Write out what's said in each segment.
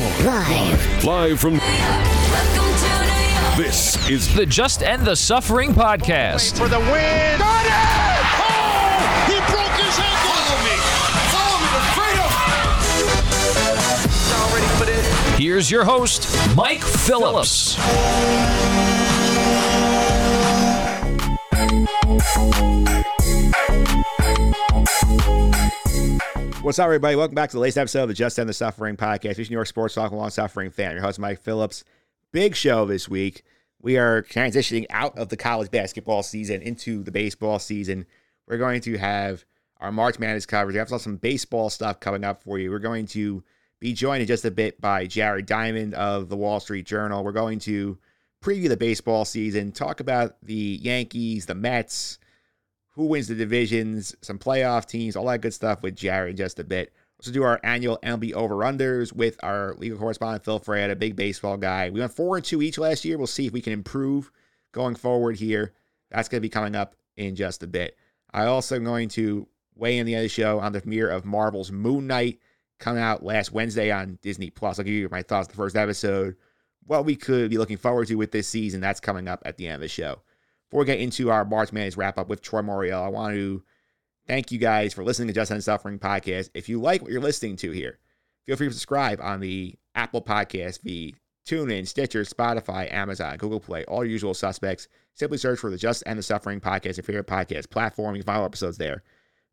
Live. Live from Welcome to New York. this is The Just End the Suffering podcast. for the win. Got it! Oh, he broke his ankle. Follow me. Follow me to freedom. Y'all ready for this? Here's your host, Mike Phillips. What's up, everybody? Welcome back to the latest episode of the Just End the Suffering podcast. This is New York Sports Talk, long suffering fan. Your host, Mike Phillips. Big show this week. We are transitioning out of the college basketball season into the baseball season. We're going to have our March Madness coverage. We have some baseball stuff coming up for you. We're going to be joined in just a bit by Jared Diamond of the Wall Street Journal. We're going to preview the baseball season, talk about the Yankees, the Mets, who wins the divisions, some playoff teams, all that good stuff with Jared in just a bit. Also do our annual MLB over-unders with our legal correspondent Phil Fred, a big baseball guy. We went four and two each last year. We'll see if we can improve going forward here. That's going to be coming up in just a bit. I also am going to weigh in the other show on the premiere of Marvel's Moon Knight coming out last Wednesday on Disney Plus. I'll give you my thoughts the first episode. What we could be looking forward to with this season. That's coming up at the end of the show. Before we get into our March Madness wrap up with Troy Moriel, I want to thank you guys for listening to Just End Suffering podcast. If you like what you're listening to here, feel free to subscribe on the Apple Podcast feed, TuneIn, Stitcher, Spotify, Amazon, Google Play, all usual suspects. Simply search for the Just and the Suffering podcast, your favorite podcast platform. You can find all episodes there.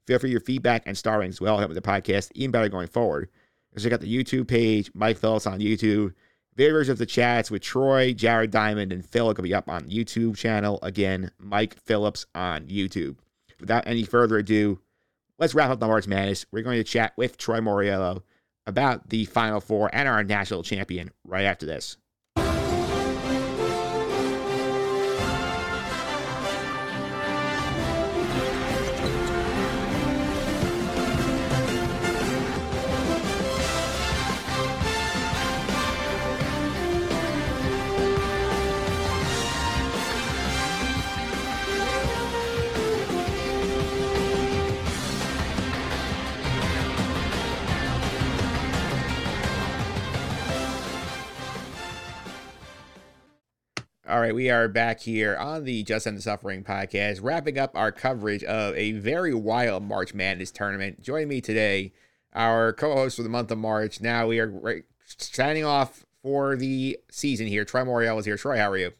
Feel free your feedback and star ratings will help with the podcast even better going forward. Check out the YouTube page, Mike Phillips on YouTube. Videos of the chats with Troy, Jared Diamond, and Phil will be up on YouTube channel. Again, Mike Phillips on YouTube. Without any further ado, let's wrap up the March Madness. We're going to chat with Troy Moriello about the Final Four and our national champion right after this. All right, we are back here on the Just End the Suffering podcast, wrapping up our coverage of a very wild March Madness tournament. Joining me today, our co-host for the month of March. Now we are signing off for the season here. Troy Moriel is here. Troy, how are you?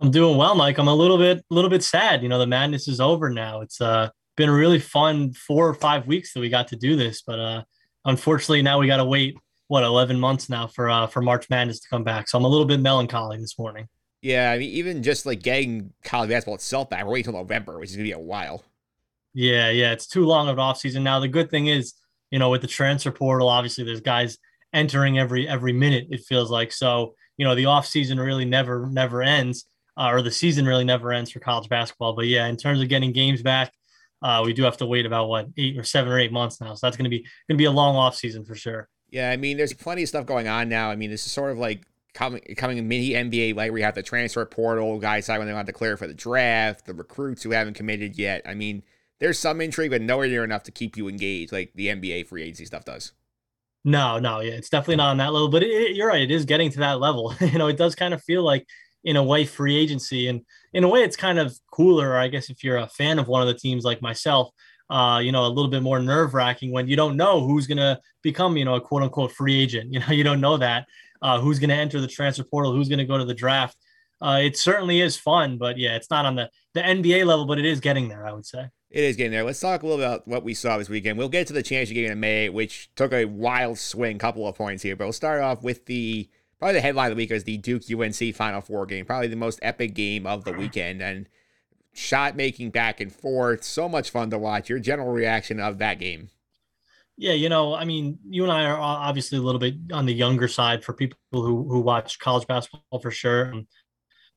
I'm doing well, Mike. I'm a little bit, a little bit sad. You know, the madness is over now. It's uh been a really fun four or five weeks that we got to do this, but uh, unfortunately now we got to wait what 11 months now for uh for March Madness to come back. So I'm a little bit melancholy this morning. Yeah, I mean, even just like getting college basketball itself back, we're waiting until November, which is gonna be a while. Yeah, yeah, it's too long of an off season now. The good thing is, you know, with the transfer portal, obviously there's guys entering every every minute. It feels like so. You know, the off season really never never ends, uh, or the season really never ends for college basketball. But yeah, in terms of getting games back, uh, we do have to wait about what eight or seven or eight months now. So that's going to be going to be a long off season for sure. Yeah, I mean, there's plenty of stuff going on now. I mean, this is sort of like coming coming mini NBA like where you have the transfer portal, guys when they want to declare for the draft, the recruits who haven't committed yet. I mean, there's some intrigue, but nowhere near enough to keep you engaged like the NBA free agency stuff does. No, no, yeah, it's definitely not on that level. But it, it- you're right; it is getting to that level. you know, it does kind of feel like, in a way, free agency, and in a way, it's kind of cooler. I guess if you're a fan of one of the teams like myself, uh, you know, a little bit more nerve wracking when you don't know who's gonna become, you know, a quote unquote free agent. You know, you don't know that uh, who's gonna enter the transfer portal, who's gonna go to the draft. Uh, it certainly is fun, but yeah, it's not on the the NBA level, but it is getting there. I would say. It is getting there. Let's talk a little about what we saw this weekend. We'll get to the championship game in May, which took a wild swing, couple of points here. But we'll start off with the probably the headline of the week is the Duke UNC Final Four game, probably the most epic game of the weekend, and shot making back and forth. So much fun to watch. Your general reaction of that game? Yeah, you know, I mean, you and I are obviously a little bit on the younger side for people who who watch college basketball for sure.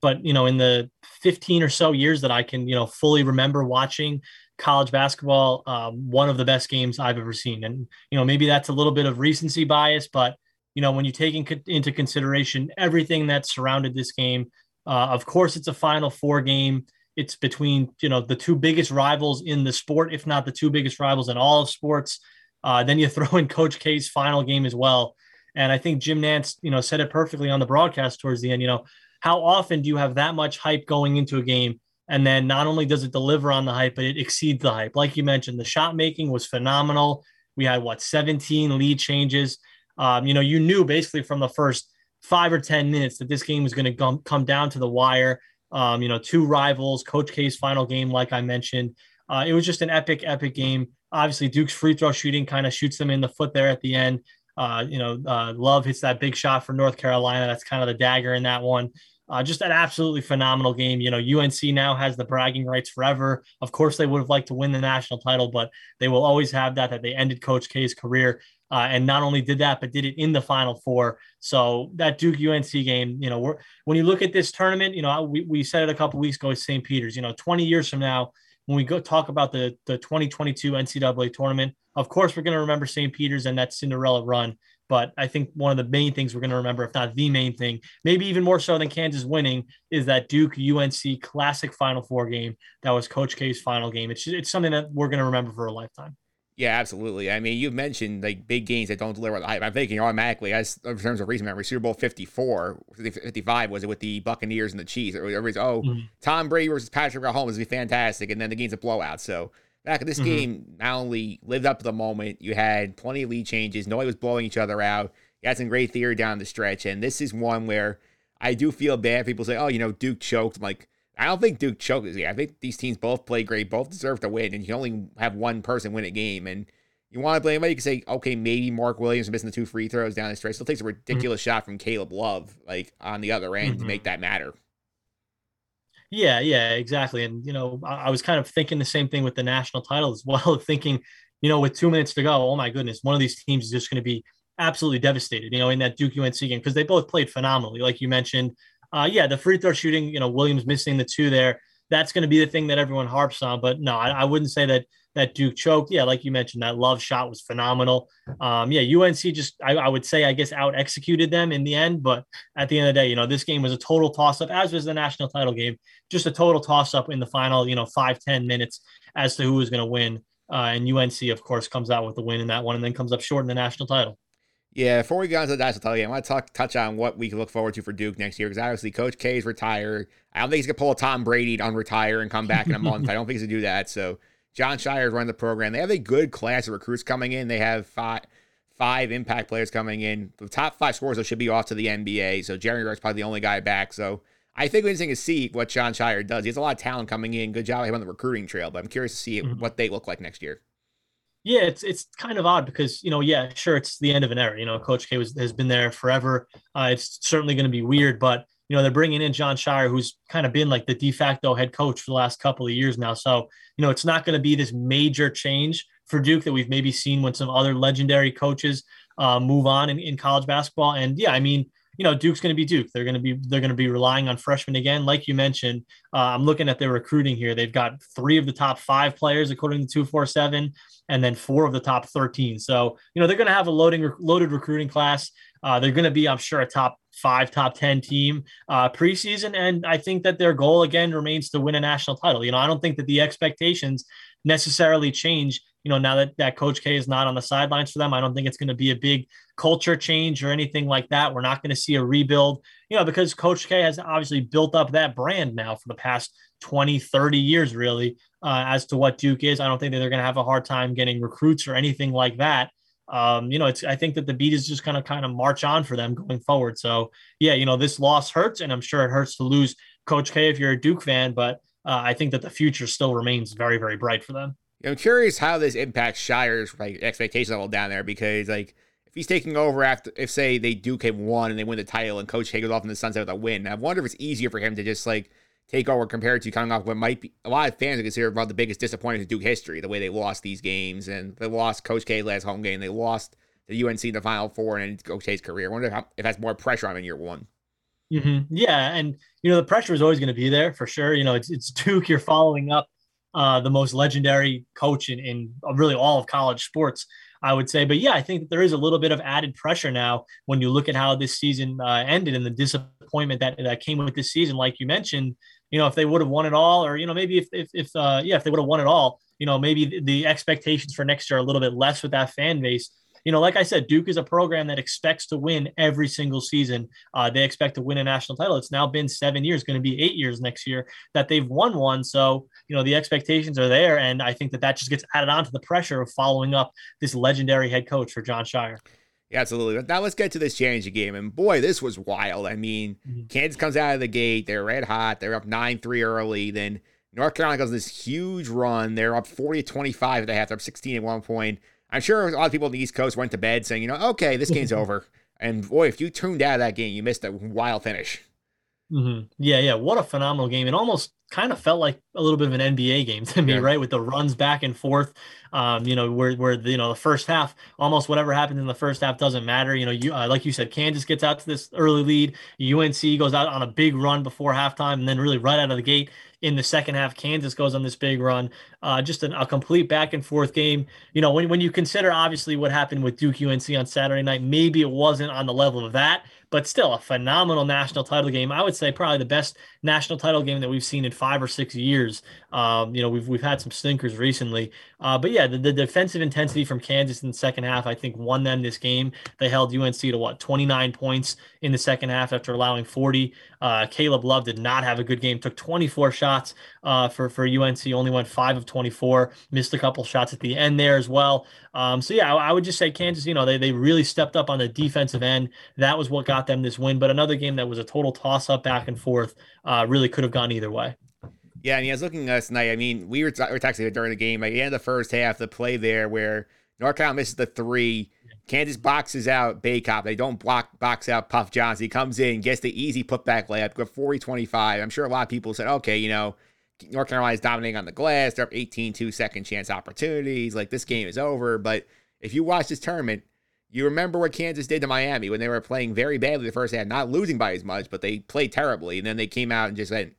But you know, in the 15 or so years that I can, you know, fully remember watching college basketball, um, one of the best games I've ever seen. And you know, maybe that's a little bit of recency bias, but you know, when you take in, into consideration everything that surrounded this game, uh, of course, it's a Final Four game. It's between you know the two biggest rivals in the sport, if not the two biggest rivals in all of sports. Uh, then you throw in Coach K's final game as well. And I think Jim Nantz, you know, said it perfectly on the broadcast towards the end. You know, how often do you have that much hype going into a game? And then not only does it deliver on the hype, but it exceeds the hype. Like you mentioned, the shot making was phenomenal. We had what 17 lead changes. Um, you know, you knew basically from the first five or 10 minutes that this game was going to come, down to the wire. Um, you know, two rivals, Coach K's final game, like I mentioned. Uh, it was just an epic, epic game. Obviously, Duke's free throw shooting kind of shoots them in the foot there at the end. Uh, you know, uh, Love hits that big shot for North Carolina. That's kind of the dagger in that one. Uh, just an absolutely phenomenal game. You know, UNC now has the bragging rights forever. Of course, they would have liked to win the national title, but they will always have that, that they ended Coach K's career. Uh, and not only did that, but did it in the Final Four. So that Duke UNC game, you know, when you look at this tournament, you know, we, we said it a couple weeks ago with St. Peter's, you know, 20 years from now, when we go talk about the, the 2022 NCAA tournament, of course, we're going to remember St. Peter's and that Cinderella run. But I think one of the main things we're going to remember, if not the main thing, maybe even more so than Kansas winning, is that Duke UNC classic Final Four game. That was Coach K's final game. It's, it's something that we're going to remember for a lifetime. Yeah, absolutely. I mean, you've mentioned like big games that don't deliver the hype. I'm thinking automatically, as in terms of recent memory, Super Bowl 54, 55 was it with the Buccaneers and the Chiefs? Everybody's, oh, mm-hmm. Tom Brady versus Patrick Mahomes would be fantastic. And then the game's a blowout. So back this mm-hmm. game, not only lived up to the moment, you had plenty of lead changes. Nobody was blowing each other out. You had some great theory down the stretch. And this is one where I do feel bad. People say, oh, you know, Duke choked. I'm like, I don't think Duke choked this. I think these teams both play great, both deserve to win, and you can only have one person win a game. And you want to blame anybody, you can say, okay, maybe Mark Williams missing the two free throws down the stretch. Still takes a ridiculous mm-hmm. shot from Caleb Love, like on the other end, mm-hmm. to make that matter. Yeah, yeah, exactly. And you know, I, I was kind of thinking the same thing with the national title as well, thinking, you know, with two minutes to go, oh my goodness, one of these teams is just going to be absolutely devastated, you know, in that Duke UNC game because they both played phenomenally, like you mentioned. Uh, yeah, the free throw shooting, you know, Williams missing the two there. That's going to be the thing that everyone harps on. But no, I, I, wouldn't say that that Duke choked. Yeah, like you mentioned, that love shot was phenomenal. Um, yeah, UNC just, I, I, would say, I guess, out executed them in the end. But at the end of the day, you know, this game was a total toss up, as was the national title game, just a total toss up in the final, you know, five ten minutes as to who was going to win. Uh, and UNC, of course, comes out with the win in that one and then comes up short in the national title. Yeah, before we get on to the title game, I want to talk touch on what we can look forward to for Duke next year because obviously Coach K is retired. I don't think he's gonna pull a Tom Brady to unretire and come back in a month. I don't think he's gonna do that. So Jon Scheyer is running the program. They have a good class of recruits coming in. They have five five impact players coming in. The top five scores should be off to the NBA. So Jeremy Roach's probably the only guy back. So I think we're interesting to see what Jon Scheyer does. He has a lot of talent coming in. Good job him on the recruiting trail, but I'm curious to see mm-hmm. what they look like next year yeah, it's it's kind of odd because you know, yeah, sure, it's the end of an era. You know, Coach K was has been there forever. Uh, it's certainly going to be weird, but you know, they're bringing in Jon Scheyer, who's kind of been like the de facto head coach for the last couple of years now. So you know, it's not going to be this major change for Duke that we've maybe seen when some other legendary coaches uh, move on in, in college basketball. And yeah, I mean, you know, Duke's going to be Duke. They're going to be they're going to be relying on freshmen again, like you mentioned. Uh, I'm looking at their recruiting here. They've got three of the top five players according to two four seven, and then four of the top thirteen. So you know they're going to have a loading loaded recruiting class. Uh, they're going to be, I'm sure, a top five, top 10 team uh, preseason. And I think that their goal, again, remains to win a national title. You know, I don't think that the expectations necessarily change you know, now that, that Coach K is not on the sidelines for them, I don't think it's going to be a big culture change or anything like that. We're not going to see a rebuild, you know, because Coach K has obviously built up that brand now for the past 20, 30 years, really, uh, as to what Duke is. I don't think that they're going to have a hard time getting recruits or anything like that. Um, you know, it's I think that the beat is just going to kind of march on for them going forward. So yeah, you know, this loss hurts, and I'm sure it hurts to lose Coach K if you're a Duke fan, but uh, I think that the future still remains very, very bright for them. I'm curious how this impacts Scheyer's like expectation level down there because like if he's taking over after if say they Duke have won and they win the title and Coach K goes off in the sunset with a win, I wonder if it's easier for him to just like take over compared to coming off what might be a lot of fans consider one of the biggest disappointments in Duke history, the way they lost these games and they lost Coach K last home game, they lost the UNC in the Final Four and Coach K's career. I wonder if, if that's more pressure on him in year one. Mm-hmm. Yeah, and you know the pressure is always going to be there for sure. You know it's it's Duke. You're following up uh, the most legendary coach in, in really all of college sports, I would say. But yeah, I think that there is a little bit of added pressure now when you look at how this season uh, ended and the disappointment that, that came with this season. Like you mentioned, you know, if they would have won it all, or, you know, maybe if, if, if uh, yeah, if they would have won it all, you know, maybe the, the expectations for next year are a little bit less with that fan base. You know, like I said, Duke is a program that expects to win every single season. Uh, they expect to win a national title. It's now been seven years, going to be eight years next year that they've won one. So, you know, the expectations are there. And I think that that just gets added on to the pressure of following up this legendary head coach for Jon Scheyer. Yeah, absolutely. Now let's get to this championship game. And boy, this was wild. I mean, Mhm. Kansas comes out of the gate. They're red hot. They're up 9 3 early. Then North Carolina goes on this huge run. They're up 40 25 at the half. They're up 16 at one point. I'm sure a lot of people on the East Coast went to bed saying, you know, okay, this game's over. And boy, if you tuned out of that game, you missed a wild finish. hmm Yeah, yeah. What a phenomenal game. It almost kind of felt like a little bit of an NBA game to me, Yeah. right? With the runs back and forth. Um, you know, where where the, you know the first half, almost whatever happens in the first half doesn't matter. You know, you uh, like you said, Kansas gets out to this early lead. UNC goes out on a big run before halftime, and then really right out of the gate in the second half, Kansas goes on this big run. Uh, just an, a complete back and forth game. You know, when when you consider obviously what happened with Duke UNC on Saturday night, maybe it wasn't on the level of that, but still a phenomenal national title game. I would say probably the best national title game that we've seen in five or six years. Um, you know, we've we've had some stinkers recently, uh, but yeah, the, the defensive intensity from Kansas in the second half, I think, won them this game. They held UNC to what 29 points in the second half after allowing 40. Uh, Caleb Love did not have a good game. Took 24 shots uh, for for UNC. Only went five of 24. Missed a couple shots at the end there as well. Um, so yeah, I, I would just say Kansas. You know, they they really stepped up on the defensive end. That was what got them this win. But another game that was a total toss up back and forth. Uh, really could have gone either way. Yeah, and I was looking last tonight. I mean, we were, we were texting during the game. Like, the end of the first half, the play there where North Carolina misses the three. Kansas boxes out Bacot. They don't block box out Puff Johnson. He comes in, gets the easy putback layup, go 40 25. I'm sure a lot of people said, okay, you know, North Carolina's dominating on the glass. They're up 18 2 second chance opportunities. Like, this game is over. But if you watch this tournament, you remember what Kansas did to Miami when they were playing very badly the first half, not losing by as much, but they played terribly. And then they came out and just went,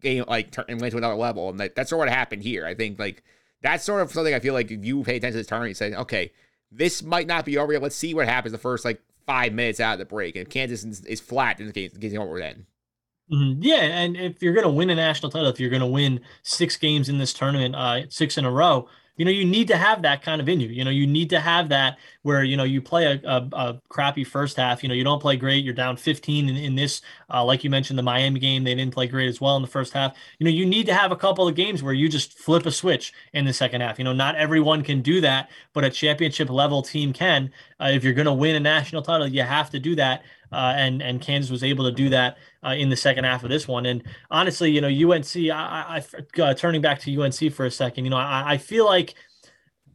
game like turn and went to another level. And that, that's sort of what happened here. I think like that's sort of something I feel like if you pay attention to this tournament, you say, okay, this might not be over yet. Let's see what happens the first like five minutes out of the break. And if Kansas is, is flat, then the game game's over then. Mhm. Yeah, and if you're going to win a national title, if you're going to win six games in this tournament, uh, six in a row, you know you need to have that kind of in you. You know you need to have that where you know you play a, a, a crappy first half. You know you don't play great. You're down 15 in, in this, uh, like you mentioned, the Miami game. They didn't play great as well in the first half. You know you need to have a couple of games where you just flip a switch in the second half. You know not everyone can do that, but a championship level team can. Uh, if you're going to win a national title, you have to do that. Uh, and and Kansas was able to do that uh, in the second half of this one. And honestly, you know, UNC. I, I uh, turning back to UNC for a second. You know, I, I feel like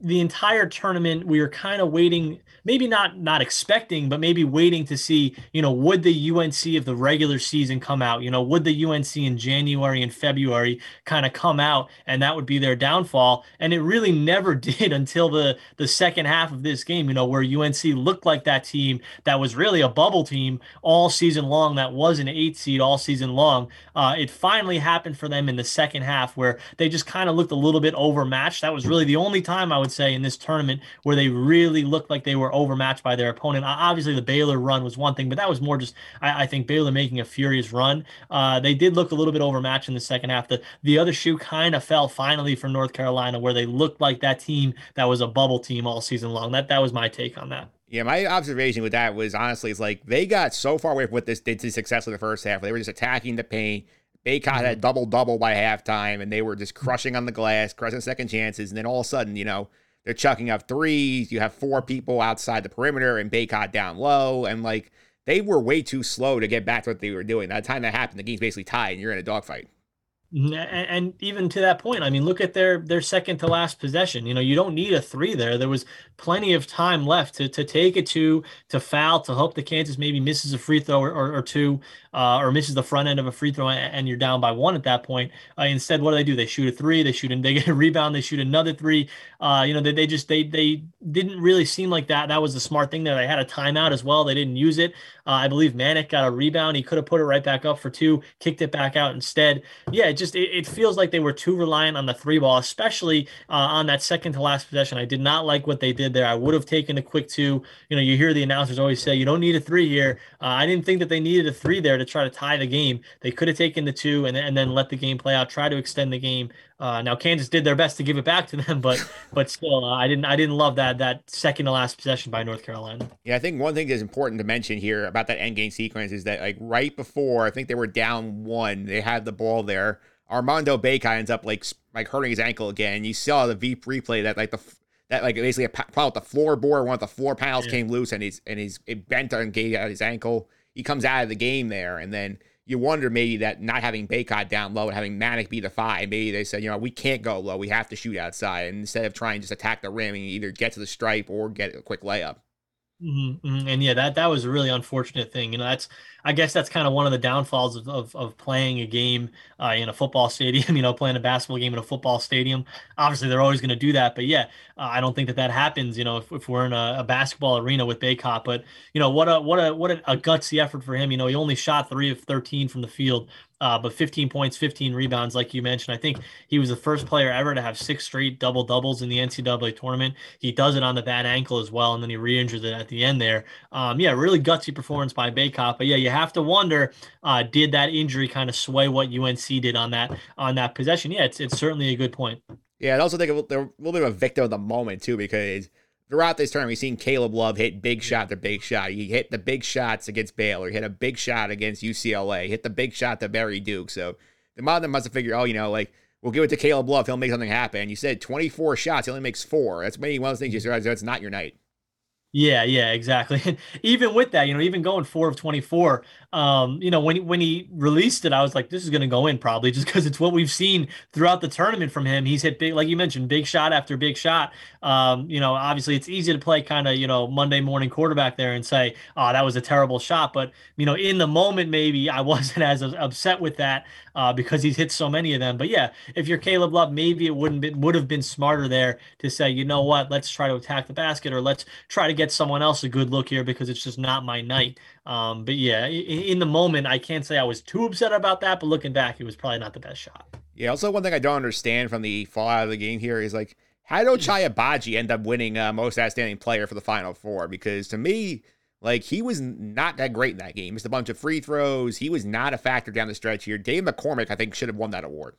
the entire tournament we were kind of waiting maybe not not expecting but maybe waiting to see you know would the UNC of the regular season come out? You know would the UNC in January and February kind of come out and that would be their downfall? And it really never did until the the second half of this game you know where UNC looked like that team that was really a bubble team all season long that was an 8 seed all season long. Uh, it finally happened for them in the second half where they just kind of looked a little bit overmatched. That was really the only time I would say in this tournament where they really looked like they were overmatched by their opponent. Obviously, the Baylor run was one thing, but that was more just I, I think Baylor making a furious run. Uh, they did look a little bit overmatched in the second half. The the other shoe kind of fell finally for North Carolina, where they looked like that team that was a bubble team all season long. That that was my take on that. Yeah, my observation with that was honestly, it's like they got so far away from what this did to success in the first half. They were just attacking the paint. Bacot had double double by halftime, and they were just crushing on the glass, crushing second chances. And then all of a sudden, you know, they're chucking up threes. You have four people outside the perimeter and Bacot down low. And like they were way too slow to get back to what they were doing. The time that happened, the game's basically tied and you're in a dogfight. And, and even to that point, I mean, look at their their second to last possession. You know, you don't need a three there. There was plenty of time left to to take a two, to foul, to hope the Kansas maybe misses a free throw or, or, or two, uh, or misses the front end of a free throw, and, and you're down by one at that point. Uh, instead, what do they do? They shoot a three, they shoot and they get a rebound, they shoot another three. Uh, you know, they, they just they they didn't really seem like that. That was the smart thing there. They had a timeout as well. They didn't use it. Uh, I believe Manek got a rebound. He could have put it right back up for two, kicked it back out instead. Yeah, it just it, it, feels like they were too reliant on the three ball, especially uh, on that second to last possession. I did not like what they did there. I would have taken a quick two. You know, you hear the announcers always say you don't need a three here. Uh, I didn't think that they needed a three there to try to tie the game. They could have taken the two and, and then let the game play out, try to extend the game. Uh, now Kansas did their best to give it back to them, but but still, uh, I didn't I didn't love that that second to last possession by North Carolina. Yeah, I think one thing that's important to mention here about that end game sequence is that like right before I think they were down one, they had the ball there. Armando Bacot ends up like like hurting his ankle again. You saw the V replay that like the that like basically a problem with the floorboard, one of the floor panels yeah. came loose and he's and he's it bent and gave out his ankle. He comes out of the game there, and then you wonder maybe that not having Bacot down low and having Manek be the five, maybe they said, you know, we can't go low. We have to shoot outside. And instead of trying to just attack the rim and either get to the stripe or get a quick layup. Mm-hmm, mm-hmm. And yeah, that that was a really unfortunate thing. You know, that's I guess that's kind of one of the downfalls of of, of playing a game uh, in a football stadium. You know, playing a basketball game in a football stadium. Obviously, they're always going to do that, but yeah, uh, I don't think that that happens. You know, if, if we're in a, a, basketball arena with Bacot, but you know, what a what a what a, a gutsy effort for him. You know, he only shot three of thirteen from the field. Uh, but 15 points, 15 rebounds, like you mentioned. I think he was the first player ever to have six straight double doubles in the NCAA tournament. He does it on the bad ankle as well, and then he re-injures it at the end there. Um, yeah, really gutsy performance by Bacot. But yeah, you have to wonder, uh, did that injury kind of sway what UNC did on that on that possession? Yeah, it's it's certainly a good point. Yeah, I also think a little bit of a victim of the moment too, because throughout this tournament, we've seen Caleb Love hit big shot to big shot. He hit the big shots against Baylor, he hit a big shot against UCLA, hit the big shot to bury Duke. So the mother must have figured, oh, you know, like we'll give it to Caleb Love, he'll make something happen. You said 24 shots, he only makes four. That's maybe one of those things you realize that's not your night. Yeah, yeah, exactly. Even with that, you know, even going four of 24, um, you know, when when he released it, I was like, this is going to go in probably just because it's what we've seen throughout the tournament from him. He's hit big, like you mentioned, big shot after big shot. Um, you know, obviously it's easy to play kind of, you know, Monday morning quarterback there and say, oh, that was a terrible shot. But, you know, in the moment, maybe I wasn't as upset with that uh, because he's hit so many of them. But yeah, if you're Caleb Love, maybe it wouldn't be, would have been smarter there to say, you know what, let's try to attack the basket or let's try to get someone else a good look here because it's just not my night. Um, but yeah, in, the moment, I can't say I was too upset about that, but looking back, it was probably not the best shot. Yeah. Also, one thing I don't understand from the fallout of the game here is like, how did Ochai Agbaji end up winning uh, most outstanding player for the Final Four? Because to me, like he was not that great in that game. Missed a bunch of free throws. He was not a factor down the stretch here. Dave McCormack, I think, should have won that award.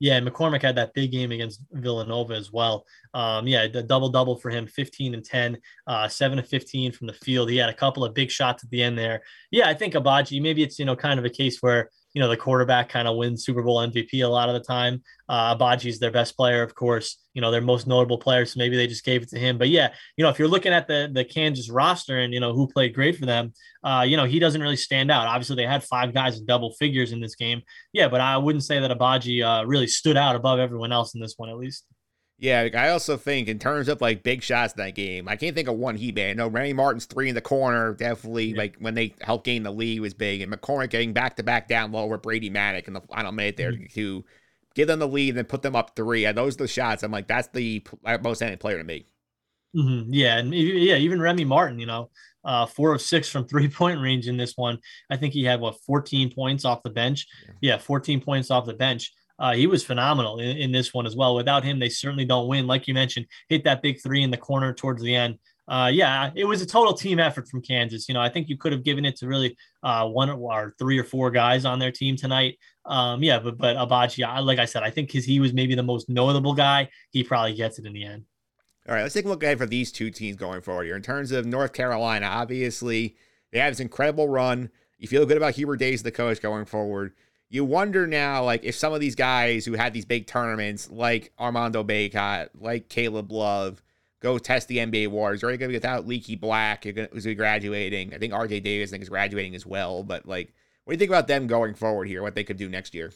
Yeah, McCormack had that big game against Villanova as well. Um, yeah, the double double for him, 15 and 10, uh, 7 to 15 from the field. He had a couple of big shots at the end there. Yeah, I think Agbaji, maybe it's, you know, kind of a case where you know the quarterback kind of wins Super Bowl MVP a lot of the time. Uh, Agbaji's their best player, of course. You know their most notable player, so maybe they just gave it to him. But yeah, you know if you're looking at the the Kansas roster and you know who played great for them, uh, you know he doesn't really stand out. Obviously they had five guys in double figures in this game. Yeah, but I wouldn't say that Agbaji uh, really stood out above everyone else in this one at least. Yeah, I also think in terms of like big shots in that game, I can't think of one he made. No, Remy Martin's three in the corner definitely yeah. like when they helped gain the lead was big, and McCormack getting back to back down low with Brady Manek in the final minute there mm-hmm. to give them the lead and then put them up three. And those are the shots. I'm like, that's the most any player to me. Mm-hmm. Yeah, and yeah, even Remy Martin, you know, uh, four of six from three point range in this one. I think he had what 14 points off the bench. Yeah, yeah 14 points off the bench. Uh, he was phenomenal in, in, this one as well. Without him, they certainly don't win. Like you mentioned, hit that big three in the corner towards the end. Uh, yeah, it was a total team effort from Kansas. You know, I think you could have given it to really uh, one or three or four guys on their team tonight. Um, yeah, but but Agbaji, like I said, I think because he was maybe the most notable guy, he probably gets it in the end. All right, let's take a look ahead for these two teams going forward here. In terms of North Carolina, obviously they have this incredible run. You feel good about Hubert Davis, the coach, going forward you wonder now, like, if some of these guys who had these big tournaments, like Armando Bacot, like Caleb Love, go test the NBA waters. Are they going to be without Leaky Black, who's going to be graduating? I think RJ Davis, I think, is graduating as well. But, like, what do you think about them going forward here, what they could do next year?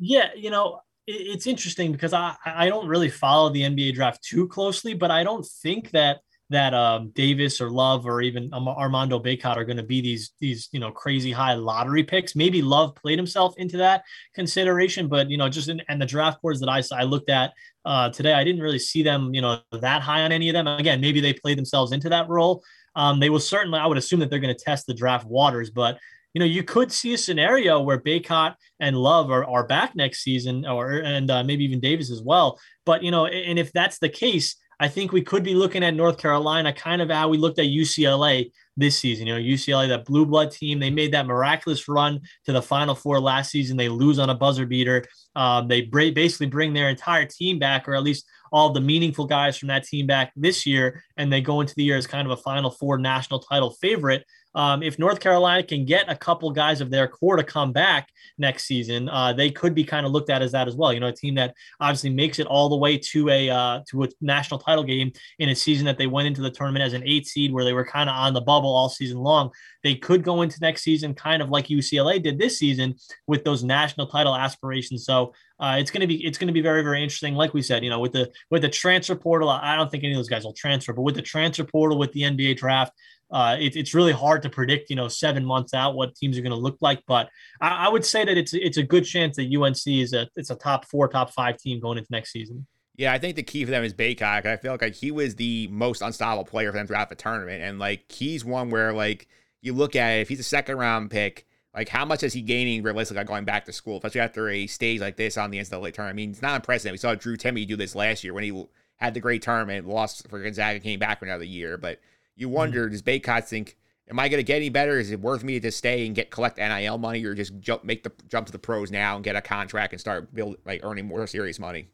Yeah, you know, it's interesting because I, I don't really follow the NBA draft too closely, but I don't think that – that um, Davis or Love or even Armando Bacot are going to be these these you know crazy high lottery picks. Maybe Love played himself into that consideration, but you know just in and the draft boards that I I looked at uh, today, I didn't really see them you know that high on any of them. Again, maybe they played themselves into that role. Um, they will certainly, I would assume that they're going to test the draft waters, but you know, you could see a scenario where Bacot and Love are, are back next season, or and uh, maybe even Davis as well. But you know, and if that's the case, I think we could be looking at North Carolina, kind of how we looked at UCLA this season. You know, UCLA, that blue blood team, they made that miraculous run to the Final Four last season. They lose on a buzzer beater. Um, they basically bring their entire team back, or at least all the meaningful guys from that team back this year, and they go into the year as kind of a Final Four national title favorite. Um, if North Carolina can get a couple guys of their core to come back next season, uh, they could be kind of looked at as that as well. You know, a team that obviously makes it all the way to a uh, to a national title game in a season that they went into the tournament as an eight seed, where they were kind of on the bubble all season long. They could go into next season kind of like UCLA did this season with those national title aspirations. So uh, it's going to be it's going to be very very interesting. Like we said, you know, with the with the transfer portal, I don't think any of those guys will transfer, but with the transfer portal, with the NBA draft, uh, it, it's really hard to predict, you know, seven months out what teams are going to look like. But I, I, would say that it's it's a good chance that UNC is a it's a top four, top five team going into next season. Yeah, I think the key for them is Bacot. I feel like, he was the most unstoppable player for them throughout the tournament, and like he's one where like you look at it, if he's a second round pick. Like, how much is he gaining realistically going back to school, especially after a stage like this on the NCAA tournament? I mean, it's not impressive. We saw Drew Timme do this last year when he had the great tournament, lost for Gonzaga, came back for another year. But you mm-hmm. wonder, does Bacot think am I going to get any better? Is it worth me to stay and get collect NIL money, or just jump make the jump to the pros now and get a contract and start build like earning more serious money?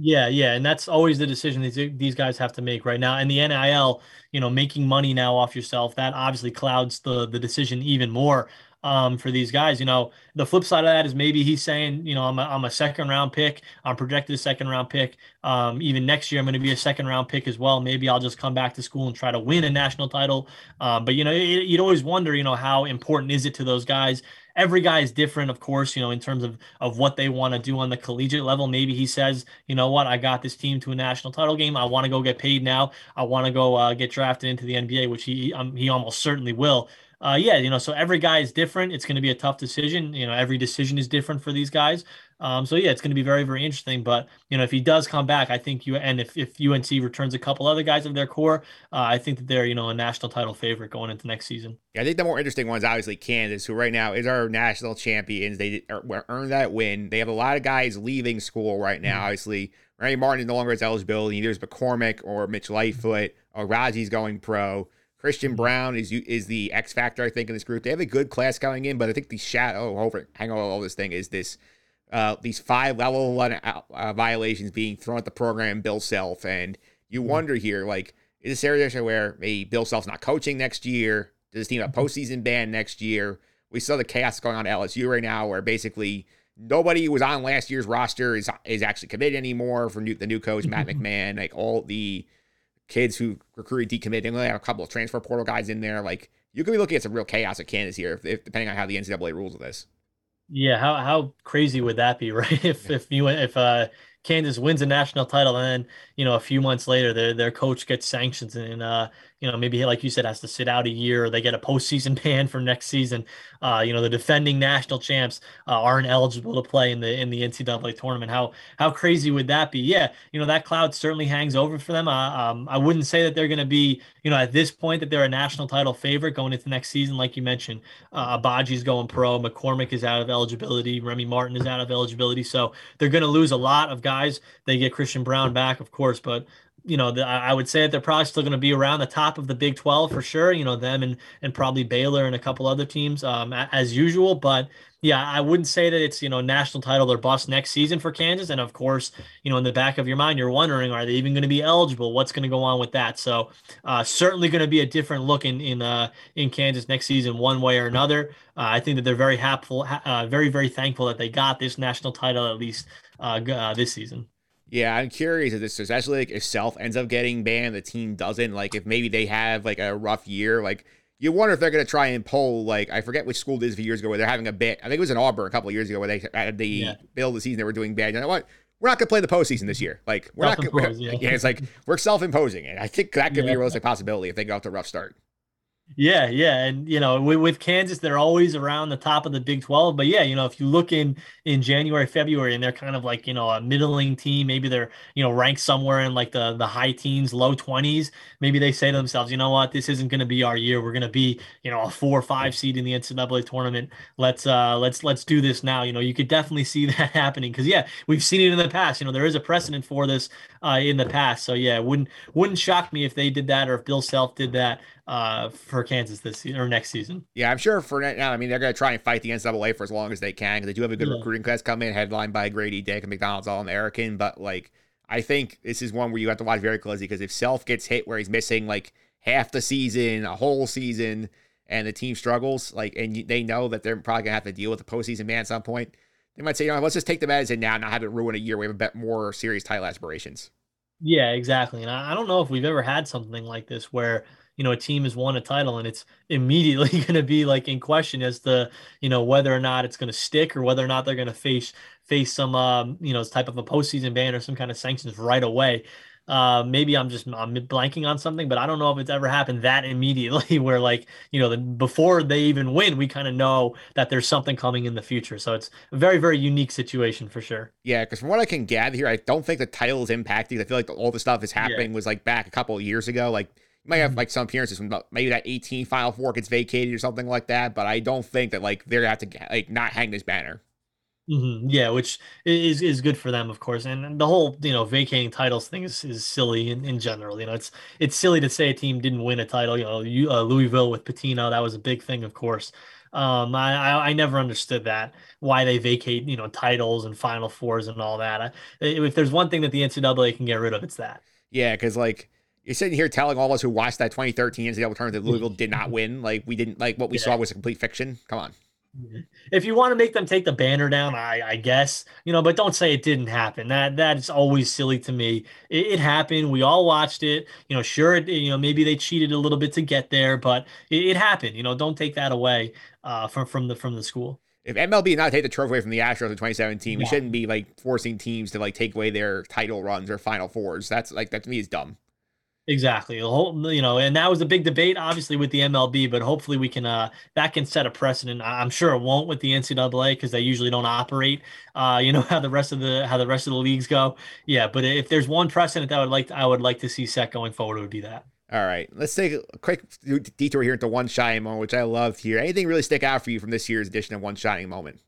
Yeah, yeah, and that's always the decision these these guys have to make right now. And the NIL, you know, making money now off yourself, that obviously clouds the the decision even more um, for these guys. You know, the flip side of that is maybe he's saying, you know, I'm a, I'm a second round pick. I'm projected a second round pick. Um, even next year, I'm going to be a second round pick as well. Maybe I'll just come back to school and try to win a national title. Um, but, you know, you'd always wonder, you know, how important is it to those guys? Every guy is different, of course, you know, in terms of, of what they want to do on the collegiate level. Maybe he says, you know what, I got this team to a national title game. I want to go get paid now. I want to go uh, get drafted into the NBA, which he um, he almost certainly will uh, yeah, you know, so every guy is different. It's going to be a tough decision. You know, every decision is different for these guys. Um, so yeah, it's going to be very, very interesting. But you know, if he does come back, I think you and if, if UNC returns a couple other guys of their core, uh, I think that they're you know a national title favorite going into next season. Yeah, I think the more interesting ones, obviously Kansas, who right now is our national champions. They earned that win. They have a lot of guys leaving school right now. Mm-hmm. Obviously, Remy Martin is no longer has eligibility. There's McCormack or Mitch Lightfoot or Raji's going pro. Christian Braun is is the X factor, I think, in this group. They have a good class coming in, but I think the shadow over hang on all this thing is this uh, these five level one uh, uh, violations being thrown at the program Bill Self, and you mm-hmm. wonder here, like, is this area where maybe Bill Self's not coaching next year? Does this team have mm-hmm. postseason ban next year? We saw the chaos going on at LSU right now, where basically nobody who was on last year's roster is is actually committed anymore for new, the new coach Matt mm-hmm. McMahon. Like all the kids who recruited decommitted. They only have a couple of transfer portal guys in there. Like you could be looking at some real chaos at Kansas here, if, if depending on how the NCAA rules of this. Yeah, how how crazy would that be, right? If if you if uh Kansas wins a national title and then you know a few months later their their coach gets sanctions and uh you know, maybe like you said, has to sit out a year, or they get a postseason ban for next season. Uh, you know, the defending national champs uh, aren't eligible to play in the in the NCAA tournament. How how crazy would that be? Yeah, you know, that cloud certainly hangs over for them. Uh, um, I wouldn't say that they're going to be, you know, at this point that they're a national title favorite going into next season, like you mentioned. Uh, Agbaji's going pro, McCormack is out of eligibility, Remy Martin is out of eligibility, so they're going to lose a lot of guys. They get Christian Braun back, of course, but you know, the, I would say that they're probably still going to be around the top of the Big 12 for sure. You know, them and and probably Baylor and a couple other teams um, as usual. But yeah, I wouldn't say that it's you know national title or bust next season for Kansas. And of course, you know, in the back of your mind, you're wondering, are they even going to be eligible? What's going to go on with that? So uh, certainly going to be a different look in in uh, in Kansas next season, one way or another. Uh, I think that they're very happy, uh, very very thankful that they got this national title at least uh, uh, this season. Yeah, I'm curious if this, especially like if Self ends up getting banned, the team doesn't. Like if maybe they have like a rough year, like you wonder if they're going to try and pull like I forget which school it is a few years ago where they're having a bit. I think it was in Auburn a couple of years ago where they had the yeah. middle of the season they were doing bad. You know what? We're not going to play the postseason this year. Like we're not. Gonna, yeah. yeah, it's like we're self-imposing it. I think that could yeah. be a realistic possibility if they go off to a rough start. Yeah, yeah, and you know, with, with Kansas, they're always around the top of the Big Twelve. But yeah, you know, if you look in in January, February, and they're kind of like you know a middling team, maybe they're you know ranked somewhere in like the the high teens, low twenties. Maybe they say to themselves, you know what, this isn't going to be our year. We're going to be you know a four or five seed in the NCAA tournament. Let's uh let's let's do this now. You know, you could definitely see that happening because yeah, we've seen it in the past. You know, there is a precedent for this uh, in the past. So yeah, wouldn't wouldn't shock me if they did that or if Bill Self did that uh, for Kansas this season or next season. Yeah, I'm sure for now. I mean, they're going to try and fight the NCAA for as long as they can because they do have a good Yeah. recruiting class coming, headlined by Grady Dick and McDonald's All American. But like, I think this is one where you have to watch very closely because if Self gets hit where he's missing like half the season, a whole season, and the team struggles, like, and they know that they're probably going to have to deal with the postseason man at some point, they might say, you know, let's just take the medicine now, and not have it ruin a year. We have a bit more serious title aspirations. Yeah, exactly. And I, I don't know if we've ever had something like this where, you know, a team has won a title and it's immediately going to be like in question as to, you know, whether or not it's going to stick or whether or not they're going to face face some, um, you know, type of a postseason ban or some kind of sanctions right away. Uh, maybe I'm just I'm blanking on something, but I don't know if it's ever happened that immediately where like, you know, the, before they even win, we kind of know that there's something coming in the future. So it's a very, very unique situation for sure. Yeah, because from what I can gather here, I don't think the title is impacting. I feel like all the stuff is happening was like back a couple of years ago. Like you might have like some appearances from maybe that 18 Final Four gets vacated or something like that. But I don't think that like they're gonna have to like not hang this banner. Hmm Yeah, which is is good for them, of course. And, and the whole you know vacating titles thing is, is silly in, in general. You know, it's it's silly to say a team didn't win a title. You know, you, uh, Louisville with Pitino, that was a big thing, of course. Um, I, I I never understood that why they vacate you know titles and Final Fours and all that. I, if there's one thing that the NCAA can get rid of, it's that. Yeah, because like you're sitting here telling all of us who watched that 2013 NCAA tournament that Louisville did not win. Like we didn't like what we Yeah. saw was a complete fiction. Come on. If you want to make them take the banner down, I, I guess you know, but don't say it didn't happen. That that's always silly to me. It, it happened. We all watched it. You know, sure, it, you know, maybe they cheated a little bit to get there, but it, it happened. You know, don't take that away uh, from from the from the school. If MLB did not take the trophy away from the Astros in 2017, we Yeah. shouldn't be like forcing teams to like take away their title runs or Final Fours. That's like that to me is dumb. Exactly. The whole, you know, and that was a big debate, obviously, with the MLB. But hopefully, we can uh that can set a precedent. I'm sure it won't with the NCAA because they usually don't operate. Uh, you know how the rest of the how the rest of the leagues go. Yeah, but if there's one precedent that I would like I would like to see set going forward, it would be that. All right, let's take a quick detour here into one shining moment, which I loved here. Anything really stick out for you from this year's edition of One Shining Moment?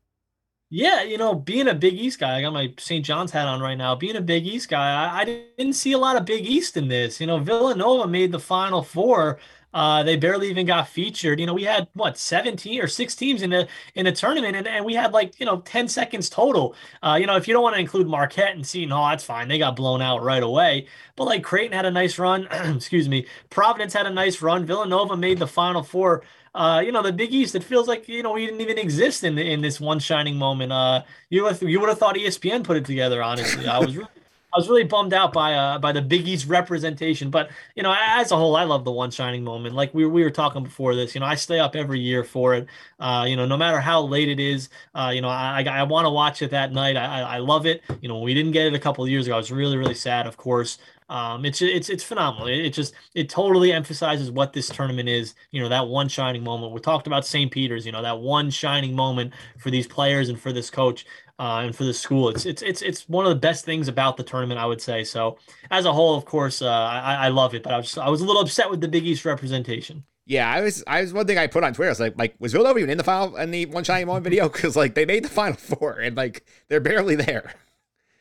Yeah, you know, being a Big East guy, I got my St. John's hat on right now. Being a Big East guy, I, I didn't see a lot of Big East in this. You know, Villanova made the Final Four. Uh, they barely even got featured. You know, we had what 17 or six teams in the in the tournament, and, and we had like you know 10 seconds total. Uh, you know, if you don't want to include Marquette and Seton Hall, that's fine. They got blown out right away. But like Creighton had a nice run. excuse me. Providence had a nice run. Villanova made the Final Four uh, you know, the Big East, it feels like, you know, we didn't even exist in in this one shining moment. Uh, you would you would have thought ESPN put it together, honestly. I was really, I was really bummed out by uh by the Big East representation. But, you know, as a whole, I love the one shining moment. Like we, we were talking before this, you know, I stay up every year for it. Uh, you know, no matter how late it is, uh, you know, I I, I want to watch it that night. I, I I love it. You know, we didn't get it a couple of years ago. I was really, really sad, of course. Um, it's it's it's phenomenal. It, it just it totally emphasizes what this tournament is. You know that one shining moment. We talked about St. Peter's. You know that one shining moment for these players and for this coach uh, and for the school. It's it's it's it's one of the best things about the tournament, I would say. So as a whole, of course, uh, I I love it. But I was I was a little upset with the Big East representation. Yeah, I was. I was one thing I put on Twitter. I was like, like was Villanova even in the final in the One Shining Moment video? Because like they made the Final Four and like they're barely there.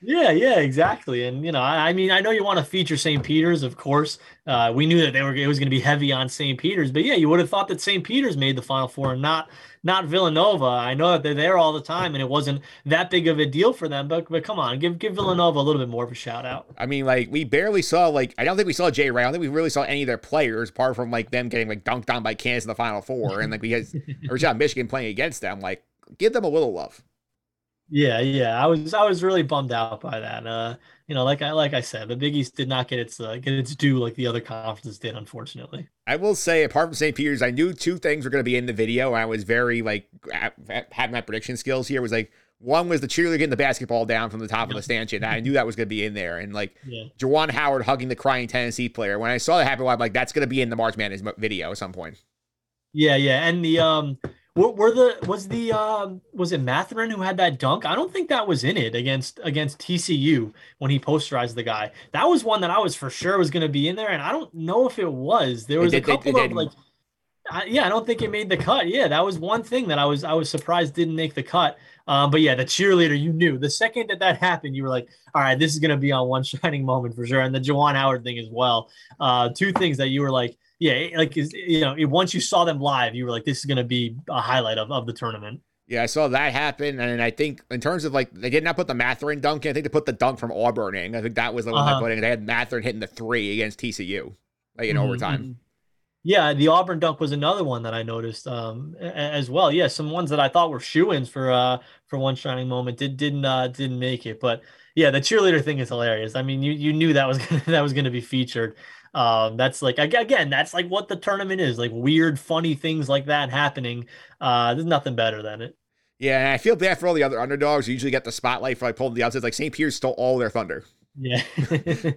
Yeah, yeah, exactly. And you know, I, I mean, I know you want to feature St. Peter's, of course. Uh, we knew that they were it was going to be heavy on St. Peter's, but yeah, you would have thought that St. Peter's made the Final Four and not not Villanova. I know that they're there all the time, and it wasn't that big of a deal for them. But but come on, give give Villanova a little bit more of a shout out. I mean, like we barely saw like I don't think we saw Jay Wright. I don't think we really saw any of their players apart from like them getting like dunked on by Kansas in the Final Four, and like we had or we saw Michigan playing against them. Like give them a little love. Yeah, yeah, I was I was really bummed out by that. Uh, you know, like I like I said, the Big East did not get its uh, get its due like the other conferences did, unfortunately. I will say, apart from St. Peter's, I knew two things were going to be in the video. I was very like ha- ha- having my prediction skills here. Was like one was the cheerleader getting the basketball down from the top of the stanchion. I knew that was going to be in there, and like Yeah. Juwan Howard hugging the crying Tennessee player. When I saw that happen, I'm like, that's going to be in the March Madness video at some point. Yeah, yeah, and the um, were, were the was the um was it Mathurin who had that dunk? I don't think that was in it against against TCU when he posterized the guy. That was one that I was for sure was going to be in there, and I don't know if it was. There was did- a couple of like, I, yeah, I don't think it made the cut. Yeah, that was one thing that I was I was surprised didn't make the cut. Um, but yeah, the cheerleader, you knew the second that that happened, you were like, all right, this is going to be on one shining moment for sure, and the Juwan Howard thing as well. Uh, two things that you were like yeah, like is you know, once you saw them live, you were like, this is going to be a highlight of, of the tournament. Yeah, I saw that happen, and I think in terms of like they did not put the Mathurin dunk in. I think they put the dunk from Auburn in. I think that was the one Uh-huh. they put in. They had Mathurin hitting the three against TCU, like in Mhm, overtime. mhm. Yeah, the Auburn dunk was another one that I noticed um, as well. Yeah, some ones that I thought were shoe-ins for uh for one shining moment did didn't uh, didn't make it. But yeah, the cheerleader thing is hilarious. I mean, you you knew that was gonna, that was going to be featured. Um, that's like again, that's like what the tournament is like weird, funny things like that happening. Uh, there's nothing better than it. Yeah, and I feel bad for all the other underdogs. who usually get the spotlight for like pulling the upsets. Like St. Peter's stole all their thunder. Yeah.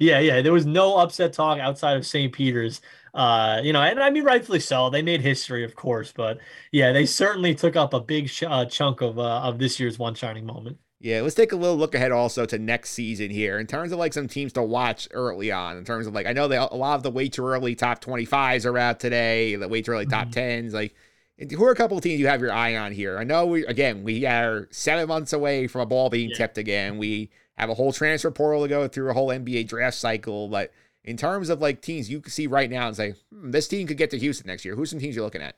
yeah, yeah. There was no upset talk outside of St. Peter's. Uh, you know, and I mean rightfully so. They made history, of course, but yeah, they certainly took up a big ch- uh, chunk of uh, of this year's one shining moment. Yeah, let's take a little look ahead also to next season here in terms of like some teams to watch early on. In terms of like, I know they a lot of the way too early top 25s are out today, the way too early top 10s. Like, who are a couple of teams you have your eye on here? I know we, again, we are seven months away from a ball being Yeah. tipped again. We have a whole transfer portal to go through, a whole NBA draft cycle. But in terms of like teams you can see right now and say, hmm, this team could get to Houston next year, who's some teams you're looking at?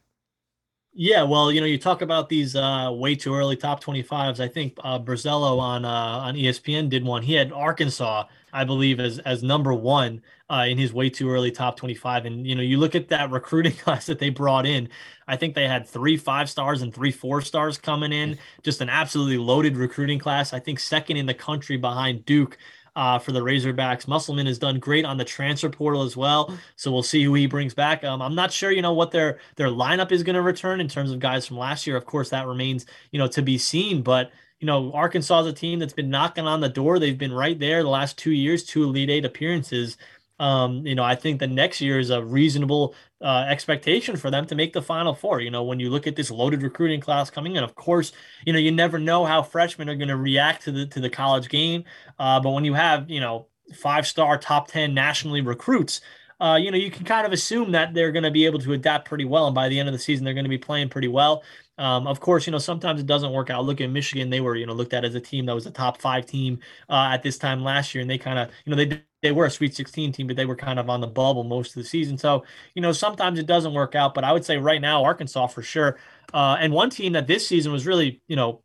Yeah, well, you know, you talk about these uh, way too early top 25s. I think uh, Borzello on uh, on ESPN did one. He had Arkansas, I believe, as as number one uh, in his way too early top 25. And you know, you look at that recruiting class that they brought in. I think they had three five stars and three four stars coming in. Just an absolutely loaded recruiting class. I think second in the country behind Duke. Uh, for the Razorbacks, Musselman has done great on the transfer portal as well. So we'll see who he brings back. Um, I'm not sure, you know, what their their lineup is going to return in terms of guys from last year. Of course, that remains, you know, to be seen. But you know, Arkansas is a team that's been knocking on the door. They've been right there the last two years, two Elite Eight appearances. Um, you know, I think the next year is a reasonable uh, expectation for them to make the Final Four. You know, when you look at this loaded recruiting class coming in, of course, you know you never know how freshmen are going to react to the to the college game. Uh, but when you have you know five star top ten nationally recruits, uh, you know, you can kind of assume that they're going to be able to adapt pretty well. And by the end of the season, they're going to be playing pretty well. Um, of course, you know, sometimes it doesn't work out. Look at Michigan. They were, you know, looked at as a team that was a top five team uh, at this time last year. And they kind of, you know, they, they were a Sweet 16 team, but they were kind of on the bubble most of the season. So, you know, sometimes it doesn't work out. But I would say right now, Arkansas for sure. Uh, and one team that this season was really, you know,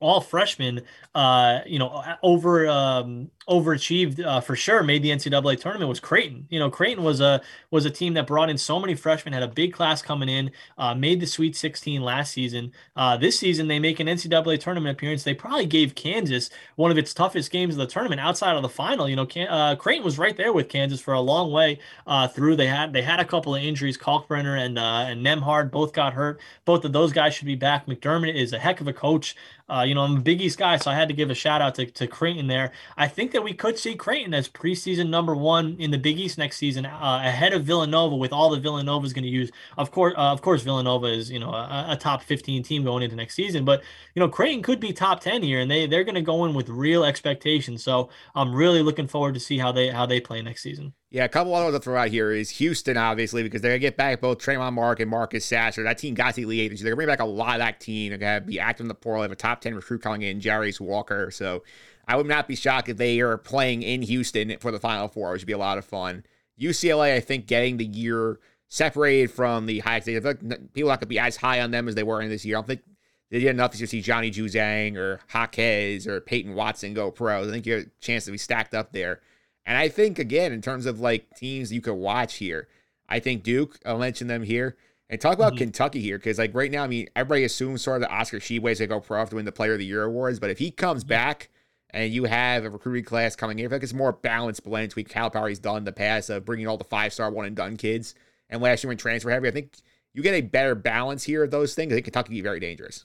all freshmen, uh, you know, over um, overachieved uh, for sure. Made the NCAA tournament was Creighton. You know, Creighton was a was a team that brought in so many freshmen, had a big class coming in, uh, made the Sweet 16 last season. Uh, this season they make an NCAA tournament appearance. They probably gave Kansas one of its toughest games of the tournament outside of the final. You know, Can- uh, Creighton was right there with Kansas for a long way uh, through. They had they had a couple of injuries. Kalkbrenner and and Nembhard both got hurt. Both of those guys should be back. McDermott is a heck of a coach. Uh, you know, I'm a Big East guy, so I had to give a shout out to, to Creighton there. I think that we could see Creighton as preseason number one in the Big East next season, uh, ahead of Villanova, with all the Villanova is going to use. Of course, uh, of course, Villanova is you know a, a top 15 team going into next season, but you know Creighton could be top 10 here, and they they're going to go in with real expectations. So I'm really looking forward to see how they how they play next season. Yeah, a couple other ones to throw out here is Houston, obviously, because they're going to get back both Tramon Mark and Marcus Sasser. That team got to Elite Eight. So they're going to bring back a lot of that team. They're going to be active in the portal. They have a top 10 recruit coming in, Jarace Walker. So I would not be shocked if they are playing in Houston for the Final Four, which would be a lot of fun. UCLA, I think, getting the year separated from the high. Like people not going to be as high on them as they were in this year. I don't think they did enough to see Johnny Juzang or Jaquez or Peyton Watson go pro. I think you have a chance to be stacked up there. And I think again, in terms of like teams you could watch here, I think Duke. I'll mention them here. And talk about Mhm. Kentucky here, because like right now, I mean, everybody assumes sort of that Oscar Tshiebwe's gonna go pro after win the Player of the Year awards. But if he comes back and you have a recruiting class coming in, I feel like it's more balanced blend between Calipari's done in the past of bringing all the five star one and done kids, and last year when transfer heavy. I think you get a better balance here of those things. I think Kentucky can be very dangerous.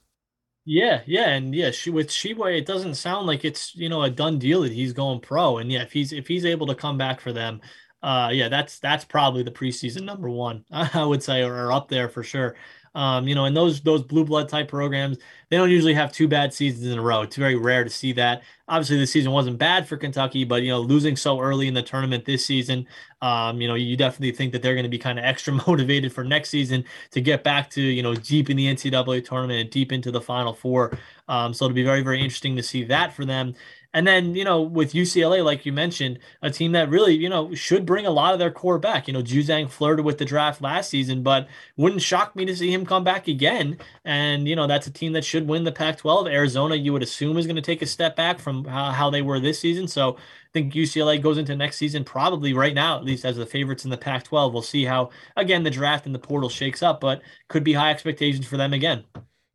Yeah, yeah, and yeah, she with Tshiebwe, it doesn't sound like it's you know a done deal that he's going pro. And yeah, if he's if he's able to come back for them, uh, yeah, that's that's probably the preseason number one, I would say, or, or up there for sure. Um, you know, and those those blue blood type programs, they don't usually have two bad seasons in a row. It's very rare to see that. Obviously, the season wasn't bad for Kentucky, but you know, losing so early in the tournament this season, um, you know, you definitely think that they're going to be kind of extra motivated for next season to get back to you know deep in the NCAA tournament and deep into the Final Four. Um, so it'll be very very interesting to see that for them. And then, you know, with UCLA, like you mentioned, a team that really, you know, should bring a lot of their core back. You know, Juzang flirted with the draft last season, but wouldn't shock me to see him come back again. And, you know, that's a team that should win the Pac 12. Arizona, you would assume, is going to take a step back from how, how they were this season. So I think UCLA goes into next season probably right now, at least as the favorites in the Pac 12. We'll see how, again, the draft and the portal shakes up, but could be high expectations for them again.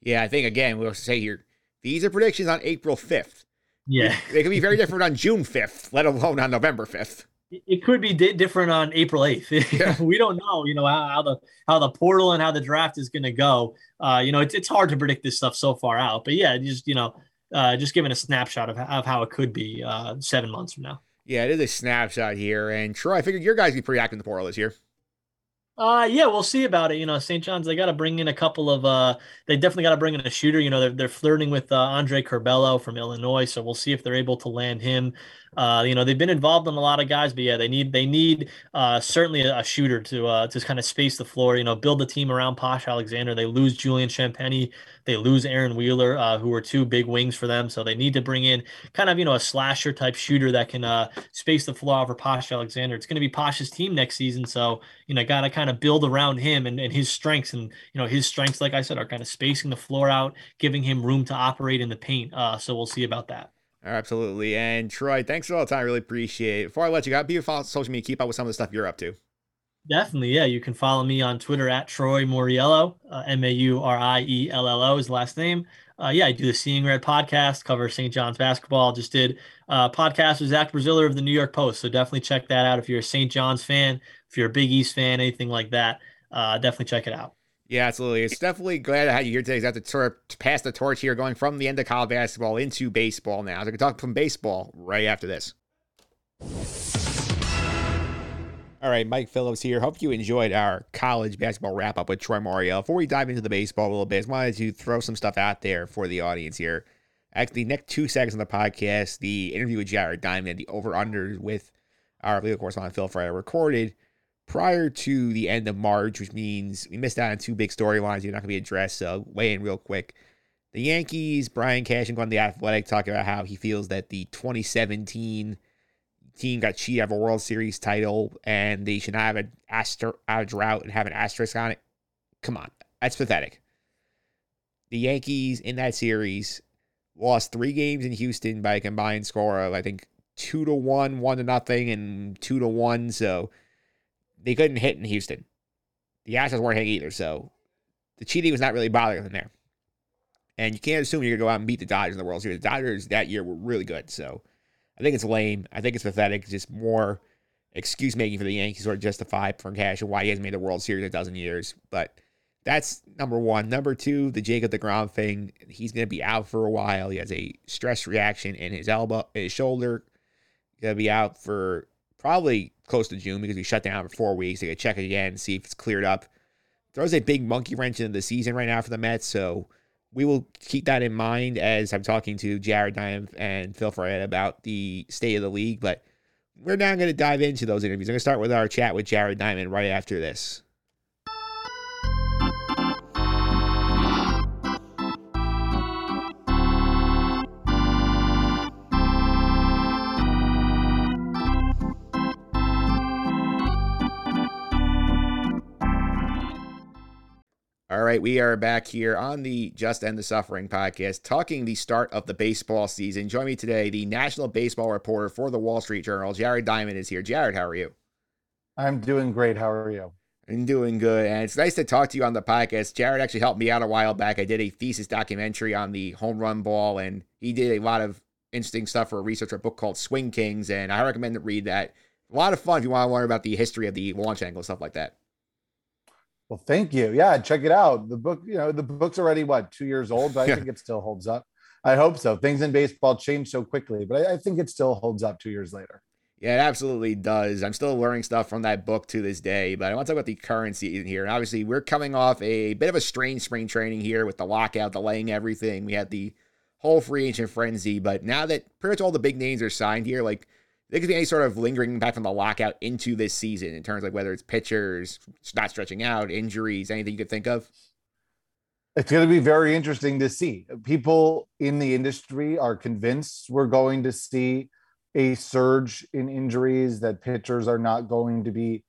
Yeah, I think, again, we'll say here, these are predictions on April 5th. Yeah. They could be very different on June 5th, let alone on November 5th. it could be di- different on April 8th. Yeah. we don't know, you know, how, how the how the portal and how the draft is going to go. Uh, you know, it's, it's hard to predict this stuff so far out. But yeah, just you know, uh, just giving a snapshot of, of how it could be uh, seven months from now. Yeah, it is a snapshot here. And Troy, I figured your guys would be pretty active in the portal this year. Uh yeah, we'll see about it. You know, St. John's they got to bring in a couple of uh they definitely got to bring in a shooter. You know, they're they're flirting with uh, Andre Curbelo from Illinois, so we'll see if they're able to land him. Uh, you know, they've been involved in a lot of guys, but yeah, they need they need uh certainly a, shooter to uh to kind of space the floor, you know, build the team around Posh Alexander. They lose Julian Champagnie, they lose Aaron Wheeler, uh, who are two big wings for them. So they need to bring in kind of, you know, a slasher type shooter that can uh space the floor over Posh Alexander. It's gonna be Posh's team next season. So, you know, gotta kind of build around him and, and his strengths. And, you know, his strengths, like I said, are kind of spacing the floor out, giving him room to operate in the paint. Uh, so we'll see about that. Absolutely. And Troy, thanks for all the time. I really appreciate it. Before I let you go, be a follow social media, keep up with some of the stuff you're up to. Definitely, yeah. You can follow me on Twitter at Troy Mauriello. Uh, M A U R I E L L O is the last name. Uh, yeah, I do the Seeing Red podcast, cover St. John's basketball. Just did uh, podcast with Zach Braziller of the New York Post. So definitely check that out if you're a St. John's fan, if you're a Big East fan, anything like that. Uh, definitely check it out. Yeah, absolutely. It's definitely glad to have you here today. I have to sort pass the torch here, going from the end of college basketball into baseball now. So I can talk from baseball right after this. All right, Mike Phillips here. Hope you enjoyed our college basketball wrap up with Troy Moriel. Before we dive into the baseball a little bit, I wanted to throw some stuff out there for the audience here. Actually, next two seconds on the podcast, the interview with Jared Diamond, the over under with our legal correspondent Phil Fryer recorded prior to the end of March, which means we missed out on two big storylines. You're not going to be addressed, so weigh in real quick. The Yankees, Brian Cashman going to the Athletic, talking about how he feels that the 2017 team got cheated of a World Series title and they should not have an aster- a drought and have an asterisk on it. Come on, that's pathetic. The Yankees in that series lost three games in Houston by a combined score of I think two to one, one to nothing, and two to one. So they couldn't hit in Houston. The Astros weren't hitting either, so the cheating was not really bothering them there. And you can't assume you're gonna go out and beat the Dodgers in the World Series. The Dodgers that year were really good, so I think it's lame. I think it's pathetic. Just more excuse making for the Yankees or justify for cash and why he hasn't made the World Series in a dozen years. But that's number one. Number two, the Jacob DeGrom thing. He's going to be out for a while. He has a stress reaction in his elbow, his shoulder. Going to be out for probably close to June because we shut down for four weeks. They to check again see if it's cleared up. Throws a big monkey wrench into the season right now for the Mets. So we will keep that in mind as I'm talking to Jared Dime and Phil Ferret about the state of the league. But we're now going to dive into those interviews. I'm going to start with our chat with Jared Diamond right after this. All right, we are back here on the Just End the Suffering podcast, talking the start of the baseball season. Join me today, the national baseball reporter for the Wall Street Journal, Jared Diamond, is here. Jared, how are you? I'm doing great. How are you? I'm doing good, and it's nice to talk to you on the podcast. Jared actually helped me out a while back. I did a thesis documentary on the home run ball, and he did a lot of interesting stuff for a researcher book called Swing Kings, and I recommend to read that. A lot of fun if you want to learn about the history of the launch angle, and stuff like that. Well, thank you. Yeah, check it out. The book, you know, the book's already what two years old, but. I think it still holds up. I hope so. Things in baseball change so quickly, but I, I think it still holds up two years later. Yeah, it absolutely does. I'm still learning stuff from that book to this day, but I want to talk about the current season here. And obviously, we're coming off a bit of a strange spring training here with the lockout delaying everything. We had the whole free agent frenzy, but now that pretty much all the big names are signed here, like there could be any sort of lingering impact from the lockout into this season in terms of like whether it's pitchers not stretching out, injuries, anything you could think of. It's going to be very interesting to see. People in the industry are convinced we're going to see a surge in injuries, that pitchers are not going to be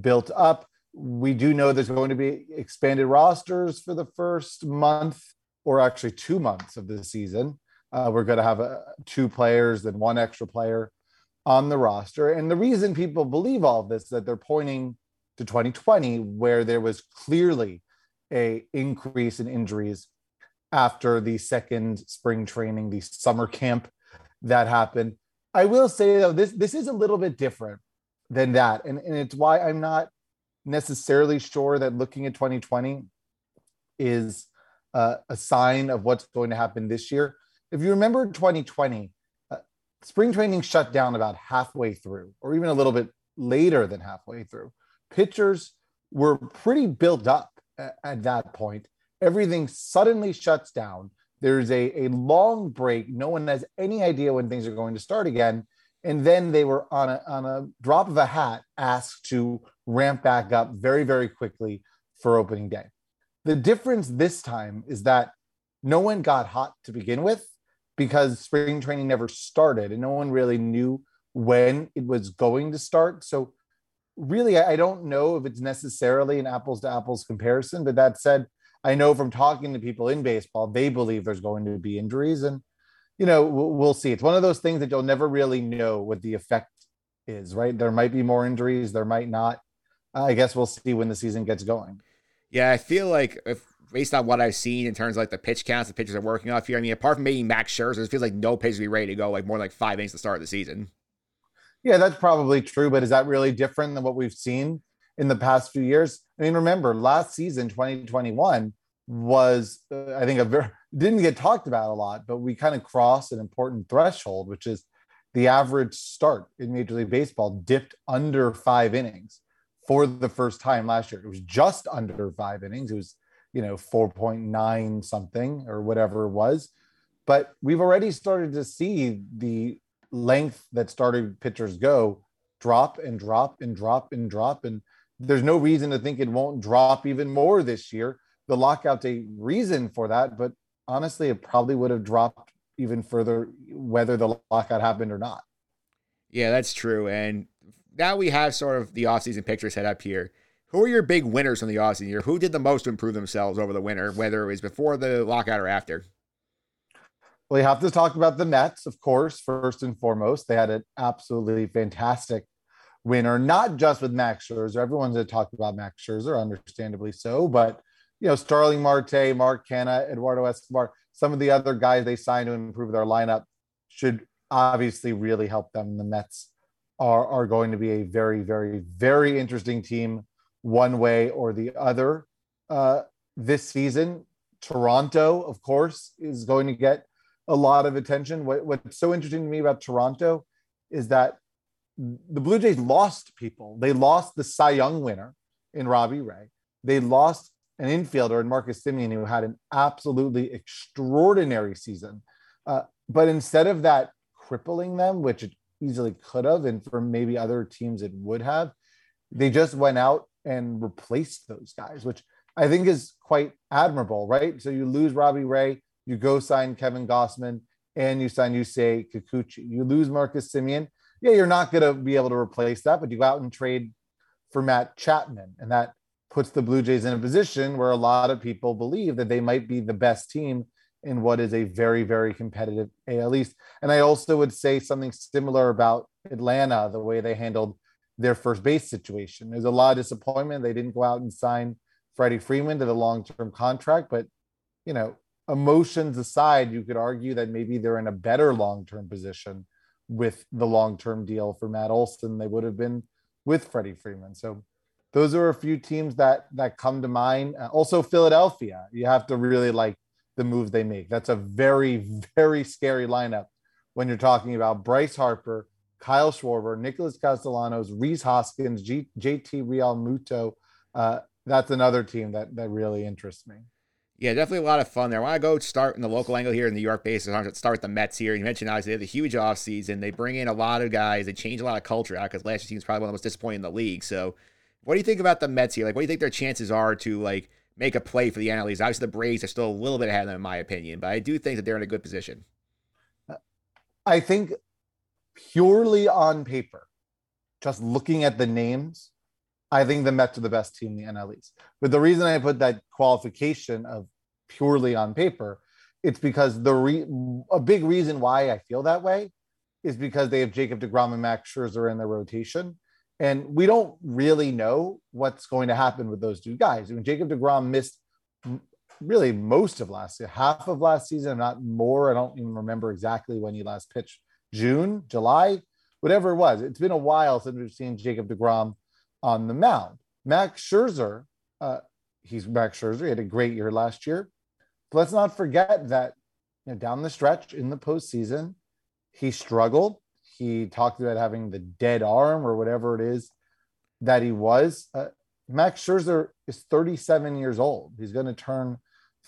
built up. We do know there's going to be expanded rosters for the first month or actually two months of the season. Uh, we're going to have uh, two players and one extra player on the roster. And the reason people believe all this is that they're pointing to 2020, where there was clearly a increase in injuries after the second spring training, the summer camp that happened. I will say though, this this is a little bit different than that, and, and it's why I'm not necessarily sure that looking at 2020 is uh, a sign of what's going to happen this year. If you remember 2020, uh, spring training shut down about halfway through, or even a little bit later than halfway through. Pitchers were pretty built up at, at that point. Everything suddenly shuts down there's a, a long break. No one has any idea when things are going to start again. And then they were on a, on a drop of a hat asked to ramp back up very, very quickly for opening day. The difference this time is that no one got hot to begin with because spring training never started and no one really knew when it was going to start. So, really, I don't know if it's necessarily an apples to apples comparison. But that said, I know from talking to people in baseball, they believe there's going to be injuries, and you know we'll, see. It's one of those things that you'll never really know what the effect is. Right? There might be more injuries, there might not. I guess we'll see when the season gets going. Yeah, I feel like if based on what I've seen in terms of like the pitch counts the pitchers are working off here, I mean, apart from maybe Max Scherzer, it feels like no pitch will be ready to go like more like five innings to start of the season. Yeah, that's probably true, but is that really different than what we've seen in the past few years? I mean, remember last season, 2021 was, uh, I think, a very didn't get talked about a lot, but we kind of crossed an important threshold, which is the average start in Major League Baseball dipped under five innings for the first time last year. It was just under five innings. It was, you know, 4.9 something or whatever it was. But we've already started to see the length that started pitchers go drop and drop and drop and drop. And there's no reason to think it won't drop even more this year. The lockout's a reason for that, but honestly, it probably would have dropped even further whether the lockout happened or not. Yeah, that's true. And now we have sort of the offseason picture set up here. Who are your big winners from the offseason year? Who did the most to improve themselves over the winter, whether it was before the lockout or after? Well, you have to talk about the Mets, of course, first and foremost. They had an absolutely fantastic winner, not just with Max Scherzer. Everyone's going to talk about Max Scherzer, understandably so, but you know, Starling Marte, Mark Canha, Eduardo Escobar, some of the other guys they signed to improve their lineup should obviously really help them. The Mets are, are going to be a very, very, very interesting team one way or the other uh, this season. Toronto, of course, is going to get a lot of attention. What, what's so interesting to me about Toronto is that the Blue Jays lost people. They lost the Cy Young winner in Robbie Ray. They lost an infielder in Marcus Semien who had an absolutely extraordinary season. Uh, but instead of that crippling them, which it easily could have, and for maybe other teams it would have, they just went out and replaced those guys, which I think is quite admirable, right? So you lose Robbie Ray, you go sign Kevin Gausman, and you sign Yusei Kikuchi. You lose Marcus Semien. Yeah, you're not going to be able to replace that, but you go out and trade for Matt Chapman, and that puts the Blue Jays in a position where a lot of people believe that they might be the best team in what is a very, very competitive AL East. And I also would say something similar about Atlanta, the way they handled their first base situation. There's a lot of disappointment. They didn't go out and sign Freddie Freeman to the long term contract, but, you know, emotions aside, you could argue that maybe they're in a better long term position with the long term deal for Matt Olson. They would have been with Freddie Freeman. So those are a few teams that that come to mind. Uh, also, Philadelphia. You have to really like the move they make. That's a very very scary lineup when you're talking about Bryce Harper, Kyle Schwarber, Nicholas Castellanos, Rhys Hoskins, G- JT Realmuto. Uh, that's another team that that really interests me. Yeah, definitely a lot of fun there. I want to go start in the local angle here in the New York base. Start with the Mets here. You mentioned obviously they had a huge offseason. They bring in a lot of guys. They change a lot of culture out because last year's team was probably one of the most disappointing in the league. So, what do you think about the Mets here? Like, what do you think their chances are to like make a play for the NL? Obviously, the Braves are still a little bit ahead of them, in my opinion, but I do think that they're in a good position. I think purely on paper, just looking at the names, I think the Mets are the best team in the NL East. But the reason I put that qualification of purely on paper, it's because the re- a big reason why I feel that way is because they have Jacob DeGrom and Max Scherzer in their rotation. And we don't really know what's going to happen with those two guys. I mean, Jacob DeGrom missed really most of last year, half of last season, if not more. I don't even remember exactly when he last pitched. June, July, whatever it was. It's been a while since we've seen Jacob DeGrom on the mound. Max Scherzer, uh, he's Max Scherzer. He had a great year last year. But let's not forget that you know, down the stretch in the postseason, he struggled. He talked about having the dead arm or whatever it is that he was. Uh, Max Scherzer is 37 years old. He's going to turn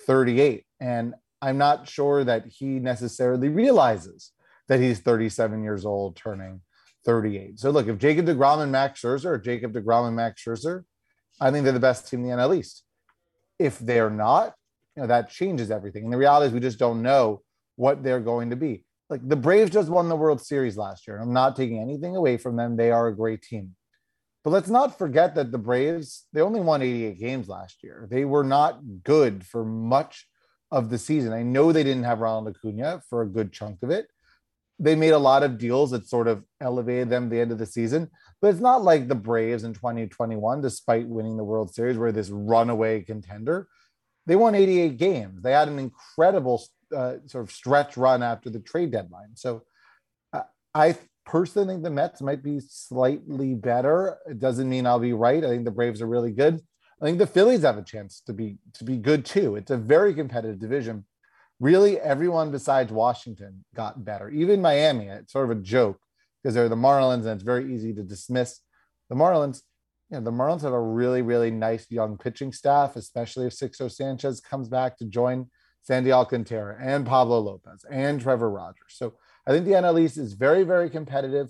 38. And I'm not sure that he necessarily realizes that he's 37 years old, turning 38. So look, if Jacob DeGrom and Max Scherzer, or Jacob DeGrom and Max Scherzer, I think they're the best team in the NL East. If they're not, you know, that changes everything. And the reality is we just don't know what they're going to be. Like the Braves just won the World Series last year. I'm not taking anything away from them. They are a great team. But let's not forget that the Braves, they only won 88 games last year. They were not good for much of the season. I know they didn't have Ronald Acuna for a good chunk of it. They made a lot of deals that sort of elevated them at the end of the season. But it's not like the Braves in 2021, despite winning the World Series, were this runaway contender. They won 88 games. They had an incredible uh, sort of stretch run after the trade deadline. So uh, I personally think the Mets might be slightly better. It doesn't mean I'll be right. I think the Braves are really good. I think the Phillies have a chance to be to be good too. It's a very competitive division. Really, everyone besides Washington got better. Even Miami, it's sort of a joke because they're the Marlins and it's very easy to dismiss the Marlins. You know, the Marlins have a really, really nice young pitching staff, especially if Sixto Sanchez comes back to join Sandy Alcantara and Pablo Lopez and Trevor Rogers. So I think the NL East is very, very competitive.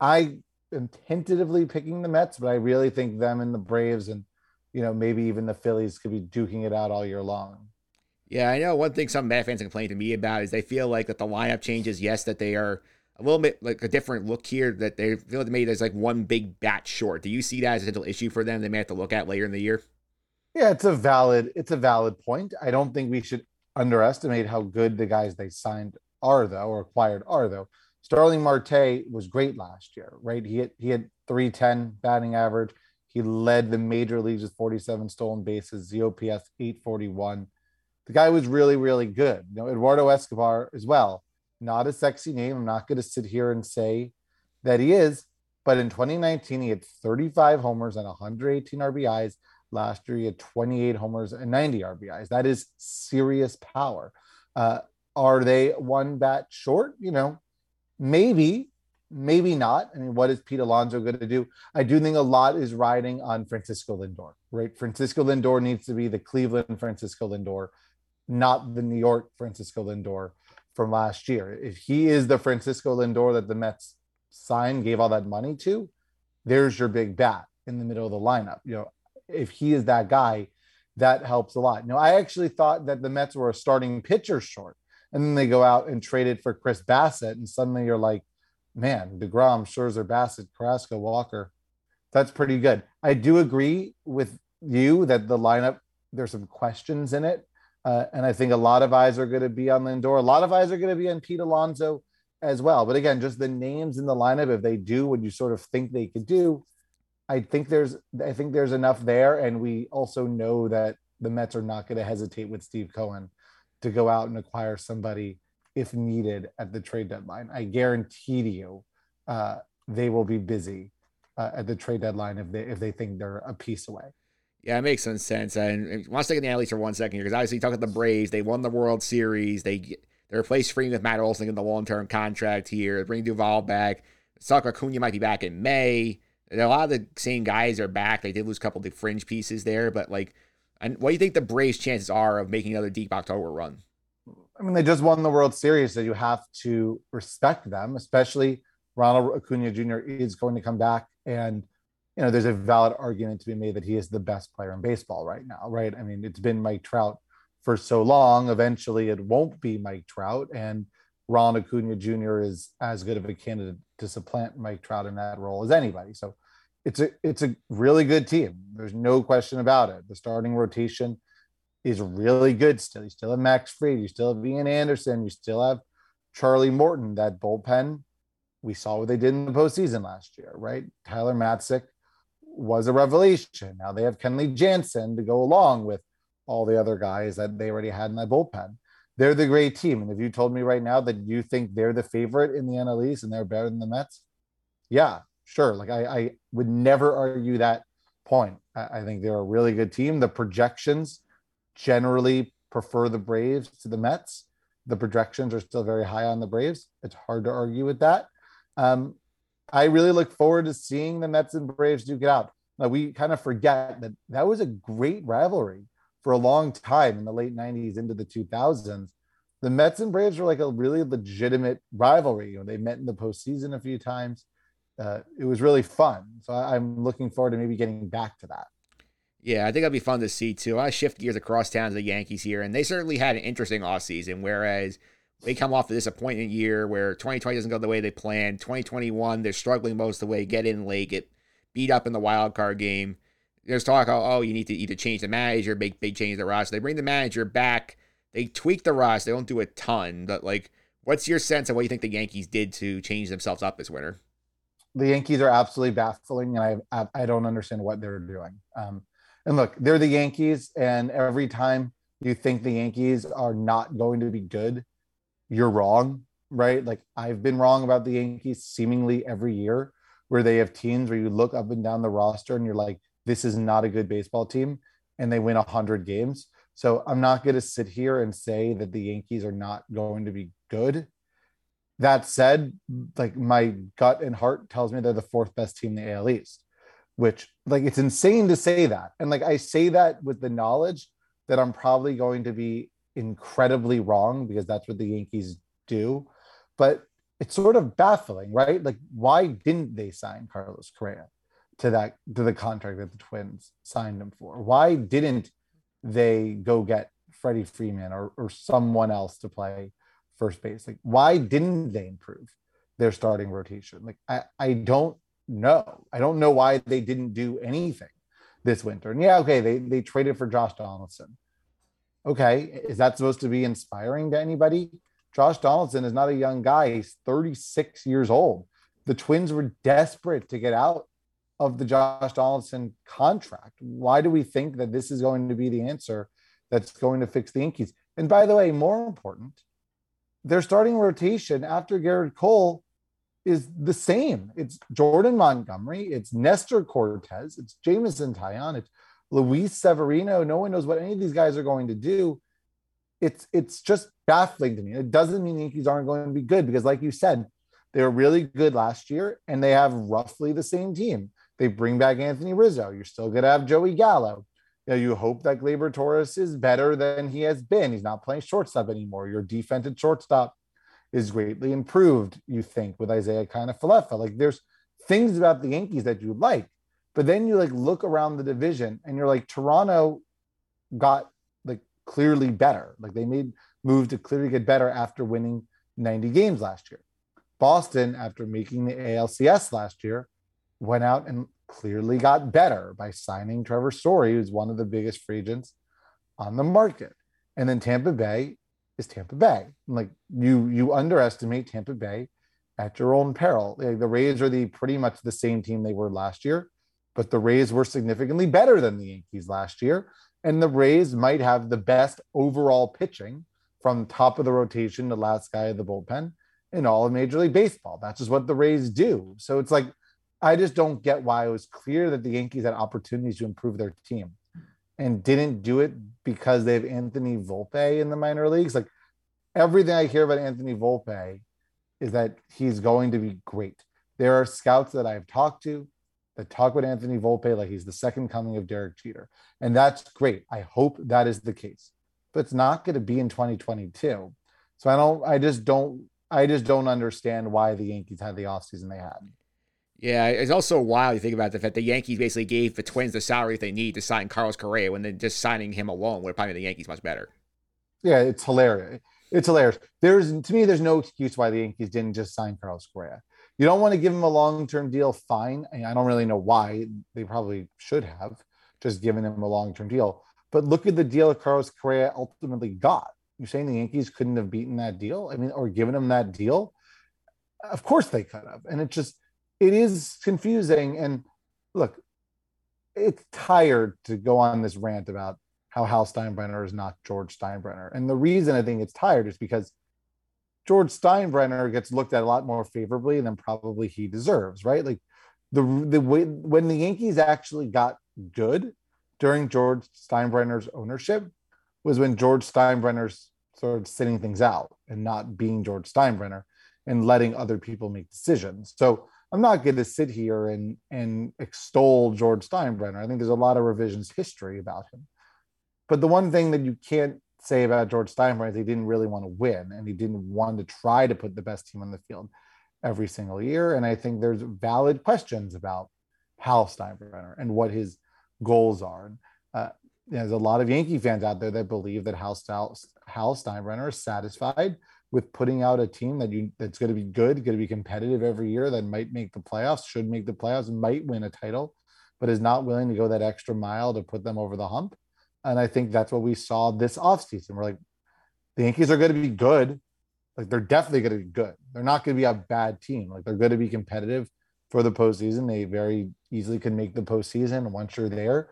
I am tentatively picking the Mets, but I really think them and the Braves and you know maybe even the Phillies could be duking it out all year long. Yeah, I know one thing some Met fans complain to me about is they feel like that the lineup changes, yes, that they are a little bit like a different look here, that they feel like maybe there's like one big bat short. Do you see that as a potential issue for them they may have to look at later in the year? Yeah, it's a valid it's a valid point. I don't think we should underestimate how good the guys they signed are though or acquired are though. Starling Marte was great last year, right? He had, he had 310 batting average. He led the major leagues with 47 stolen bases, ZOPS 841. The guy was really, really good. You know, Eduardo Escobar as well. Not a sexy name. I'm not going to sit here and say that he is, but in 2019, he had 35 homers and 118 RBIs. Last year, he had 28 homers and 90 RBIs. That is serious power. Uh, are they one bat short? You know, maybe, maybe not. I mean, what is Pete Alonso going to do? I do think a lot is riding on Francisco Lindor, right? Francisco Lindor needs to be the Cleveland Francisco Lindor, not the New York Francisco Lindor from last year. If he is the Francisco Lindor that the Mets signed, gave all that money to, there's your big bat in the middle of the lineup. You know, if he is that guy, that helps a lot. Now, I actually thought that the Mets were a starting pitcher short, and then they go out and traded for Chris Bassitt, and suddenly you're like, man, Degrom, Scherzer, Bassitt, Carrasco, Walker, that's pretty good. I do agree with you that the lineup there's some questions in it, uh, and I think a lot of eyes are going to be on Lindor. A lot of eyes are going to be on Pete Alonso as well. But again, just the names in the lineup, if they do what you sort of think they could do, I think there's I think there's enough there, and we also know that the Mets are not going to hesitate with Steve Cohen to go out and acquire somebody if needed at the trade deadline. I guarantee you, uh, they will be busy uh, at the trade deadline if they if they think they're a piece away. Yeah, it makes some sense. And I want to stick in the East for one second here because obviously you talk about the Braves. They won the World Series. They they replaced Freeman with Matt Olson in the long term contract here. Bring Duvall back. Suck Acuna might be back in May. And a lot of the same guys are back. They did lose a couple of the fringe pieces there, but like, and what do you think the Braves' chances are of making another deep October run? I mean, they just won the World Series, so you have to respect them, especially Ronald Acuna Jr. is going to come back. And, you know, there's a valid argument to be made that he is the best player in baseball right now, right? I mean, it's been Mike Trout for so long. Eventually, it won't be Mike Trout. And Ronald Acuna Jr. is as good of a candidate to supplant Mike Trout in that role as anybody. So it's a it's a really good team. There's no question about it. The starting rotation is really good still. You still have Max Fried, you still have Ian Anderson, you still have Charlie Morton. That bullpen, we saw what they did in the postseason last year, right? Tyler Matzek was a revelation. Now they have Kenley Jansen to go along with all the other guys that they already had in that bullpen. They're the great team. And if you told me right now that you think they're the favorite in the NL East and they're better than the Mets, yeah, sure. Like I, I would never argue that point. I, I think they're a really good team. The projections generally prefer the Braves to the Mets. The projections are still very high on the Braves. It's hard to argue with that. Um, I really look forward to seeing the Mets and Braves duke it out. Now, we kind of forget that that was a great rivalry for a long time in the late 90s into the 2000s. The Mets and Braves were like a really legitimate rivalry. You know, they met in the postseason a few times. Uh, it was really fun. So I, I'm looking forward to maybe getting back to that. Yeah, I think that'd be fun to see too. I shift gears across town to the Yankees here, and they certainly had an interesting offseason, whereas they come off a disappointing year where 2020 doesn't go the way they planned. 2021, they're struggling most of the way, get in late, get beat up in the wild card game. There's talk, oh, oh you need to either change the manager, make big change the roster. They bring the manager back, they tweak the roster, they don't do a ton, but like, what's your sense of what you think the Yankees did to change themselves up this winter? The Yankees are absolutely baffling, and I I, I don't understand what they're doing. Um, and look, they're the Yankees, and every time you think the Yankees are not going to be good, you're wrong, right? Like I've been wrong about the Yankees seemingly every year, where they have teams where you look up and down the roster and you're like, this is not a good baseball team, and they win 100 games. So I'm not going to sit here and say that the Yankees are not going to be good. That said, like my gut and heart tells me they're the fourth best team in the AL East which like it's insane to say that. And like I say that with the knowledge that I'm probably going to be incredibly wrong because that's what the Yankees do. But it's sort of baffling, right? Like, why didn't they sign Carlos Correa to that to the contract that the Twins signed him for? Why didn't they go get Freddie Freeman or, or someone else to play first base? Like, why didn't they improve their starting rotation? Like, I, I don't know. I don't know why they didn't do anything this winter. And yeah, okay, they they traded for Josh Donaldson. Okay, is that supposed to be inspiring to anybody? Josh Donaldson is not a young guy. He's 36 years old. The Twins were desperate to get out of the Josh Donaldson contract. Why do we think that this is going to be the answer that's going to fix the Yankees? And by the way, more important, their starting rotation after Gerrit Cole is the same. It's Jordan Montgomery, it's Nestor Cortes, it's Jameson Taillon, it's Luis Severino. No one knows what any of these guys are going to do. It's it's just baffling to me. It doesn't mean the Yankees aren't going to be good because, like you said, they were really good last year and they have roughly the same team. They bring back Anthony Rizzo. You're still going to have Joey Gallo. You, know, you hope that Gleyber Torres is better than he has been. He's not playing shortstop anymore. Your defensive shortstop is greatly improved, you think, with Isaiah Kiner-Falefa. Like there's things about the Yankees that you like, but then you like look around the division and you're like, Toronto got like clearly better. Like they made moves to clearly get better after winning 90 games last year. Boston, after making the ALCS last year, went out and clearly got better by signing Trevor Story, who's one of the biggest free agents on the market. And then Tampa Bay is Tampa Bay. Like you you underestimate Tampa Bay at your own peril. Like the Rays are the pretty much the same team they were last year, but the Rays were significantly better than the Yankees last year. And the Rays might have the best overall pitching from top of the rotation to last guy of the bullpen in all of Major League Baseball. That's just what the Rays do. So it's like I just don't get why it was clear that the Yankees had opportunities to improve their team and didn't do it because they have Anthony Volpe in the minor leagues. Like everything I hear about Anthony Volpe is that he's going to be great. There are scouts that I've talked to that talk about Anthony Volpe like he's the second coming of Derek Jeter. And that's great. I hope that is the case. But it's not going to be in 2022. So I don't I just don't I just don't understand why the Yankees had the offseason they had. Yeah, it's also wild you think about the fact the Yankees basically gave the Twins the salary they need to sign Carlos Correa when then just signing him alone would probably the Yankees much better. Yeah, it's hilarious. It's hilarious. There's to me, there's no excuse why the Yankees didn't just sign Carlos Correa. You don't want to give him a long-term deal, fine. I don't really know why. They probably should have just given him a long-term deal. But look at the deal Carlos Correa ultimately got. You're saying the Yankees couldn't have beaten that deal? I mean, or given him that deal? Of course they could have. And it just it is confusing. And look, it's tired to go on this rant about how Hal Steinbrenner is not George Steinbrenner. And the reason I think it's tired is because George Steinbrenner gets looked at a lot more favorably than probably he deserves, right? Like the the way when the Yankees actually got good during George Steinbrenner's ownership was when George Steinbrenner's sort of sitting things out and not being George Steinbrenner and letting other people make decisions. So I'm not going to sit here and and extol George Steinbrenner. I think there's a lot of revisions history about him. But the one thing that you can't say about George Steinbrenner is he didn't really want to win and he didn't want to try to put the best team on the field every single year. And I think there's valid questions about Hal Steinbrenner and what his goals are. And, uh, there's a lot of Yankee fans out there that believe that Hal, Hal Steinbrenner is satisfied with putting out a team that you that's going to be good, going to be competitive every year, that might make the playoffs, should make the playoffs, might win a title, but is not willing to go that extra mile to put them over the hump. And I think that's what we saw this offseason. We're like, the Yankees are going to be good. Like they're definitely going to be good. They're not going to be a bad team. Like they're going to be competitive for the postseason. They very easily can make the postseason. Once you're there,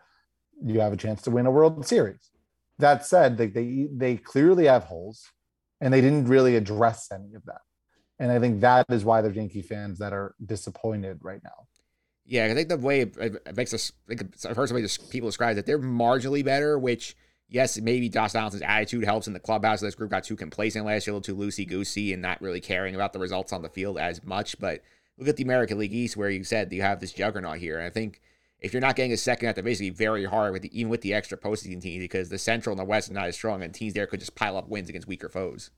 you have a chance to win a World Series. That said, they they, they clearly have holes, and they didn't really address any of that. And I think that is why there's Yankee fans that are disappointed right now. Yeah, I think the way it, makes us, like, I've heard some way people describe that they're marginally better, which, yes, maybe Josh Donaldson's attitude helps in the clubhouse. This group got too complacent last year, a little too loosey goosey, and not really caring about the results on the field as much. But look at the American League East, where you said you have this juggernaut here. And I think if you're not getting a second, that basically very hard with the, even with the extra postseason teams because the Central and the West are not as strong, and teams there could just pile up wins against weaker foes.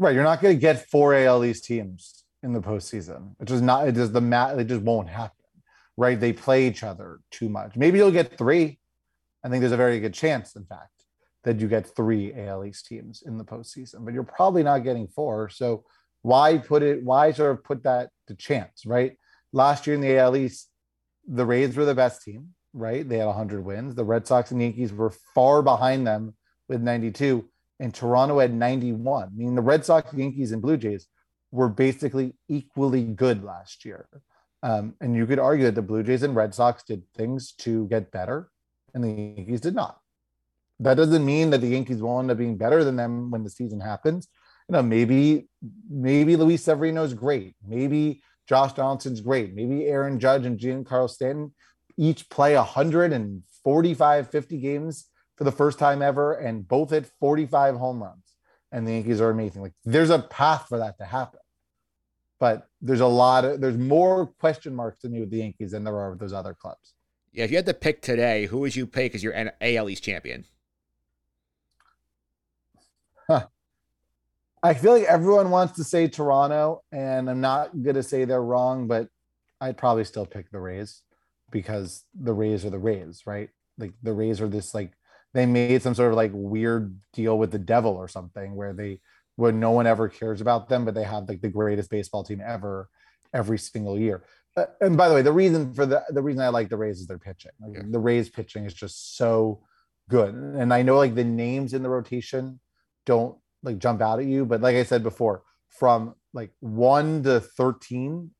Right, you're not going to get four AL East teams in the postseason. It just not. It just the mat. It just won't happen right? They play each other too much. Maybe you'll get three. I think there's a very good chance, in fact, that you get three AL East teams in the postseason, but you're probably not getting four. So why put it, why sort of put that to chance, right? Last year in the AL East, the Rays were the best team, right? They had 100 wins. The Red Sox and Yankees were far behind them with 92, and Toronto had 91. I mean, the Red Sox, Yankees, and Blue Jays were basically equally good last year. Um, and you could argue that the Blue Jays and Red Sox did things to get better, and the Yankees did not. That doesn't mean that the Yankees will end up being better than them when the season happens. You know, maybe maybe Luis Severino's great. Maybe Josh Donaldson's great. Maybe Aaron Judge and Giancarlo Stanton each play 145, 50 games for the first time ever, and both hit 45 home runs. And the Yankees are amazing. Like there's a path for that to happen but there's a lot of there's more question marks to me with the Yankees than there are with those other clubs. Yeah, if you had to pick today, who would you pick as your AL East champion? Huh. I feel like everyone wants to say Toronto, and I'm not going to say they're wrong, but I'd probably still pick the Rays because the Rays are the Rays, right? Like the Rays are this like they made some sort of like weird deal with the devil or something where they where no one ever cares about them, but they have like the greatest baseball team ever every single year. Uh, and by the way, the reason for the the reason I like the Rays is their pitching. Like, Yeah. The Rays pitching is just so good, and I know like the names in the rotation don't like jump out at you, but like I said before, from like one to thirteen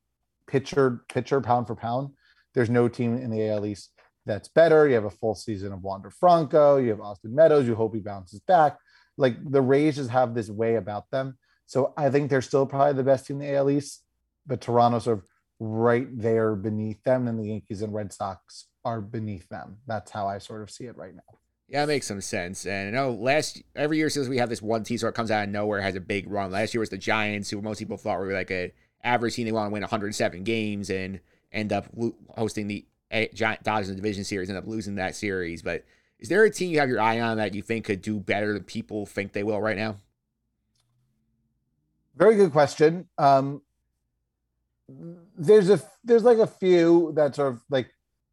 pitcher pitcher pound for pound, there's no team in the AL East that's better. You have a full season of Wander Franco. You have Austin Meadows. You hope he bounces back like the Rays just have this way about them. So I think they're still probably the best team in the AL East, but Toronto's sort of right there beneath them, and the Yankees and Red Sox are beneath them. That's how I sort of see it right now. Yeah, it makes some sense. And I know last every year since we have this one team sort comes out of nowhere has a big run. Last year was the Giants, who most people thought were like a average team. They want to win 107 games and end up hosting the Giant Dodgers in the division series, end up losing that series. But is there a team you have your eye on that you think could do better than people think they will right now? Very good question. Um, there's a there's like a few that sort of like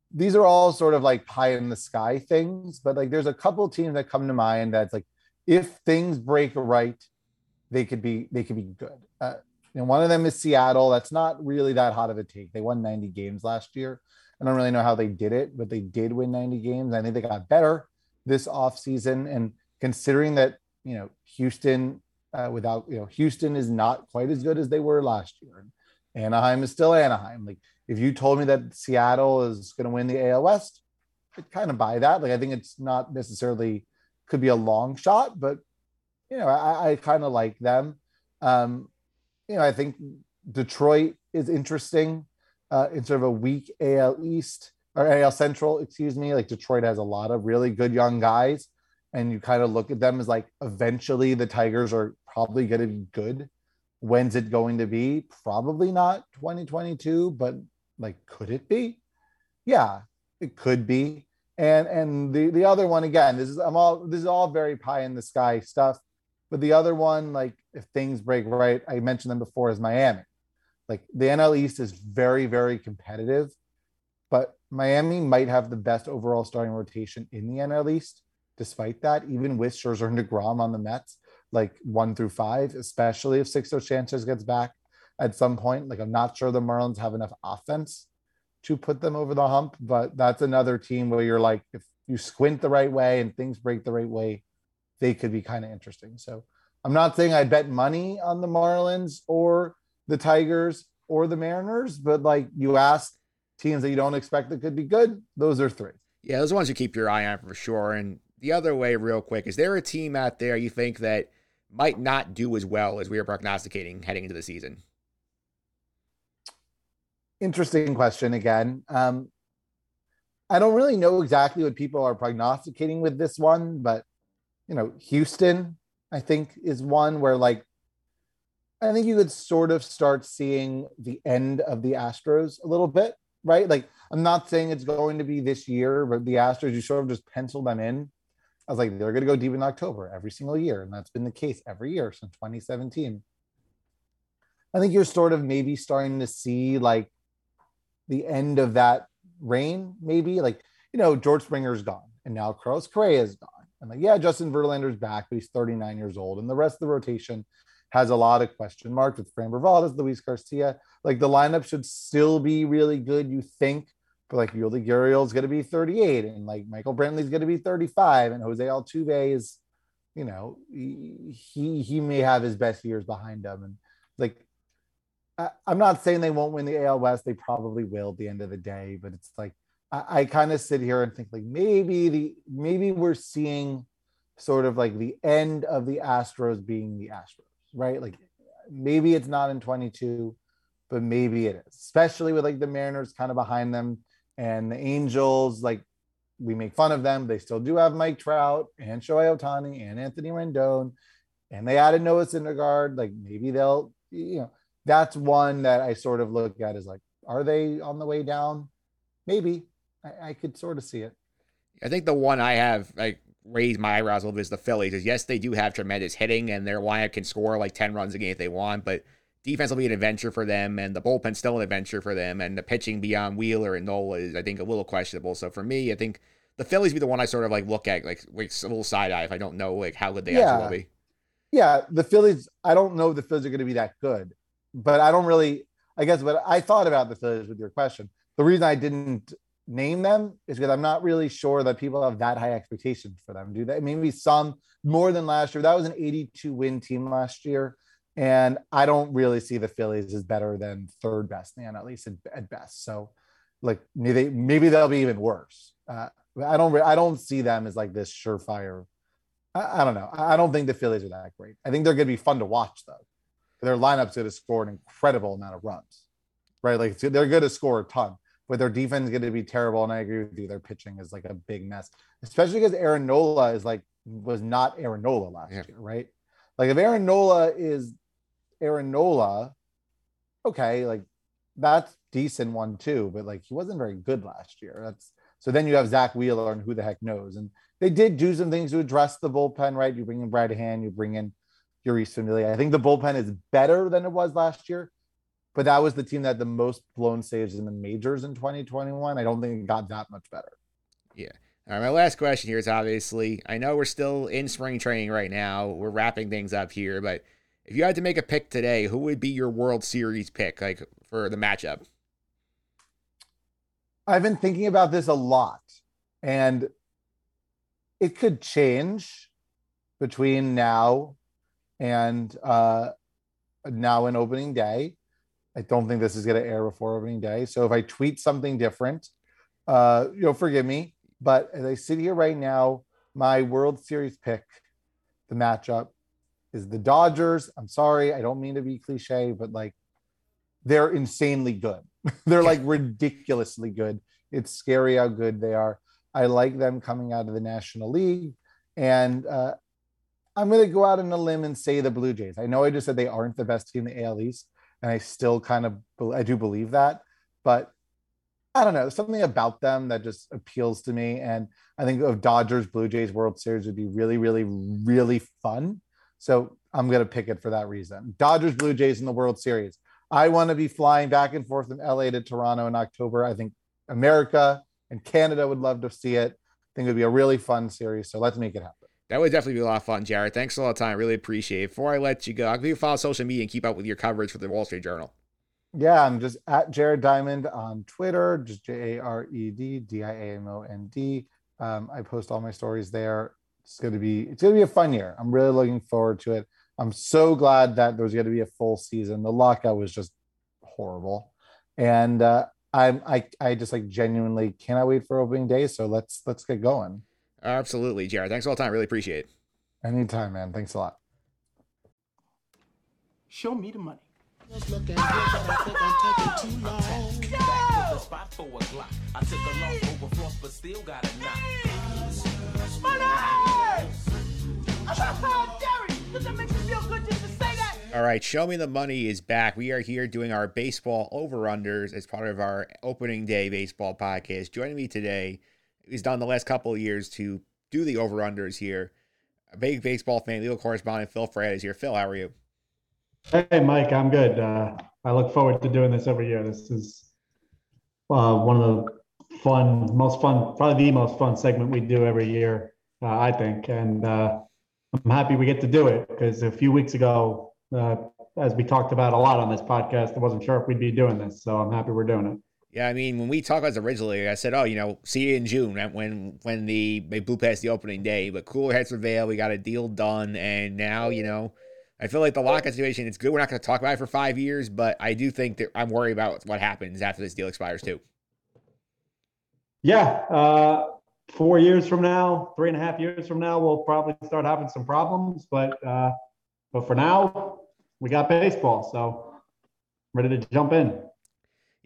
these are all sort of like pie in the sky things, but like there's a couple teams that come to mind that's like if things break right, they could be they could be good. Uh, and one of them is Seattle. That's not really that hot of a take. They won 90 games last year. I don't really know how they did it, but they did win 90 games. I think they got better this offseason. And considering that, you know, Houston uh, without, you know, Houston is not quite as good as they were last year. Anaheim is still Anaheim. Like if you told me that Seattle is going to win the AL West, I'd kind of buy that. Like I think it's not necessarily could be a long shot, but you know, I, I kind of like them. Um, you know, I think Detroit is interesting. Uh, in sort of a weak AL East or AL Central, excuse me. Like Detroit has a lot of really good young guys, and you kind of look at them as like eventually the Tigers are probably going to be good. When's it going to be? Probably not 2022, but like, could it be? Yeah, it could be. And and the the other one again, this is I'm all this is all very pie in the sky stuff. But the other one, like if things break right, I mentioned them before, is Miami. Like the NL East is very, very competitive, but Miami might have the best overall starting rotation in the NL East. Despite that, even with Scherzer and Degrom on the Mets, like one through five, especially if Sixto Sanchez gets back at some point. Like I'm not sure the Marlins have enough offense to put them over the hump, but that's another team where you're like, if you squint the right way and things break the right way, they could be kind of interesting. So I'm not saying I bet money on the Marlins or the Tigers or the Mariners, but like you ask teams that you don't expect that could be good, those are three. Yeah, those are ones you keep your eye on for sure. And the other way, real quick, is there a team out there you think that might not do as well as we are prognosticating heading into the season? Interesting question again. Um, I don't really know exactly what people are prognosticating with this one, but you know, Houston, I think, is one where like I think you could sort of start seeing the end of the Astros a little bit, right? Like, I'm not saying it's going to be this year, but the Astros, you sort of just pencil them in. I was like, they're going to go deep in October every single year. And that's been the case every year since 2017. I think you're sort of maybe starting to see like the end of that reign, maybe. Like, you know, George Springer's gone and now Carlos Correa is gone. And like, yeah, Justin Verlander's back, but he's 39 years old. And the rest of the rotation has a lot of question marks with Fran Valdez, Luis Garcia. Like the lineup should still be really good, you think, but like Yuli Gurriel's going to be 38, and like Michael Brantley's going to be 35, and Jose Altuve is, you know, he he may have his best years behind him, and like I, I'm not saying they won't win the AL West, they probably will at the end of the day, but it's like I, I kind of sit here and think like maybe the maybe we're seeing sort of like the end of the Astros being the Astros right? Like maybe it's not in 22, but maybe it is, especially with like the Mariners kind of behind them and the Angels. Like we make fun of them, they still do have Mike Trout and Shohei Ohtani and Anthony Rendon, and they added Noah Syndergaard. Like maybe they'll, you know, that's one that I sort of look at as like, are they on the way down? Maybe I, I could sort of see it. I think the one I have like raise my eyebrows a little bit is the Phillies. Is yes, they do have tremendous hitting, and their lineup can score like ten runs a game if they want, but defense will be an adventure for them, and the bullpen's still an adventure for them, and the pitching beyond Wheeler and Nola is, I think, a little questionable. So for me, I think the Phillies be the one I sort of like look at like with a little side eye if I don't know like how good they Yeah. actually will be. Yeah, the Phillies. I don't know the Phillies are going to be that good, but I don't really. I guess what I thought about the Phillies with your question. The reason I didn't name them is because I'm not really sure that people have that high expectations for them. Do they? Maybe some more than last year. That was an 82 win team last year, and I don't really see the Phillies as better than third best man, at least at, at best. So, like maybe maybe they'll be even worse. Uh, I don't. I don't see them as like this surefire. I, I don't know. I don't think the Phillies are that great. I think they're going to be fun to watch though. Their lineup's going to score an incredible amount of runs, right? Like they're going to score a ton, but their defense is going to be terrible. And I agree with you. Their pitching is like a big mess, especially because Aaron Nola is like was not Aaron Nola last Yeah. year, right? Like if Aaron Nola is Aaron Nola, okay, like that's decent one too, but like he wasn't very good last year. That's so then you have Zack Wheeler and who the heck knows. And they did do some things to address the bullpen, right? You bring in Brad Hand, you bring in Jeurys Familia. I think the bullpen is better than it was last year, but that was the team that had the most blown saves in the majors in 2021. I don't think it got that much better. Yeah. All right, my last question here is obviously I know we're still in spring training right now. We're wrapping things up here, but if you had to make a pick today, who would be your World Series pick, like for the matchup? I've been thinking about this a lot, and it could change between now and uh, now and opening day. I don't think this is going to air before opening day. So if I tweet something different, uh, you'll forgive me. But as I sit here right now, my World Series pick, the matchup is the Dodgers. I'm sorry, I don't mean to be cliche, but like they're insanely good. they're like ridiculously good. It's scary how good they are. I like them coming out of the National League. And uh, I'm going to go out on a limb and say the Blue Jays. I know I just said they aren't the best team in the AL East, and I still kind of I do believe that, but I don't know something about them that just appeals to me. And I think of Dodgers Blue Jays World Series would be really, really, really fun. So I'm to pick it for that reason. Dodgers Blue Jays in the World Series. I want to be flying back and forth from LA to Toronto in October. I think America and Canada would love to see it. I think it would be a really fun series. So let's make it happen. That would definitely be a lot of fun, Jared. Thanks a lot of time. Really appreciate it. Before I let you go, I'll give you follow social media and keep up with your coverage for the Wall Street Journal. Yeah, I'm just at Jared Diamond on Twitter, just J A R E D D I A M O N D. Um, I post all my stories there. It's going to be it's to be a fun year. I'm really looking forward to it. I'm so glad that there's going to be a full season. The lockout was just horrible, and uh, I'm I I just like genuinely cannot wait for opening day. So let's let's get going. Absolutely, Jared. Thanks all the time. Really appreciate it. Anytime, man. Thanks a lot. Show me the money. spot for a Glock. I took a loss over floss, but still got a knock. All right, Show Me the Money is back. We are here doing our baseball over-unders as part of our opening day baseball podcast. Joining me today, he's done the last couple of years to do the over-unders here. A big baseball fan, legal correspondent Phil Fred is here. Phil, how are you? Hey, Mike, I'm good. Uh, I look forward to doing this every year. This is uh, one of the fun, most fun, probably the most fun segment we do every year, uh, I think. And uh, I'm happy we get to do it because a few weeks ago, uh, as we talked about a lot on this podcast, I wasn't sure if we'd be doing this. So I'm happy we're doing it. Yeah, I mean, when we talked about this originally, I said, "Oh, you know, see you in June when when the they blew past the opening day." But cooler heads prevail. We got a deal done, and now you know, I feel like the lockout situation. It's good. We're not going to talk about it for five years, but I do think that I'm worried about what happens after this deal expires too. Yeah. Uh, four years from now, three and a half years from now, we'll probably start having some problems. But uh, but for now, we got baseball, so ready to jump in.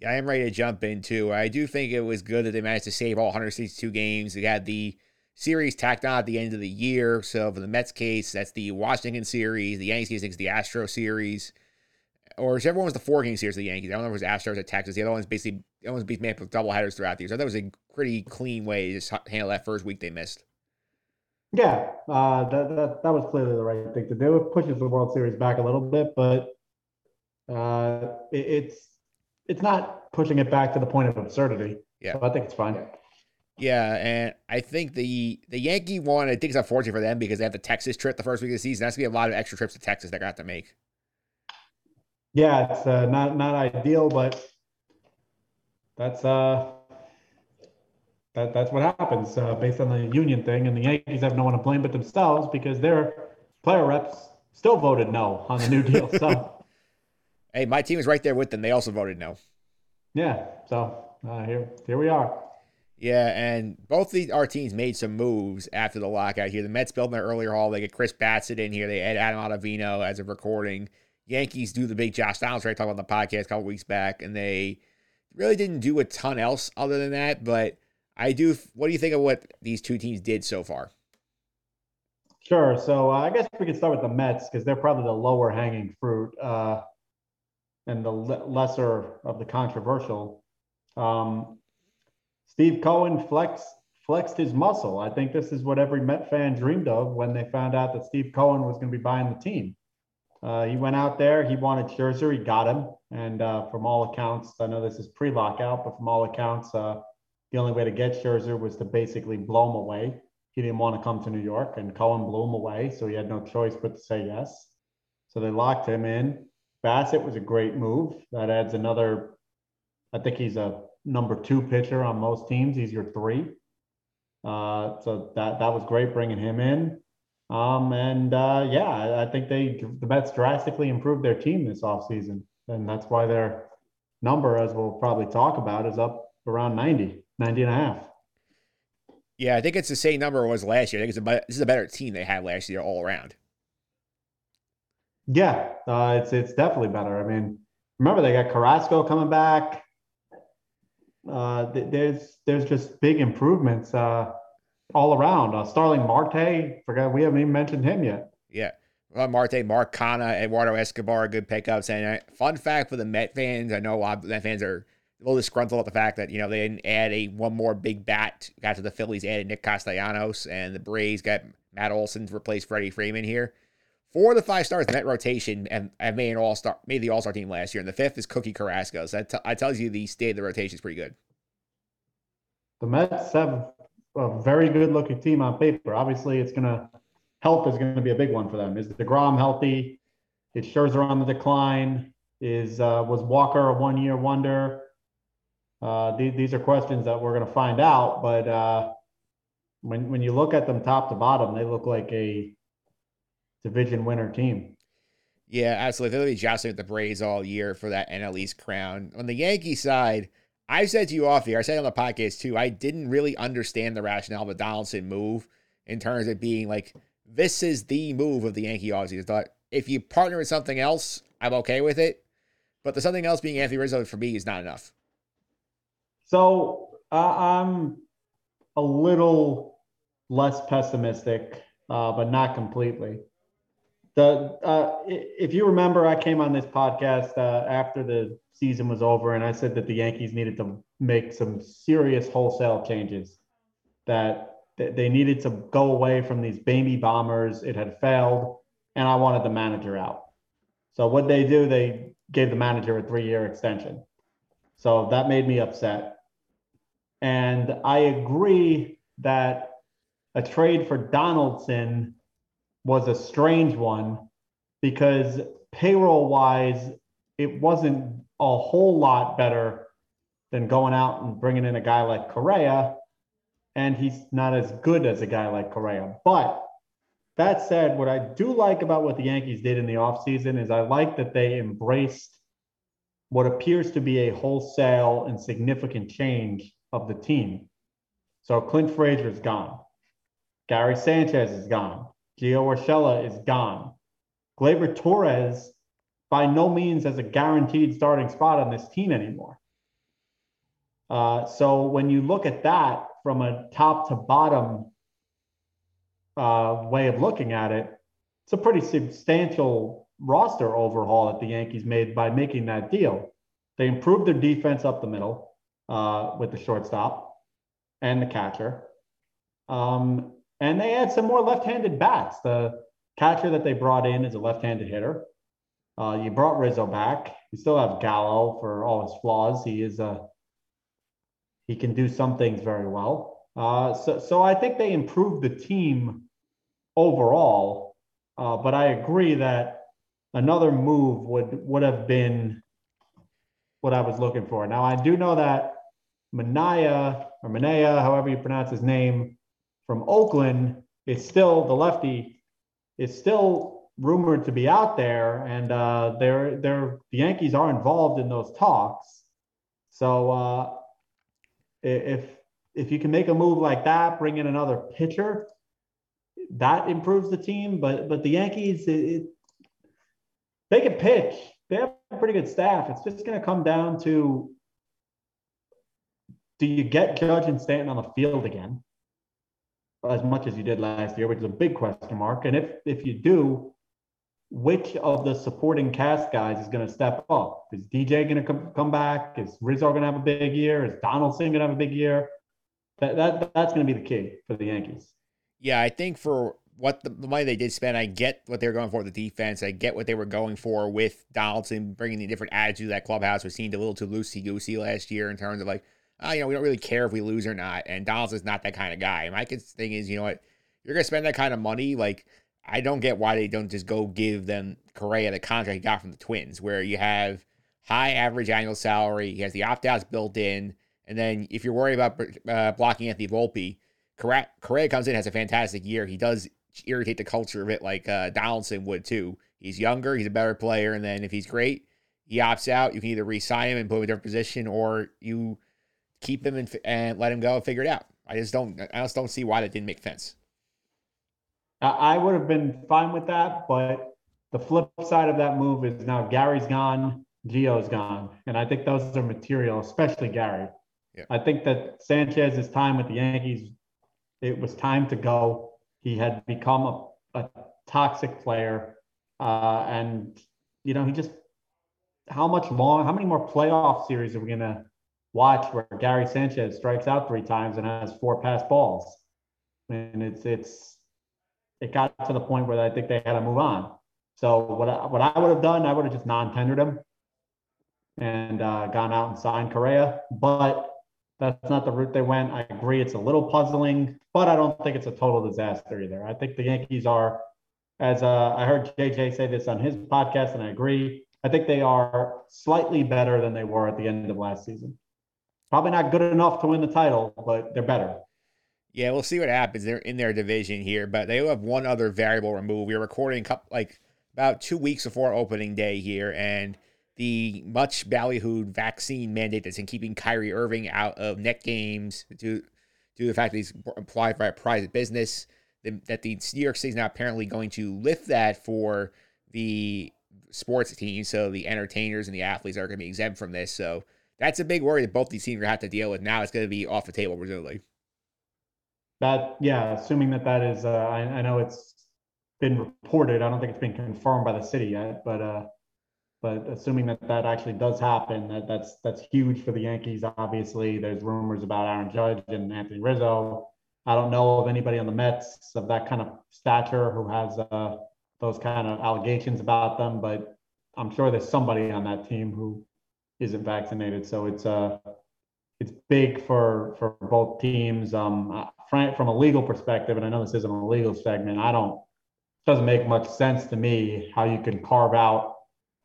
I am ready to jump into. I do think it was good that they managed to save all 162 games. They had the series tacked on at the end of the year. So for the Mets case, that's the Washington series. The Yankees case, it's the Astro series. Or whichever one was the four game series of the Yankees. I don't know if it was Astros at Texas. The other one's basically the other one's made up of double headers throughout the year. So that was a pretty clean way to just handle that first week they missed. Yeah, uh, that, that that was clearly the right thing to do. It pushes the World Series back a little bit, but uh, it, it's it's not pushing it back to the point of absurdity. Yeah. so I think it's fine. Yeah, and I think the the Yankee one, I think it's unfortunate for them because they have the Texas trip the first week of the season. That's gonna be a lot of extra trips to Texas they're gonna have to make. Yeah, it's uh, not not ideal, but that's uh that that's what happens uh, based on the union thing, and the Yankees have no one to blame but themselves because their player reps still voted no on the new deal. So Hey, my team is right there with them. They also voted no. yeah, so uh, here here we are. Yeah, and both these our teams made some moves after the lockout here. The Mets built their earlier haul. They get Chris Bassitt in here. They add Adam Ottavino as a recording. Yankees do the big Josh Donaldson trade. Talked about the podcast a couple weeks back, and they really didn't do a ton else other than that. But I do. What do you think of what these two teams did so far? Sure. So uh, I guess we could start with the Mets because they're probably the lower hanging fruit. Uh, and the le- lesser of the controversial. Um, Steve Cohen flexed flexed his muscle. I think this is what every Met fan dreamed of when they found out that Steve Cohen was going to be buying the team. Uh, he went out there. He wanted Scherzer. He got him. And uh, from all accounts, I know this is pre-lockout, but from all accounts, uh, the only way to get Scherzer was to basically blow him away. He didn't want to come to New York, and Cohen blew him away, so he had no choice but to say yes. So they locked him in. Bassitt was a great move. That adds another. I think he's a number two pitcher on most teams. He's your three. Uh, so that that was great bringing him in. Um, and uh, yeah, I, think they the Mets drastically improved their team this offseason. and that's why their number, as we'll probably talk about, is up around 90, 90 and a half. Yeah, I think it's the same number it was last year. I think it's a, this is a better team they had last year all around. Yeah, uh, it's it's definitely better. I mean, remember they got Carrasco coming back. Uh, th- there's there's just big improvements uh, all around. Uh, Starling Marte, forgot we haven't even mentioned him yet. Yeah. Marte, Mark Canha, Eduardo Escobar, good pickups. And uh, fun fact for the Met fans, I know a lot of Met fans are a little disgruntled at the fact that, you know, they didn't add a one more big bat. Got to the Phillies, added Nick Castellanos, and the Braves got Matt Olson to replace Freddie Freeman here. Four of the five stars in that rotation and have made an all star, made the all star team last year, and the fifth is Cookie Carrasco. So that, t- that tells you the state of the rotation is pretty good. The Mets have a very good looking team on paper. Obviously, it's going to help is going to be a big one for them. Is Degrom healthy? Is Scherzer on the decline? Is uh, was Walker a one year wonder? Uh, these, these are questions that we're going to find out. But uh, when when you look at them top to bottom, they look like a division winner team. Yeah, absolutely. They'll be jostling with the Braves all year for that NL East crown. On the Yankee side, I said to you off here, I said on the podcast too, I didn't really understand the rationale of the Donaldson move in terms of being like, this is the move of the Yankee offseason. I thought if you partner with something else, I'm okay with it. But the something else being Anthony Rizzo for me is not enough. So uh, I'm a little less pessimistic, uh, but not completely. The uh, if you remember, I came on this podcast uh, after the season was over, and I said that the Yankees needed to make some serious wholesale changes. That they needed to go away from these baby bombers. It had failed, and I wanted the manager out. So what they do, they gave the manager a three-year extension. So that made me upset. And I agree that a trade for Donaldson was a strange one because payroll wise, it wasn't a whole lot better than going out and bringing in a guy like Correa. And he's not as good as a guy like Correa. But that said, what I do like about what the Yankees did in the offseason is I like that they embraced what appears to be a wholesale and significant change of the team. So Clint Frazier is gone. Gary Sanchez is gone. Gio Urshela is gone. Gleyber Torres by no means has a guaranteed starting spot on this team anymore. Uh, so when you look at that from a top to bottom uh, way of looking at it, it's a pretty substantial roster overhaul that the Yankees made by making that deal. They improved their defense up the middle uh, with the shortstop and the catcher. Um, and they had some more left-handed bats. The catcher that they brought in is a left-handed hitter. Uh, you brought Rizzo back. You still have Gallo for all his flaws. He is a he can do some things very well. Uh, so so I think they improved the team overall. Uh, but I agree that another move would would have been what I was looking for. Now I do know that Manaya or Manaya, however you pronounce his name, from Oakland is still the lefty is still rumored to be out there, and uh, they're they're the Yankees are involved in those talks. So uh, if if you can make a move like that, bring in another pitcher, that improves the team. But but the Yankees, it, it, they can pitch. They have a pretty good staff. It's just going to come down to do you get Judge and Stanton on the field again, as much as you did last year, which is a big question mark. And if if you do, which of the supporting cast guys is going to step up? Is DJ going to come, come back? Is Rizzo going to have a big year? Is Donaldson going to have a big year? That, that that's going to be the key for the Yankees. Yeah, I think for what the, the money they did spend, I get what they're going for the defense. I get what they were going for with Donaldson bringing the different attitude that clubhouse, which seemed a little too loosey goosey last year in terms of like, oh, you know, we don't really care if we lose or not. And Donaldson's not that kind of guy. My thing is, you know what, you're going to spend that kind of money. Like, I don't get why they don't just go give them Correa the contract he got from the Twins, where you have high average annual salary, he has the opt outs built in. And then if you're worried about uh, blocking Anthony Volpe, Correa, Correa comes in, has a fantastic year. He does irritate the culture of it like uh, Donaldson would too. He's younger, he's a better player, and then if he's great, he opts out. You can either re-sign him and put him in a different position, or you keep him and, and let him go and figure it out. I just don't. I just don't see why that didn't make sense. I would have been fine with that, but the flip side of that move is now Gary's gone, Gio's gone, and I think those are material, especially Gary. Yeah. I think that Sanchez's time with the Yankees, it was time to go. He had become a, a toxic player, uh, and you know he just how much long, how many more playoff series are we gonna watch where Gary Sanchez strikes out three times and has four pass balls? And it's it's it got to the point where I think they had to move on. So what I, what I would have done, I would have just non-tendered him and uh, gone out and signed Correa. But that's not the route they went. I agree, it's a little puzzling, but I don't think it's a total disaster either. I think the Yankees are, as uh, I heard JJ say this on his podcast, and I agree. I think they are slightly better than they were at the end of last season. Probably not good enough to win the title, but they're better. Yeah, we'll see what happens. They're in their division here, but they have one other variable removed. We are recording couple, like about two weeks before opening day here, and the much ballyhooed vaccine mandate that's in keeping Kyrie Irving out of net games due, due to the fact that he's applied for a private business. That the New York City is now apparently going to lift that for the sports teams, so the entertainers and the athletes are going to be exempt from this. So that's a big worry that both these teams are have to deal with. Now it's going to be off the table, presumably. That yeah, assuming that that is, uh, I, I know it's been reported. I don't think it's been confirmed by the city yet, but uh, but assuming that that actually does happen, that that's that's huge for the Yankees. Obviously, there's rumors about Aaron Judge and Anthony Rizzo. I don't know of anybody on the Mets of that kind of stature who has uh, those kind of allegations about them, but I'm sure there's somebody on that team who isn't vaccinated. So it's uh it's big for for both teams. Um, from a legal perspective, and I know this isn't a legal segment, I don't it doesn't make much sense to me how you can carve out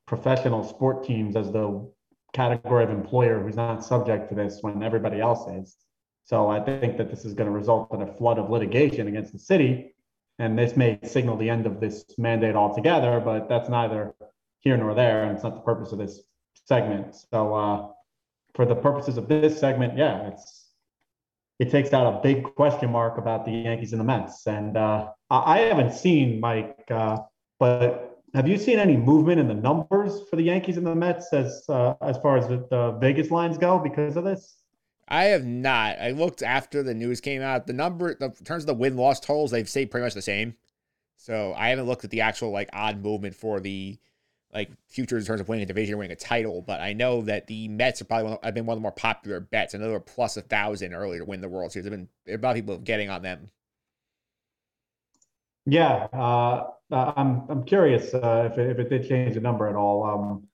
professional sport teams as the category of employer who's not subject to this when everybody else is. So I think that this is going to result in a flood of litigation against the city, and this may signal the end of this mandate altogether. But that's neither here nor there, and it's not the purpose of this segment. So uh, for the purposes of this segment, yeah, it's it takes out a big question mark about the Yankees and the Mets. And uh, I haven't seen Mike, uh, but have you seen any movement in the numbers for the Yankees and the Mets as uh, as far as the, the Vegas lines go because of this? I have not. I looked after the news came out. The number, the, in terms of the win loss totals, they've stayed pretty much the same. So I haven't looked at the actual like odd movement for the like futures in terms of winning a division or winning a title, but I know that the Mets are probably one of, have been one of the more popular bets. I know they were plus a thousand earlier to win the World Series. There've been a lot of people getting on them. Yeah, uh, uh, I'm I'm curious uh, if it, if it did change the number at all. Um,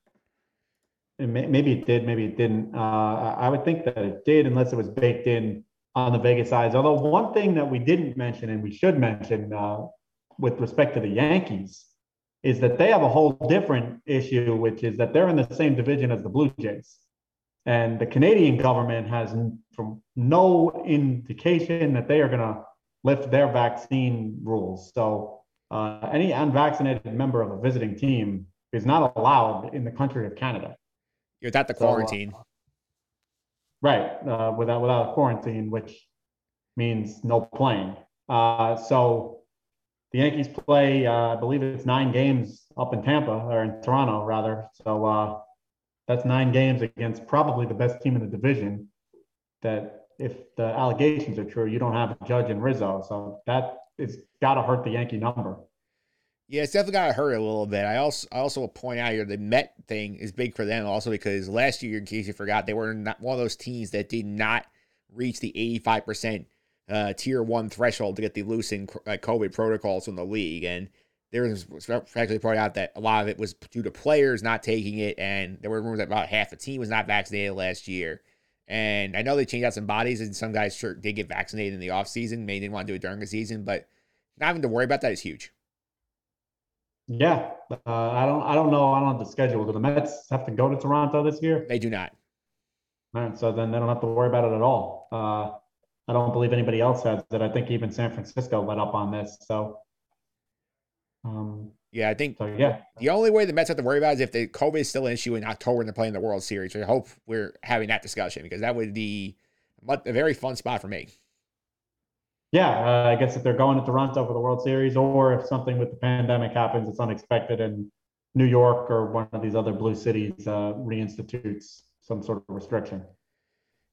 may, maybe it did, maybe it didn't. Uh, I would think that it did, unless it was baked in on the Vegas sides. Although one thing that we didn't mention and we should mention uh, with respect to the Yankees is that they have a whole different issue, which is that they're in the same division as the Blue Jays. And the Canadian government has from no indication that they are going to lift their vaccine rules. So uh, any unvaccinated member of a visiting team is not allowed in the country of Canada. You're at the quarantine. So, uh, right, uh, without without a quarantine, which means no playing. Uh, so the Yankees play, uh, I believe it's nine games up in Tampa or in Toronto rather. So uh, that's nine games against probably the best team in the division. That if the allegations are true, you don't have a Judge and Rizzo. So that it's got to hurt the Yankee number. Yeah, it's definitely got to hurt a little bit. I also I also will point out here the Met thing is big for them also because last year, in case you forgot, they were not one of those teams that did not reach the 85% uh, tier one threshold to get the loosened uh, COVID protocols in the league. And there was actually pointed out that a lot of it was due to players not taking it. And there were rumors that about half the team was not vaccinated last year. And I know they changed out some bodies, and some guys sure did get vaccinated in the offseason. Maybe they didn't want to do it during the season, but not having to worry about that is huge. Yeah, uh, I don't. I don't know. I don't have the schedule. Do the Mets have to go to Toronto this year? They do not. Man, so then they don't have to worry about it at all. Uh, I don't believe anybody else has it. I think even San Francisco let up on this. So, um, Yeah, I think so yeah, the only way the Mets have to worry about is if the COVID is still an issue in October and they're playing the World Series. So I hope we're having that discussion because that would be a very fun spot for me. yeah. Uh, I guess if they're going to Toronto for the World Series, or if something with the pandemic happens, it's unexpected, and New York or one of these other blue cities uh, reinstitutes some sort of restriction.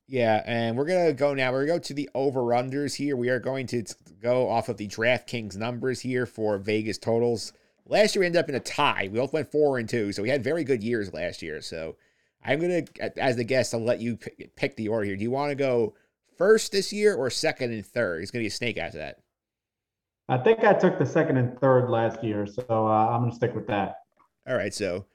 Yeah, and we're gonna go now. We're gonna go to the over/unders here. We are going to go off of the DraftKings numbers here for Vegas totals. Last year we ended up in a tie. We both went four and two, so we had very good years last year. So I'm gonna, as the guest, I'll let you pick the order here. Do you want to go first this year or second and third? It's gonna be a snake after that. I think I took the second and third last year, so uh, I'm going to stick with that. All right, so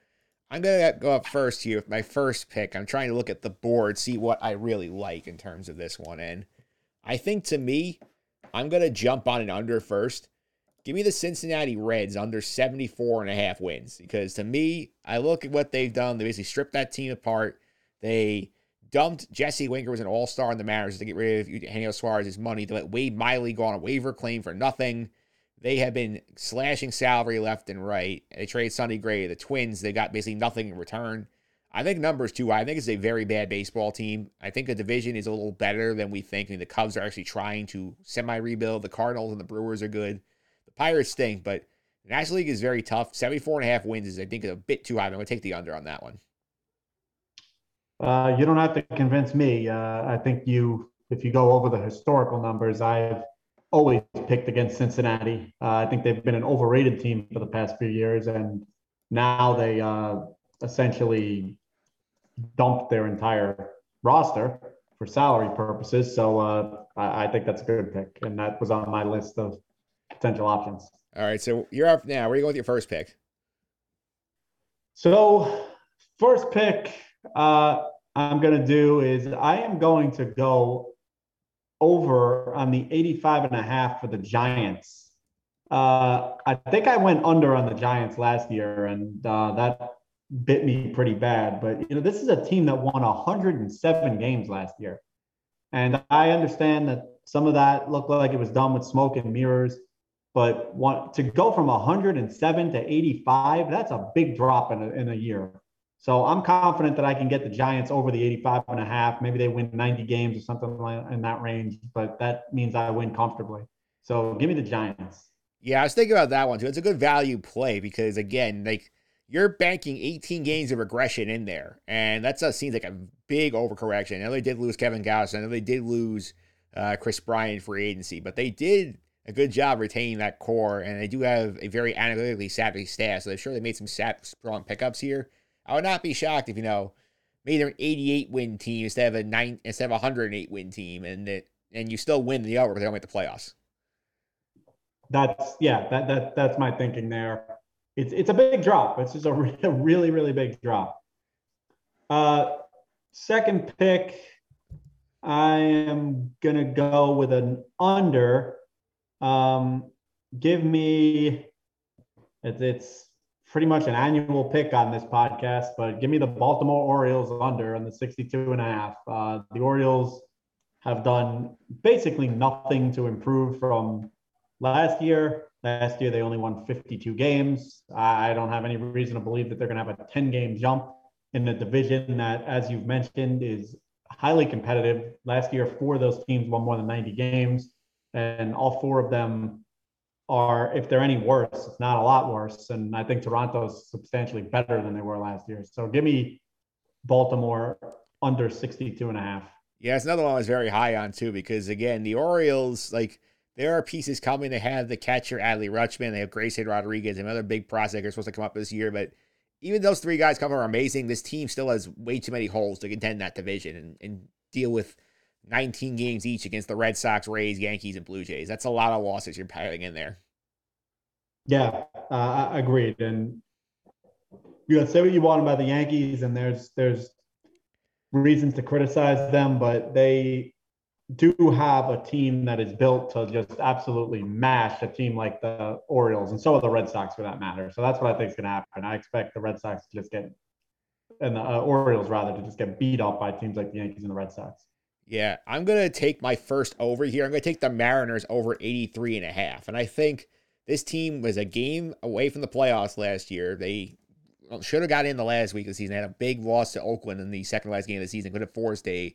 I'm gonna go up first here with my first pick. I'm trying to look at the board, see what I really like in terms of this one, and I think to me, I'm gonna jump on an under first. Give me the Cincinnati Reds under 74 and a half wins because to me, I look at what they've done. They basically stripped that team apart. They dumped Jesse Winker was an all-star in the Mariners to get rid of Eugenio Suarez's money. They let Wade Miley go on a waiver claim for nothing. They have been slashing salary left and right. They trade Sonny Gray, the Twins. They got basically nothing in return. I think numbers too high. I think it's a very bad baseball team. I think the division is a little better than we think. I mean, the Cubs are actually trying to semi-rebuild. The Cardinals and the Brewers are good. The Pirates stink, but the National League is very tough. 74 and a half wins is, I think, a bit too high. I'm going to take the under on that one. Uh, you don't have to convince me. Uh, I think you, if you go over the historical numbers, I've always picked against Cincinnati. Uh, I think they've been an overrated team for the past few years, and now they uh, essentially dumped their entire roster for salary purposes. So uh, I, I think that's a good pick, and that was on my list of potential options. All right, so you're up now. Where are you going with your first pick? So, first pick uh, I'm going to do is I am going to go over on the 85 and a half for the Giants. Uh, I think I went under on the Giants last year, and uh, that bit me pretty bad. But you know, this is a team that won 107 games last year, and I understand that some of that looked like it was done with smoke and mirrors. But to go from 107 to 85, that's a big drop in a, in a year. So I'm confident that I can get the Giants over the 85 and a half. Maybe they win 90 games or something like in that range, but that means I win comfortably. So give me the Giants. Yeah, I was thinking about that one too. It's a good value play because again, like you're banking 18 games of regression in there, and that uh, seems like a big overcorrection. I know they did lose Kevin Gauss. I know they did lose uh, Kris Bryant for agency, but they did a good job retaining that core, and they do have a very analytically savvy staff. So I'm sure they made some sap- strong pickups here. I would not be shocked if you know maybe they're an 88 win team instead of a nine instead of a 108 win team, and that and you still win the over, but they don't make the playoffs. That's yeah, that that that's my thinking there. It's it's a big drop. It's just a, a really really big drop. Uh, second pick, I am gonna go with an under. Um, give me it's it's pretty much an annual pick on this podcast, but give me the Baltimore Orioles under on the 62 and a half. Uh, the Orioles have done basically nothing to improve from last year. Last year, they only won 52 games. I don't have any reason to believe that they're going to have a 10 game jump in a division that, as you've mentioned, is highly competitive. Last year, four of those teams won more than 90 games, and all four of them are, if they're any worse, it's not a lot worse. And I think Toronto's substantially better than they were last year. So give me Baltimore under 62 and a half. Yeah, it's another one I was very high on too because again, the Orioles like there are pieces coming. They have the catcher Adley Rutschman, they have Grayson Rodriguez, another big prospect supposed to come up this year. But even those three guys come are amazing. This team still has way too many holes to contend that division and, and deal with 19 games each against the Red Sox, Rays, Yankees, and Blue Jays. That's a lot of losses you're piling in there. Yeah, uh, agreed. And you know, say what you want about the Yankees, and there's there's reasons to criticize them, but they do have a team that is built to just absolutely mash a team like the Orioles, and so are the Red Sox for that matter. So that's what I think is going to happen. I expect the Red Sox to just get, and the uh, Orioles rather, to just get beat up by teams like the Yankees and the Red Sox. Yeah, I'm going to take my first over here. I'm going to take the Mariners over 83 and a half. And I think this team was a game away from the playoffs last year. They should have got in the last week of the season. They had a big loss to Oakland in the second last game of the season. Could have forced a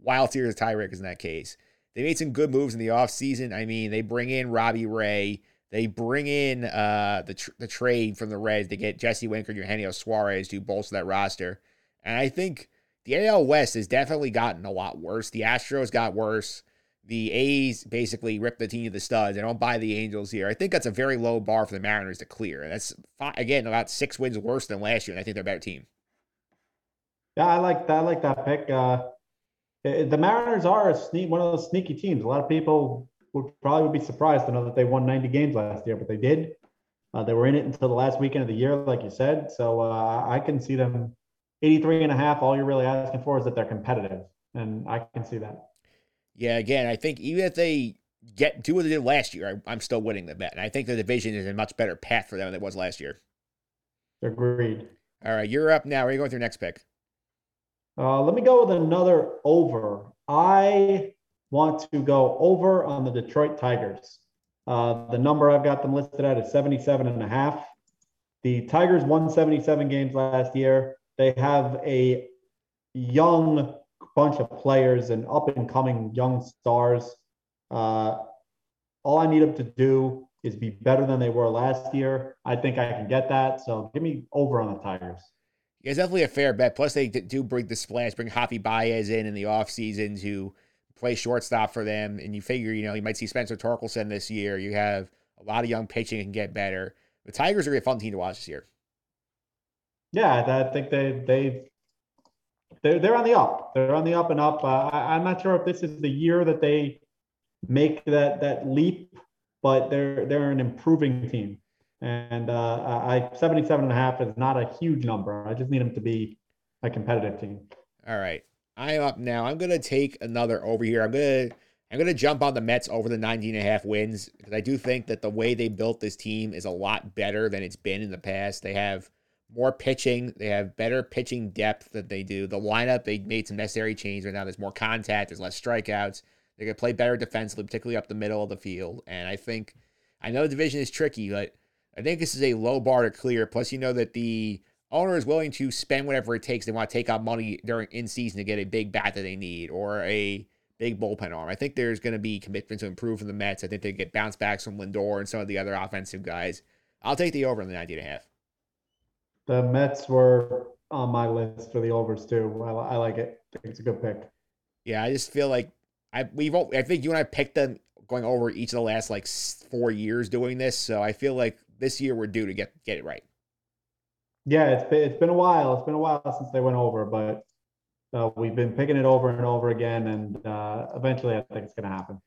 wild series of tiebreakers in that case. They made some good moves in the offseason. I mean, they bring in Robbie Ray. They bring in uh, the tr- the trade from the Reds to get Jesse Winker and Eugenio Suarez to bolster that roster. And I think the AL West has definitely gotten a lot worse. The Astros got worse. The A's basically ripped the team to the studs. I don't buy the Angels here. I think that's a very low bar for the Mariners to clear. That's again about six wins worse than last year, and I think they're a better team. Yeah, I like that. I like that pick. Uh, the Mariners are a sneak, one of those sneaky teams. A lot of people would probably would be surprised to know that they won 90 games last year, but they did. Uh, they were in it until the last weekend of the year, like you said. So uh, I can see them 83 and a half. All you're really asking for is that they're competitive, and I can see that. Yeah, again, I think even if they get do what they did last year, I, I'm still winning the bet. And I think the division is a much better path for them than it was last year. Agreed. All right, you're up now. Where are you going with your next pick? Uh, let me go with another over. I want to go over on the Detroit Tigers. Uh, the number I've got them listed at is 77 and a half. The Tigers won 77 games last year. They have a young bunch of players and up and coming young stars. Uh, all I need them to do is be better than they were last year. I think I can get that. So give me over on the Tigers. Yeah, it's definitely a fair bet. Plus, they do bring the splash, bring Javi Baez in in the offseason to play shortstop for them. And you figure, you know, you might see Spencer Torkelson this year. You have a lot of young pitching can get better. The Tigers are a fun team to watch this year. Yeah, I think they they they're they're on the up. They're on the up and up. Uh, I, I'm not sure if this is the year that they make that that leap, but they're they're an improving team. And uh, I 77 and a half is not a huge number. I just need them to be a competitive team. All right. I'm up now. I'm gonna take another over here. I'm gonna I'm gonna jump on the Mets over the 19 and a half wins because I do think that the way they built this team is a lot better than it's been in the past. They have more pitching, they have better pitching depth that they do. The lineup, they made some necessary changes right now. There's more contact, there's less strikeouts. They're gonna play better defensively, particularly up the middle of the field. And I think I know the division is tricky, but I think this is a low bar to clear. Plus, you know that the owner is willing to spend whatever it takes. They want to take out money during in season to get a big bat that they need or a big bullpen arm. I think there's going to be commitment to improve from the Mets. I think they get bounce backs from Lindor and some of the other offensive guys. I'll take the over on the 90 and a half. The Mets were on my list for the overs too. I, I like it. I think it's a good pick. Yeah, I just feel like I we've all- I think you and I picked them going over each of the last like four years doing this, so I feel like this year we're due to get get it right. Yeah, it's been it's been a while. It's been a while since they went over, but uh, we've been picking it over and over again, and uh, eventually, I think it's going to happen.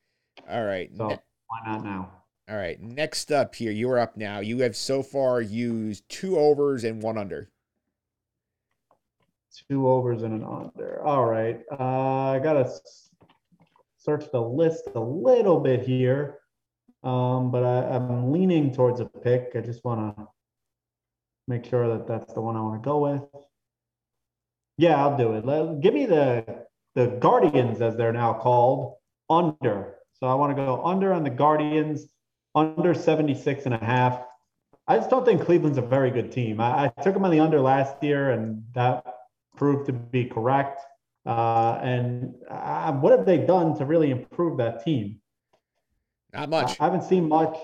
All right, So why not now? All right. Next up here, you are up now. You have so far used two overs and one under. Two overs and an under. All right. Uh, I gotta search the list a little bit here, um, but I, I'm leaning towards a pick. I just want to make sure that that's the one I want to go with. Yeah, I'll do it. Let, give me the the Guardians, as they're now called, under. So I want to go under on the Guardians, under 76 and a half. I just don't think Cleveland's a very good team. I, I took them on the under last year, and that proved to be correct. Uh, and uh, what have they done to really improve that team? Not much. I haven't seen much.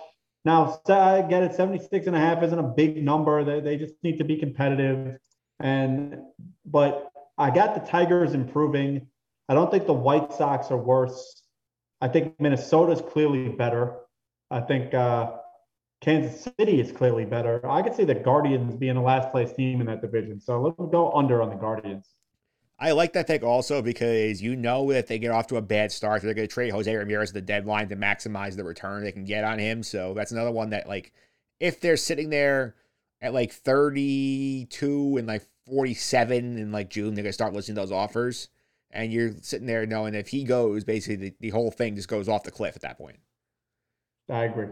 Now, I get it, 76 and a half isn't a big number. They, they just need to be competitive. And, but I got the Tigers improving. I don't think the White Sox are worse. I think Minnesota's clearly better. I think uh, Kansas City is clearly better. I could see the Guardians being the last place team in that division. So let's go under on the Guardians. I like that pick also because you know that they get off to a bad start, they're going to trade Jose Ramirez at the deadline to maximize the return they can get on him. So that's another one that, like, if they're sitting there at like 32 and like 47 in like June, they're going to start listening to those offers. And you're sitting there knowing if he goes, basically the, the whole thing just goes off the cliff at that point. I agree.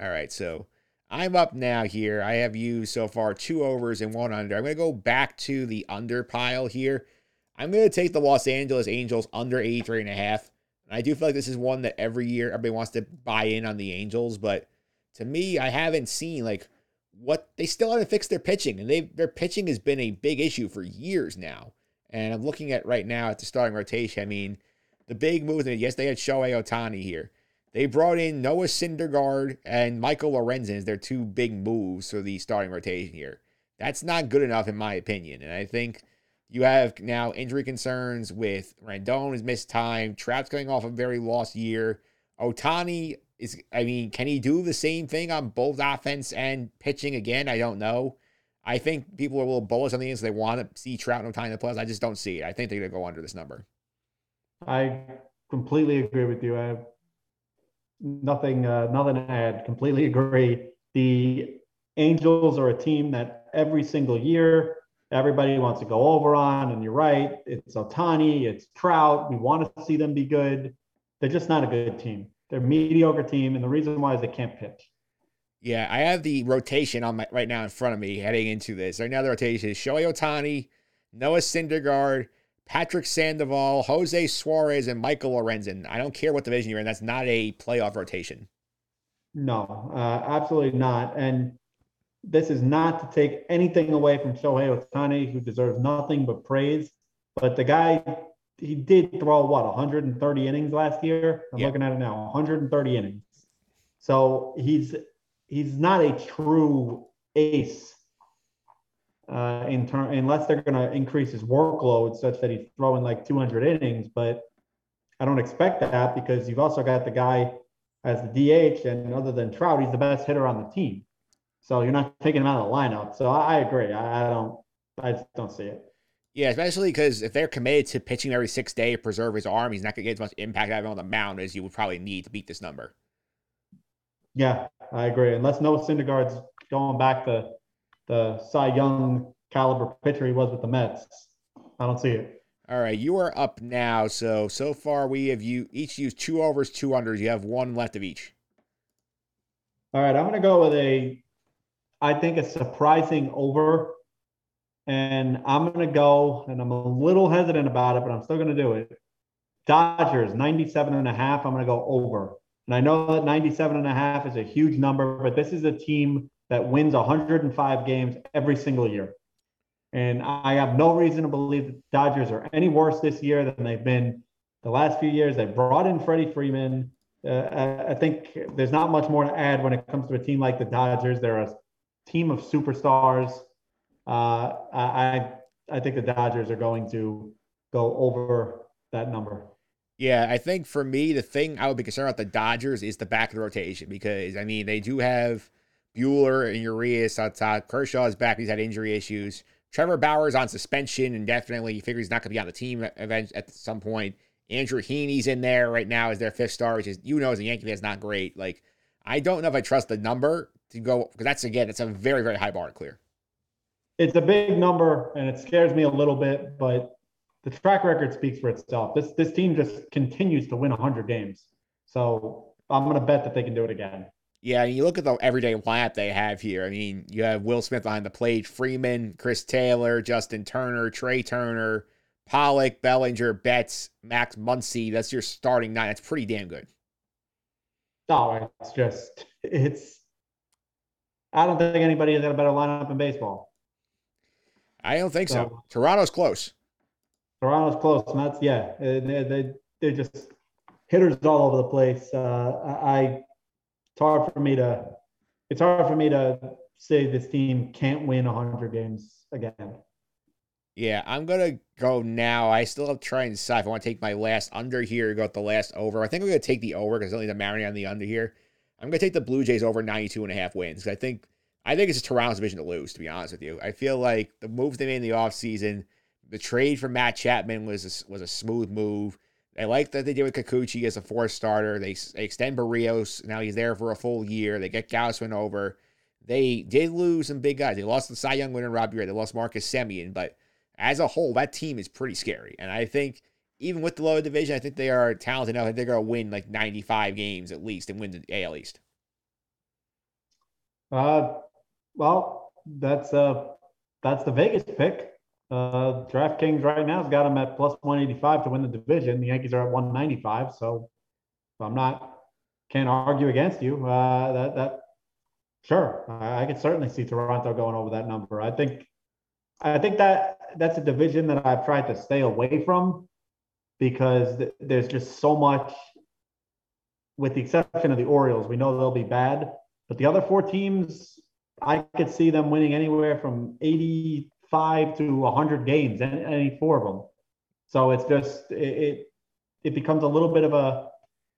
All right, so I'm up now here. I have used so far two overs and one under. I'm going to go back to the under pile here. I'm going to take the Los Angeles Angels under 83 and a half. And I do feel like this is one that every year everybody wants to buy in on the Angels, but to me, I haven't seen like what they still haven't fixed their pitching, and they their pitching has been a big issue for years now. And I'm looking at right now at the starting rotation. I mean, the big move movement. Yes, they had Shohei Ohtani here. They brought in Noah Syndergaard and Michael Lorenzen as their two big moves for the starting rotation here. That's not good enough, in my opinion. And I think you have now injury concerns with Rendon has missed time. Trout's going off a very lost year. Ohtani is, I mean, can he do the same thing on both offense and pitching again? I don't know. I think people are a little bullish on the end so they want to see Trout and Ohtani in the playoffs. I just don't see it. I think they're going to go under this number. I completely agree with you. I nothing, uh, nothing to add. Completely agree. The Angels are a team that every single year everybody wants to go over on, and you're right. It's Ohtani, it's Trout. We want to see them be good. They're just not a good team. They're a mediocre team, and the reason why is they can't pitch. Yeah, I have the rotation on my right now in front of me heading into this. Right now, the rotation is Shohei Ohtani, Noah Syndergaard, Patrick Sandoval, Jose Suarez, and Michael Lorenzen. I don't care what division you're in. That's not a playoff rotation. No, uh, absolutely not. And this is not to take anything away from Shohei Ohtani, who deserves nothing but praise. But the guy, he did throw what 130 innings last year. I'm Yeah. looking at it now, 130 innings. So he's he's not a true ace uh, in turn, unless they're going to increase his workload such that he's throwing like 200 innings. But I don't expect that because you've also got the guy as the DH, and other than Trout, he's the best hitter on the team. So you're not taking him out of the lineup. So I, I agree. I, I don't. I just don't see it. Yeah, especially because if they're committed to pitching every six day to preserve his arm, he's not going to get as much impact out of it on the mound as you would probably need to beat this number. Yeah, I agree. Unless Noah Syndergaard's going back to the Cy Young caliber pitcher he was with the Mets, I don't see it. All right, you are up now. So so far we have you each used two overs, two unders. You have one left of each. All right, I'm going to go with a, I think a surprising over, and I'm going to go, and I'm a little hesitant about it, but I'm still going to do it. Dodgers 97 and a half. I'm going to go over. And I know that 97 and a half is a huge number, but this is a team that wins 105 games every single year. And I have no reason to believe the Dodgers are any worse this year than they've been the last few years. They brought in Freddie Freeman. Uh, I think there's not much more to add when it comes to a team like the Dodgers. They're a team of superstars. Uh, I I think the Dodgers are going to go over that number. Yeah, I think for me, the thing I would be concerned about the Dodgers is the back of the rotation because I mean they do have Buehler and Urias top. Kershaw is back; he's had injury issues. Trevor Bauer's on suspension and definitely he figures he's not going to be on the team event at some point. Andrew Heaney's in there right now as their fifth star, which is you know as a Yankee that's not great. Like I don't know if I trust the number to go because that's again it's a very very high bar to clear. It's a big number, and it scares me a little bit, but the track record speaks for itself. This this team just continues to win 100 games, so I'm going to bet that they can do it again. Yeah, and you look at the everyday lineup they have here. I mean, you have Will Smith behind the plate, Freeman, Chris Taylor, Justin Turner, Trea Turner, Pollock, Bellinger, Betts, Max Muncy. That's your starting nine. That's pretty damn good. No, it's just it's. I don't think anybody has got a better lineup in baseball. I don't think so. So- Toronto's close. Toronto's close, and that's yeah. They they they're just hitters all over the place. Uh, I it's hard for me to it's hard for me to say this team can't win 100 games again. Yeah, I'm gonna go now. I still have to try and decide if I want to take my last under here go with the last over. I think I'm gonna take the over because I don't need on the under here. I'm gonna take the Blue Jays over 92 and a half wins. I think I think it's Toronto's division to lose, to be honest with you. I feel like the moves they made in the offseason, the trade for Matt Chapman was a, was a smooth move. I like that they did with Kikuchi as a fourth starter. They, they extend Berrios. Now he's there for a full year. They get Gausman over. They did lose some big guys. They lost the Cy Young winner, Robbie Ray. They lost Marcus Semien. But as a whole, that team is pretty scary. And I think even with the lower division, I think they are talented enough. I think they're going to win like 95 games at least and win the AL East. Uh, well, that's uh, that's the Vegas pick. Uh, DraftKings right now has got them at plus 185 to win the division. The Yankees are at 195, so I'm not can't argue against you. Uh, that that sure, I, I could certainly see Toronto going over that number. I think I think that that's a division that I've tried to stay away from because th- there's just so much. With the exception of the Orioles, we know they'll be bad, but the other four teams, I could see them winning anywhere from 85 to a 100 games, any, any four of them. So it's just it, it becomes a little bit of a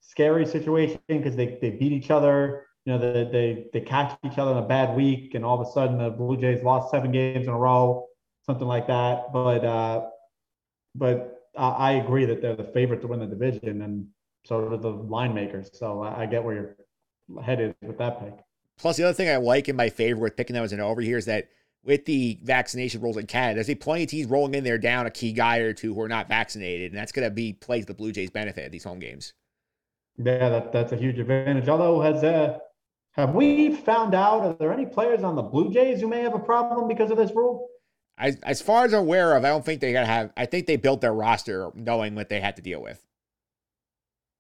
scary situation because they, they beat each other. You know, they, they they catch each other in a bad week, and all of a sudden the Blue Jays lost seven games in a row, something like that. But uh, but I, I agree that they're the favorite to win the division, and so are the line makers. So I, I get where your head is with that pick. Plus, the other thing I like in my favor with picking them as an over here is that with the vaccination rules in Canada, there's a plenty of teams rolling in there down a key guy or two who are not vaccinated, and that's going to be play to the Blue Jays' benefit at these home games. Yeah, that, that's a huge advantage. Although, has uh, have we found out? Are there any players on the Blue Jays who may have a problem because of this rule? As, as far as I'm aware of, I don't think they gotta have. I think they built their roster knowing what they had to deal with.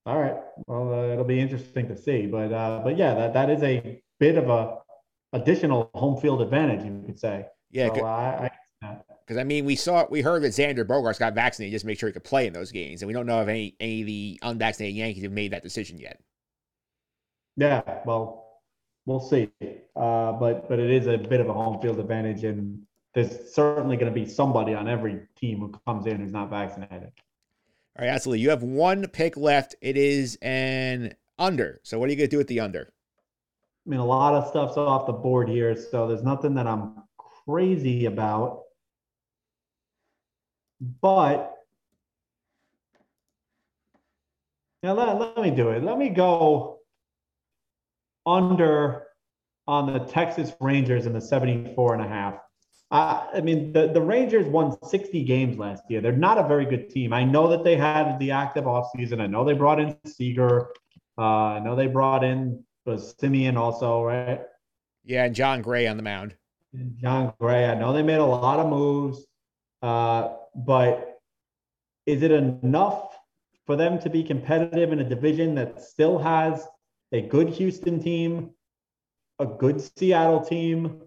All right. Well, uh, it'll be interesting to see, but uh, but yeah, that, that is a bit of a additional home field advantage, you could say. Yeah, So I, I, because I mean, we saw we heard that Xander Bogaerts got vaccinated just to make sure he could play in those games, and we don't know if any any of the unvaccinated Yankees have made that decision yet. yeah. Well, we'll see. Uh, but but it is a bit of a home field advantage, and there's certainly going to be somebody on every team who comes in who's not vaccinated. All right, absolutely. You have one pick left. It is an under. So what are you gonna do with the under? I mean, a lot of stuff's off the board here, so there's nothing that I'm crazy about. But now let, let me do it. Let me go under on the Texas Rangers in the 74 and a half. I mean, the, the Rangers won 60 games last year. They're not a very good team. I know that they had the active offseason. I know they brought in Seager. Uh, I know they brought in was Semien also, right? Yeah, and Jon Gray on the mound. Jon Gray. I know they made a lot of moves, uh, but is it enough for them to be competitive in a division that still has a good Houston team, a good Seattle team,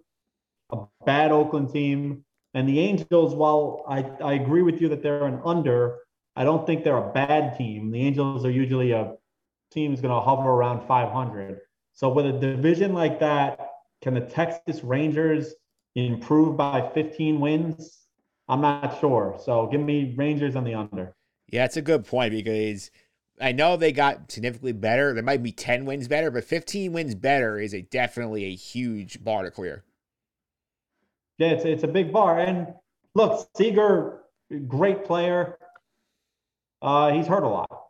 a bad Oakland team, and the Angels? While I, I agree with you that they're an under, I don't think they're a bad team. The Angels are usually a team is going to hover around 500. So with a division like that, can the Texas Rangers improve by 15 wins? I'm not sure. So give me Rangers on the under. Yeah, it's a good point because I know they got significantly better. There might be 10 wins better, but 15 wins better is a definitely a huge bar to clear. Yeah, it's, it's a big bar. And look, Seager, great player. Uh, he's hurt a lot.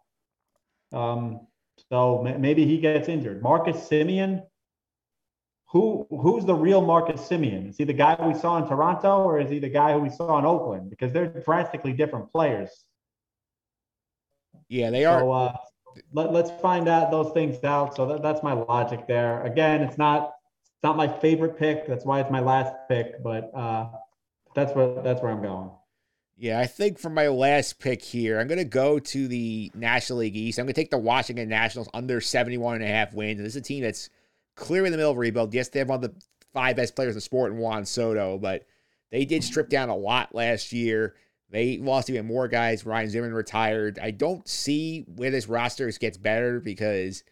Um, so maybe he gets injured. Marcus Semien, who who's the real Marcus Semien? Is he the guy we saw in Toronto, or is he the guy who we saw in Oakland? Because they're drastically different players. Yeah, they are. So uh, let, let's find out those things out. So that, that's my logic there. Again, it's not it's not my favorite pick. That's why it's my last pick. But uh, that's where that's where I'm going. Yeah, I think for my last pick here, I'm going to go to the National League East. I'm going to take the Washington Nationals under 71 and a half wins. And this is a team that's clearly in the middle of rebuild. Yes, they have one of the five best players in the sport in Juan Soto, but they did strip down a lot last year. They lost even more guys. Ryan Zimmerman retired. I don't see where this roster gets better because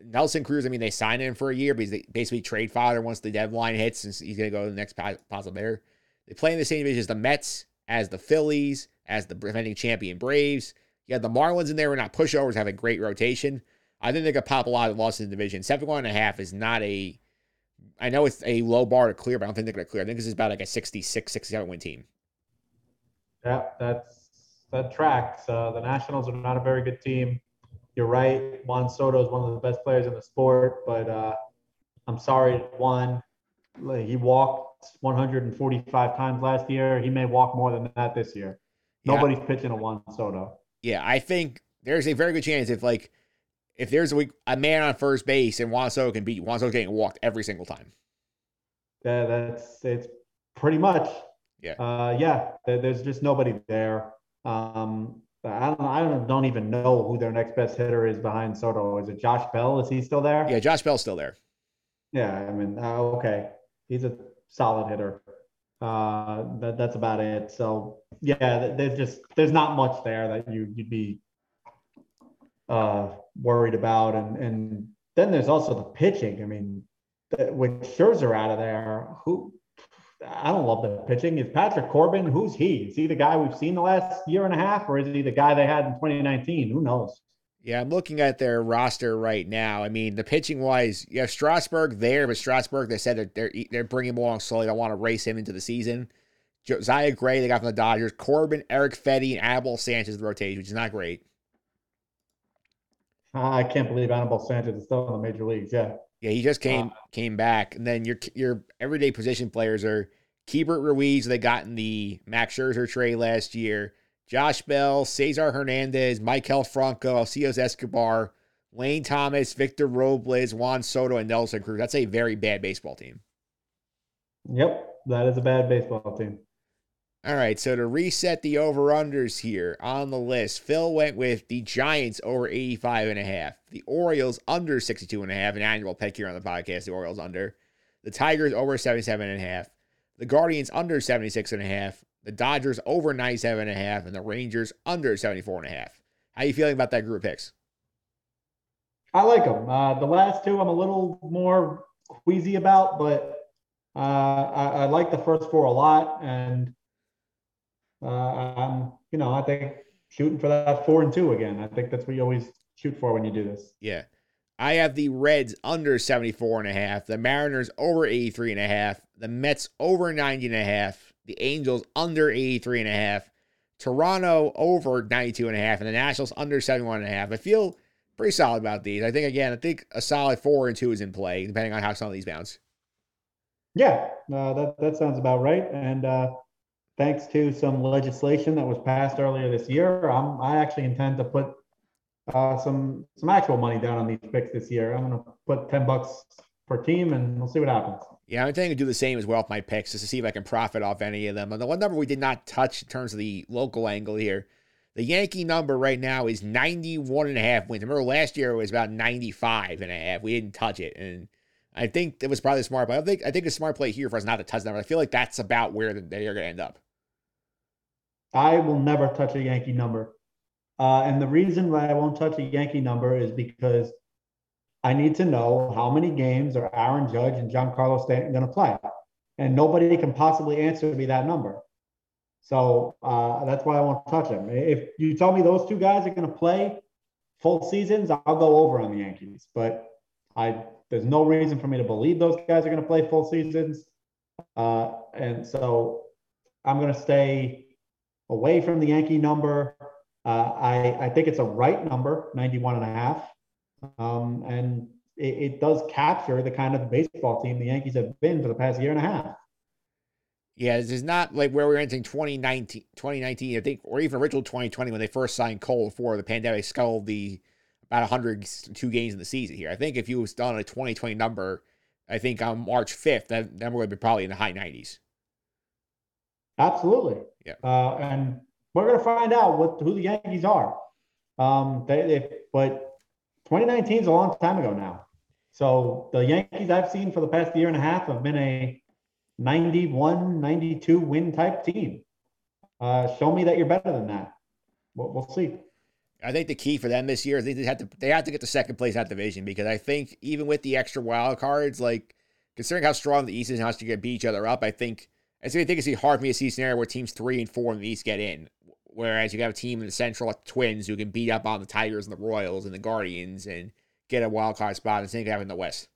Nelson Cruz, I mean, they signed him for a year, but he's basically trade fodder once the deadline hits, and he's going to go to the next possible there. They play in the same division as the Mets, as the Phillies, as the defending champion Braves. You had the Marlins in there, were not pushovers, have a great rotation. I think they could pop a lot of losses in the division. Seven one and a half is not a. I know it's a low bar to clear, but I don't think they're to clear. I think this is about like a 66, 67 win team. Yeah, that's that tracks. Uh, the Nationals are not a very good team. You're right. Juan Soto is one of the best players in the sport, but uh, I'm sorry, Juan. Like, He walked 145 times last year. He may walk more than that this year. Yeah. Nobody's pitching a Juan Soto. Yeah, I think there's a very good chance if like if there's a week a man on first base and Juan Soto can beat Juan Soto getting walked every single time. Yeah, that's it's pretty much. Yeah. Uh, yeah. there- There's just nobody there. Um, I don't. I don't, don't even know who their next best hitter is behind Soto. Is it Josh Bell? Is he still there? Yeah, Josh Bell's still there. Yeah. I mean, uh, okay, he's a solid hitter. Uh, that, that's about it. So yeah, there's just there's not much there that you you'd be uh worried about, and and then there's also the pitching. I mean, th- with Scherzer out of there, who I don't love the pitching. Is Patrick Corbin? Who's he? Is he the guy we've seen the last year and a half, or is he the guy they had in 2019? Who knows? Yeah, I'm looking at their roster right now. I mean, the pitching wise, you have Strasburg there, but Strasburg, they said that they're they're bringing him along slowly. They want to race him into the season. Josiah Gray, they got from the Dodgers. Corbin, Erick Fedde, and Abel Sanchez the rotation, which is not great. Uh, I can't believe Anibal Sanchez is still in the major leagues. Yeah. Yeah, he just came uh, came back, and then your your everyday position players are Keibert Ruiz. They got in the Max Scherzer trade last year. Josh Bell, Cesar Hernandez, Maikel Franco, Alcides Escobar, Lane Thomas, Victor Robles, Juan Soto, and Nelson Cruz. That's a very bad baseball team. Yep. That is a bad baseball team. All right, so to reset the over-unders here on the list, Phil went with the Giants over 85 and a half, the Orioles under 62 and a half, an annual pick here on the podcast, the Orioles under, the Tigers over 77 and a half, the Guardians under 76 and a half, the Dodgers over 97 and a half, and the Rangers under 74 and a half. How you feeling about that group of picks? I like them. Uh, the last two I'm a little more queasy about, but uh, I, I like the first four a lot, and uh, I'm, you know, I think shooting for that four and two again. I think that's what you always shoot for when you do this. Yeah. I have the Reds under 74 and a half, the Mariners over 83 and a half, the Mets over 90 and a half, the Angels under 83 and a half, Toronto over 92 and a half, and the Nationals under 71 and a half. I feel pretty solid about these. I think again, I think a solid four and two is in play, depending on how some of these bounce. Yeah, uh, that that sounds about right. And uh, thanks to some legislation that was passed earlier this year, I'm, I actually intend to put uh, some some actual money down on these picks this year. I'm going to put ten bucks per team, and we'll see what happens. Yeah, I'm intending to do the same as well with my picks, just to see if I can profit off any of them. And the one number we did not touch in terms of the local angle here, the Yankee number right now is 91 and a half wins. Remember last year it was about 95 and a half. We didn't touch it. And I think it was probably smart, but I think I think a smart play here for us not to touch the number. I feel like that's about where they're going to end up. I will never touch a Yankee number. Uh, and the reason why I won't touch a Yankee number is because I need to know how many games are Aaron Judge and Giancarlo Stanton going to play. And nobody can possibly answer me that number. So uh, that's why I won't touch them. If you tell me those two guys are going to play full seasons, I'll go over on the Yankees. But I there's no reason for me to believe those guys are going to play full seasons. Uh, and so I'm going to stay away from the Yankee number. Uh, I, I think it's a right number, 91 and a half. Um, and it, it does capture the kind of baseball team the Yankees have been for the past year and a half. Yeah, this is not like where we were entering 2019, 2019, I think, or even original 2020 when they first signed Cole before the pandemic sculled the about 102 games in the season here. I think if you was done a 2020 number, I think on March 5th, that number would be probably in the high 90s. Absolutely. Yeah. Uh, and we're going to find out what who the Yankees are. Um, they, they, but 2019 is a long time ago now. So the Yankees I've seen for the past year and a half have been a 91, 92 win type team. Uh, show me that you're better than that. We'll, we'll see. I think the key for them this year is they had to they have to get the second place that division because I think even with the extra wild cards, like considering how strong the East is and how you can beat each other up, I think It's going to think it's hard for me to see a scenario where teams three and four in the East get in. Whereas you have a team in the Central like the Twins who can beat up on the Tigers and the Royals and the Guardians and get a wild card spot and same thing in the West.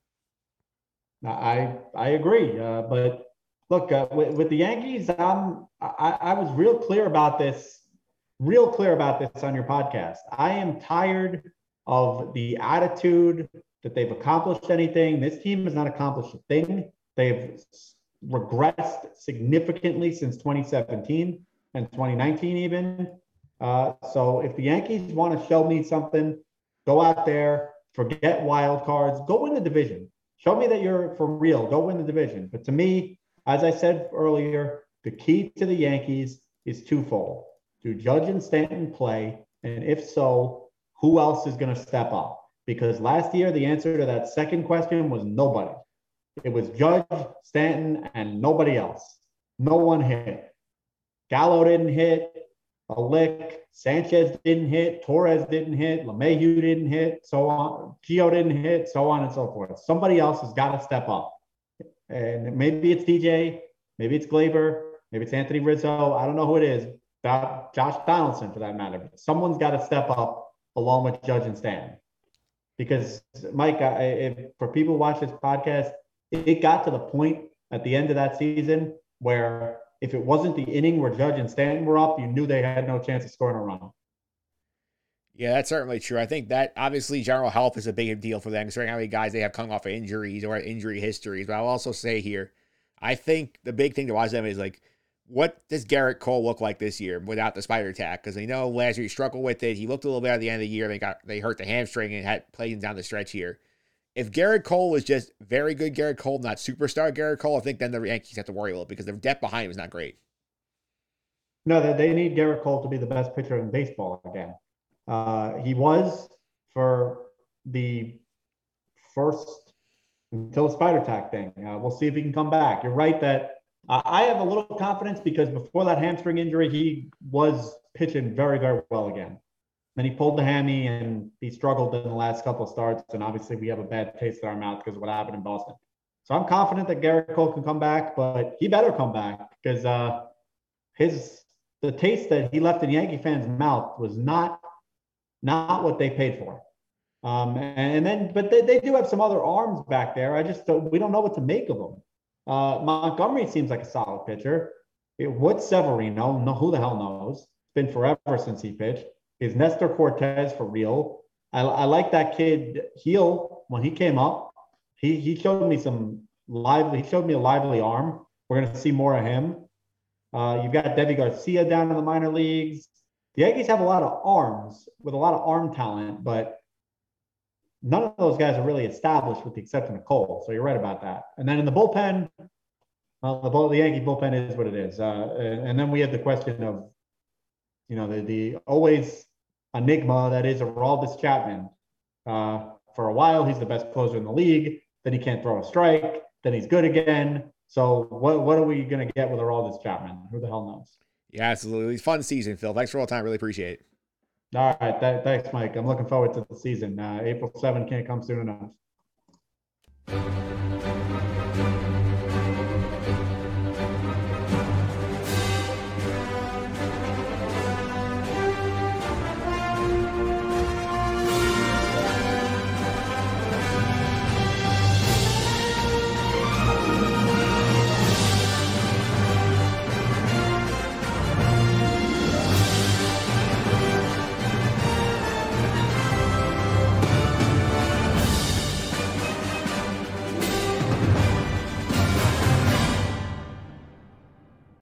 I I agree, uh, but look uh, with, with the Yankees, um, I, I was real clear about this, real clear about this on your podcast. I am tired of the attitude that they've accomplished anything. This team has not accomplished a thing. They've regressed significantly since 2017 and 2019 even. Uh, so if the Yankees want to show me something, go out there, forget wild cards, go win the division. Show me that you're for real. Go win the division. But to me, as I said earlier, the key to the Yankees is twofold. Do Judge and Stanton play? And if so, who else is going to step up? Because last year, the answer to that second question was nobody. It was Judge, Stanton, and nobody else. No one hit. Gallo didn't hit a lick. Sanchez didn't hit. Torres didn't hit. LeMahieu didn't hit. So on. Gio didn't hit. So on and so forth. Somebody else has got to step up. And maybe it's DJ. Maybe it's Gleyber. Maybe it's Anthony Rizzo. I don't know who it is. Josh Donaldson, for that matter. But someone's got to step up along with Judge and Stanton. Because Mike, I, if, for people who watch this podcast, it got to the point at the end of that season where if it wasn't the inning where Judge and Stanton were up, you knew they had no chance of scoring a run. Yeah, that's certainly true. I think that obviously general health is a big deal for them, considering how many guys they have coming off of injuries or injury histories. But I'll also say here, I think the big thing to watch them is like, what does Gerrit Cole look like this year without the Spider Tack? Because they know last year he struggled with it. He looked a little bit at the end of the year. They got they hurt the hamstring and had playing down the stretch here. If Gerrit Cole is just very good Gerrit Cole, not superstar Gerrit Cole, I think then the Yankees have to worry a little because the depth behind him is not great. No, they, they need Gerrit Cole to be the best pitcher in baseball again. Uh, he was for the first until the Spider Tack thing. Uh, we'll see if he can come back. You're right that uh, I have a little confidence because before that hamstring injury, he was pitching very, very well again. Then he pulled the hammy and he struggled in the last couple of starts. And obviously, we have a bad taste in our mouth because of what happened in Boston. So I'm confident that Gerrit Cole can come back, but he better come back because uh, his the taste that he left in Yankee fans' mouth was not not what they paid for. Um, and then, but they, they do have some other arms back there. I just don't, we don't know what to make of them. Uh, Montgomery seems like a solid pitcher. It, Severino? No, who the hell knows? It's been forever since he pitched. Is Nestor Cortes for real? I, I like that kid Heel when he came up. He he showed me some lively. He showed me a lively arm. We're gonna see more of him. Uh, you've got Deivi Garcia down in the minor leagues. The Yankees have a lot of arms with a lot of arm talent, but none of those guys are really established with the exception of Cole. So you're right about that. And then in the bullpen, well, the, the Yankee bullpen is what it is. Uh, and, and then we have the question of, you know, the, the always enigma that is Aroldis Chapman. Uh, for a while, he's the best closer in the league. Then he can't throw a strike. Then he's good again. So what what are we going to get with Aroldis Chapman? Who the hell knows? Yeah, absolutely. Fun season, Phil. Thanks for all the time. Really appreciate it. All right. Th- thanks, Mike. I'm looking forward to the season. Uh, April 7 can't come soon enough.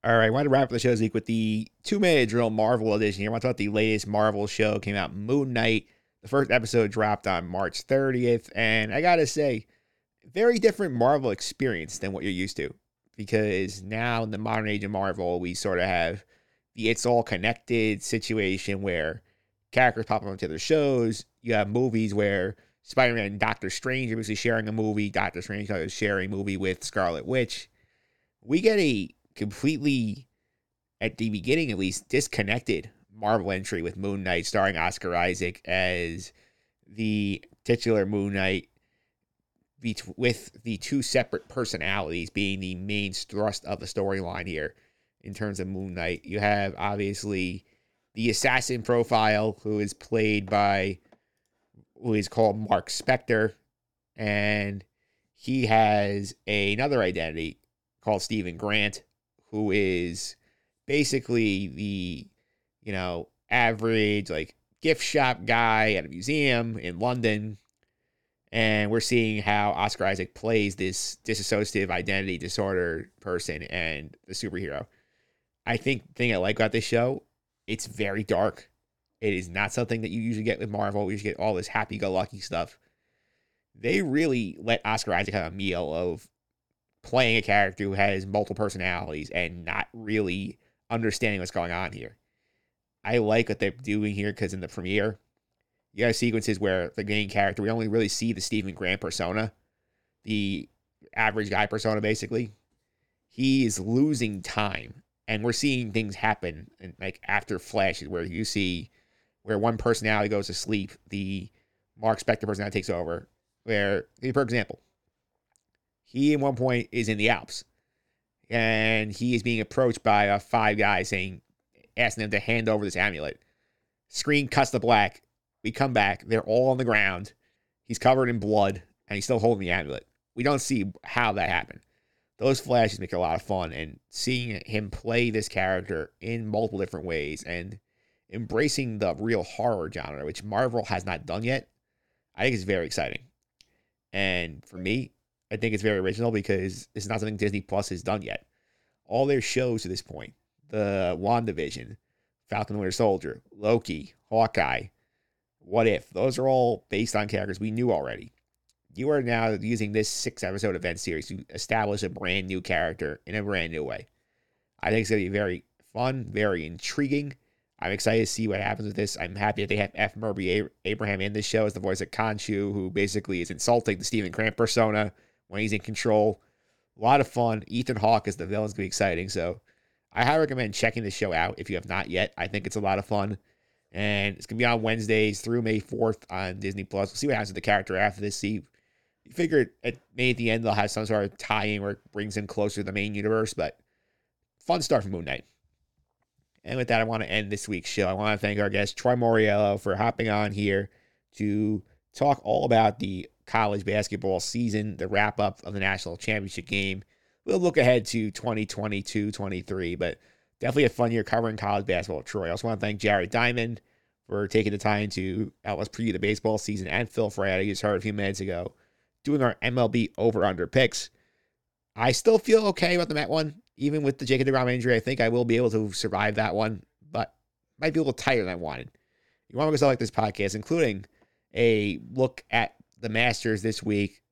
All right, I want to wrap up the show this week with the two minute drill Marvel edition here. I want to talk about the latest Marvel show came out, Moon Knight. The first episode dropped on March 30th, and I gotta say, very different Marvel experience than what you're used to. Because now in the modern age of Marvel, we sort of have the it's all connected situation where characters pop up onto other shows. You have movies where Spider-Man and Doctor Strange are basically sharing a movie. Doctor Strange is sharing a movie with Scarlet Witch. We get a completely, at the beginning at least, disconnected Marvel entry with Moon Knight starring Oscar Isaac as the titular Moon Knight. with the two separate personalities being the main thrust of the storyline here in terms of Moon Knight. You have obviously the assassin profile, who is played by who is called Mark Spector, and he has another identity called Stephen Grant, who is basically the you know average like gift shop guy at a museum in London. And we're seeing how Oscar Isaac plays this disassociative identity disorder person and the superhero. I think thing I like about this show, it's very dark. It is not something that you usually get with Marvel. You get all this happy-go-lucky stuff. They really let Oscar Isaac have a meal of playing a character who has multiple personalities and not really understanding what's going on here. I like what they're doing here because in the premiere, you have sequences where the main character, we only really see the Stephen Grant persona, the average guy persona, basically. He is losing time, and we're seeing things happen, and like after flashes, where you see where one personality goes to sleep, the Mark Spector personality takes over. Where, for example, he at one point is in the Alps, and he is being approached by uh, five guys saying, asking them to hand over this amulet. Screen cuts to black. We come back. They're all on the ground. He's covered in blood, and he's still holding the amulet. We don't see how that happened. Those flashes make a lot of fun, and seeing him play this character in multiple different ways and embracing the real horror genre, which Marvel has not done yet, I think is very exciting. And for me, I think it's very original because it's not something Disney Plus has done yet. All their shows to this point, the WandaVision, Falcon Winter Soldier, Loki, Hawkeye, What If, those are all based on characters we knew already. You are now using this six episode event series to establish a brand new character in a brand new way. I think it's going to be very fun, very intriguing. I'm excited to see what happens with this. I'm happy that they have F. Murray Abraham in this show as the voice of Khonshu, who basically is insulting the Stephen Grant persona when he's in control. A lot of fun. Ethan Hawke as the villain is going to be exciting. So I highly recommend checking the show out if you have not yet. I think it's a lot of fun. And it's to be on Wednesdays through May 4th on Disney Plus. We'll see what happens with the character after this. See, you figure at maybe at the end they'll have some sort of tie-in where it brings him closer to the main universe. But fun start for Moon Knight. And with that, I want to end this week's show. I want to thank our guest, Troy Mauriello, for hopping on here to talk all about the college basketball season, the wrap up of the national championship game. We'll look ahead to 2022 23, but definitely a fun year covering college basketball at Troy. I also want to thank Jared Diamond for taking the time to help us preview the baseball season and Phil Frad, you just heard a few minutes ago, doing our MLB over under picks. I still feel okay about the Met one, even with the Jacob DeGrom injury. I think I will be able to survive that one, but might be a little tighter than I wanted. You want to go like this podcast, including a look at the Masters this week.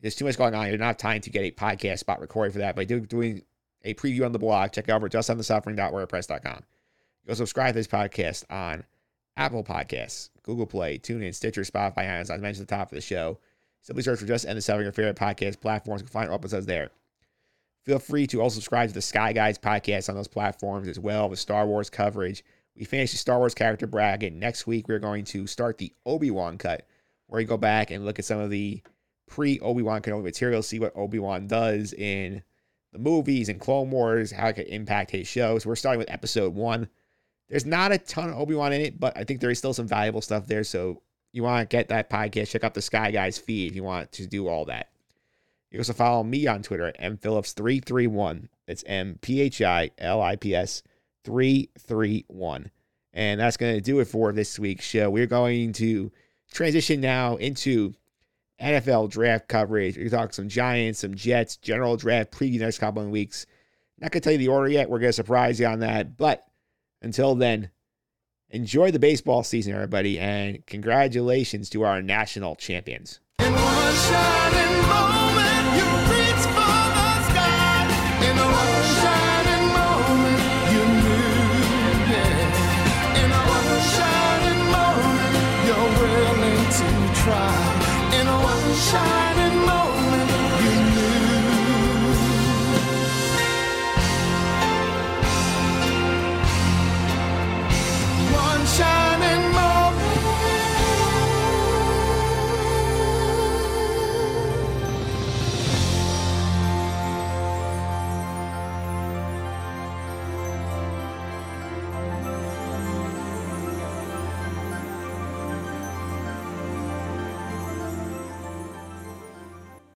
There's too much going on. You don't have time to get a podcast spot recorded for that, but I do doing a preview on the blog. Check out over justendthesuffering.wordpress.com. Go subscribe to this podcast on Apple Podcasts, Google Play, TuneIn, Stitcher, Spotify, As I mentioned at the top of the show. Simply search for Just End the Suffering, your favorite podcast platforms. You can find all episodes there. Feel free to also subscribe to the Sky Guys podcast on those platforms as well with Star Wars coverage. We finished the Star Wars character bracket. Next week, we're going to start the Obi Wan cut, where you go back and look at some of the pre Obi Wan Kenobi material, see what Obi Wan does in the movies and Clone Wars, how it could impact his show. So we're starting with episode one. There's not a ton of Obi Wan in it, but I think there is still some valuable stuff there. So you want to get that podcast, check out the Sky Guys feed if you want to do all that. You also follow me on Twitter at mphillips331. It's M P H I L I P S 331. And that's going to do it for this week's show. We're going to transition now into NFL draft coverage. We're talk some Giants, some Jets, general draft preview next couple of weeks. Not going to tell you the order yet. We're going to surprise you on that. But until then, enjoy the baseball season, everybody, and congratulations to our national champions.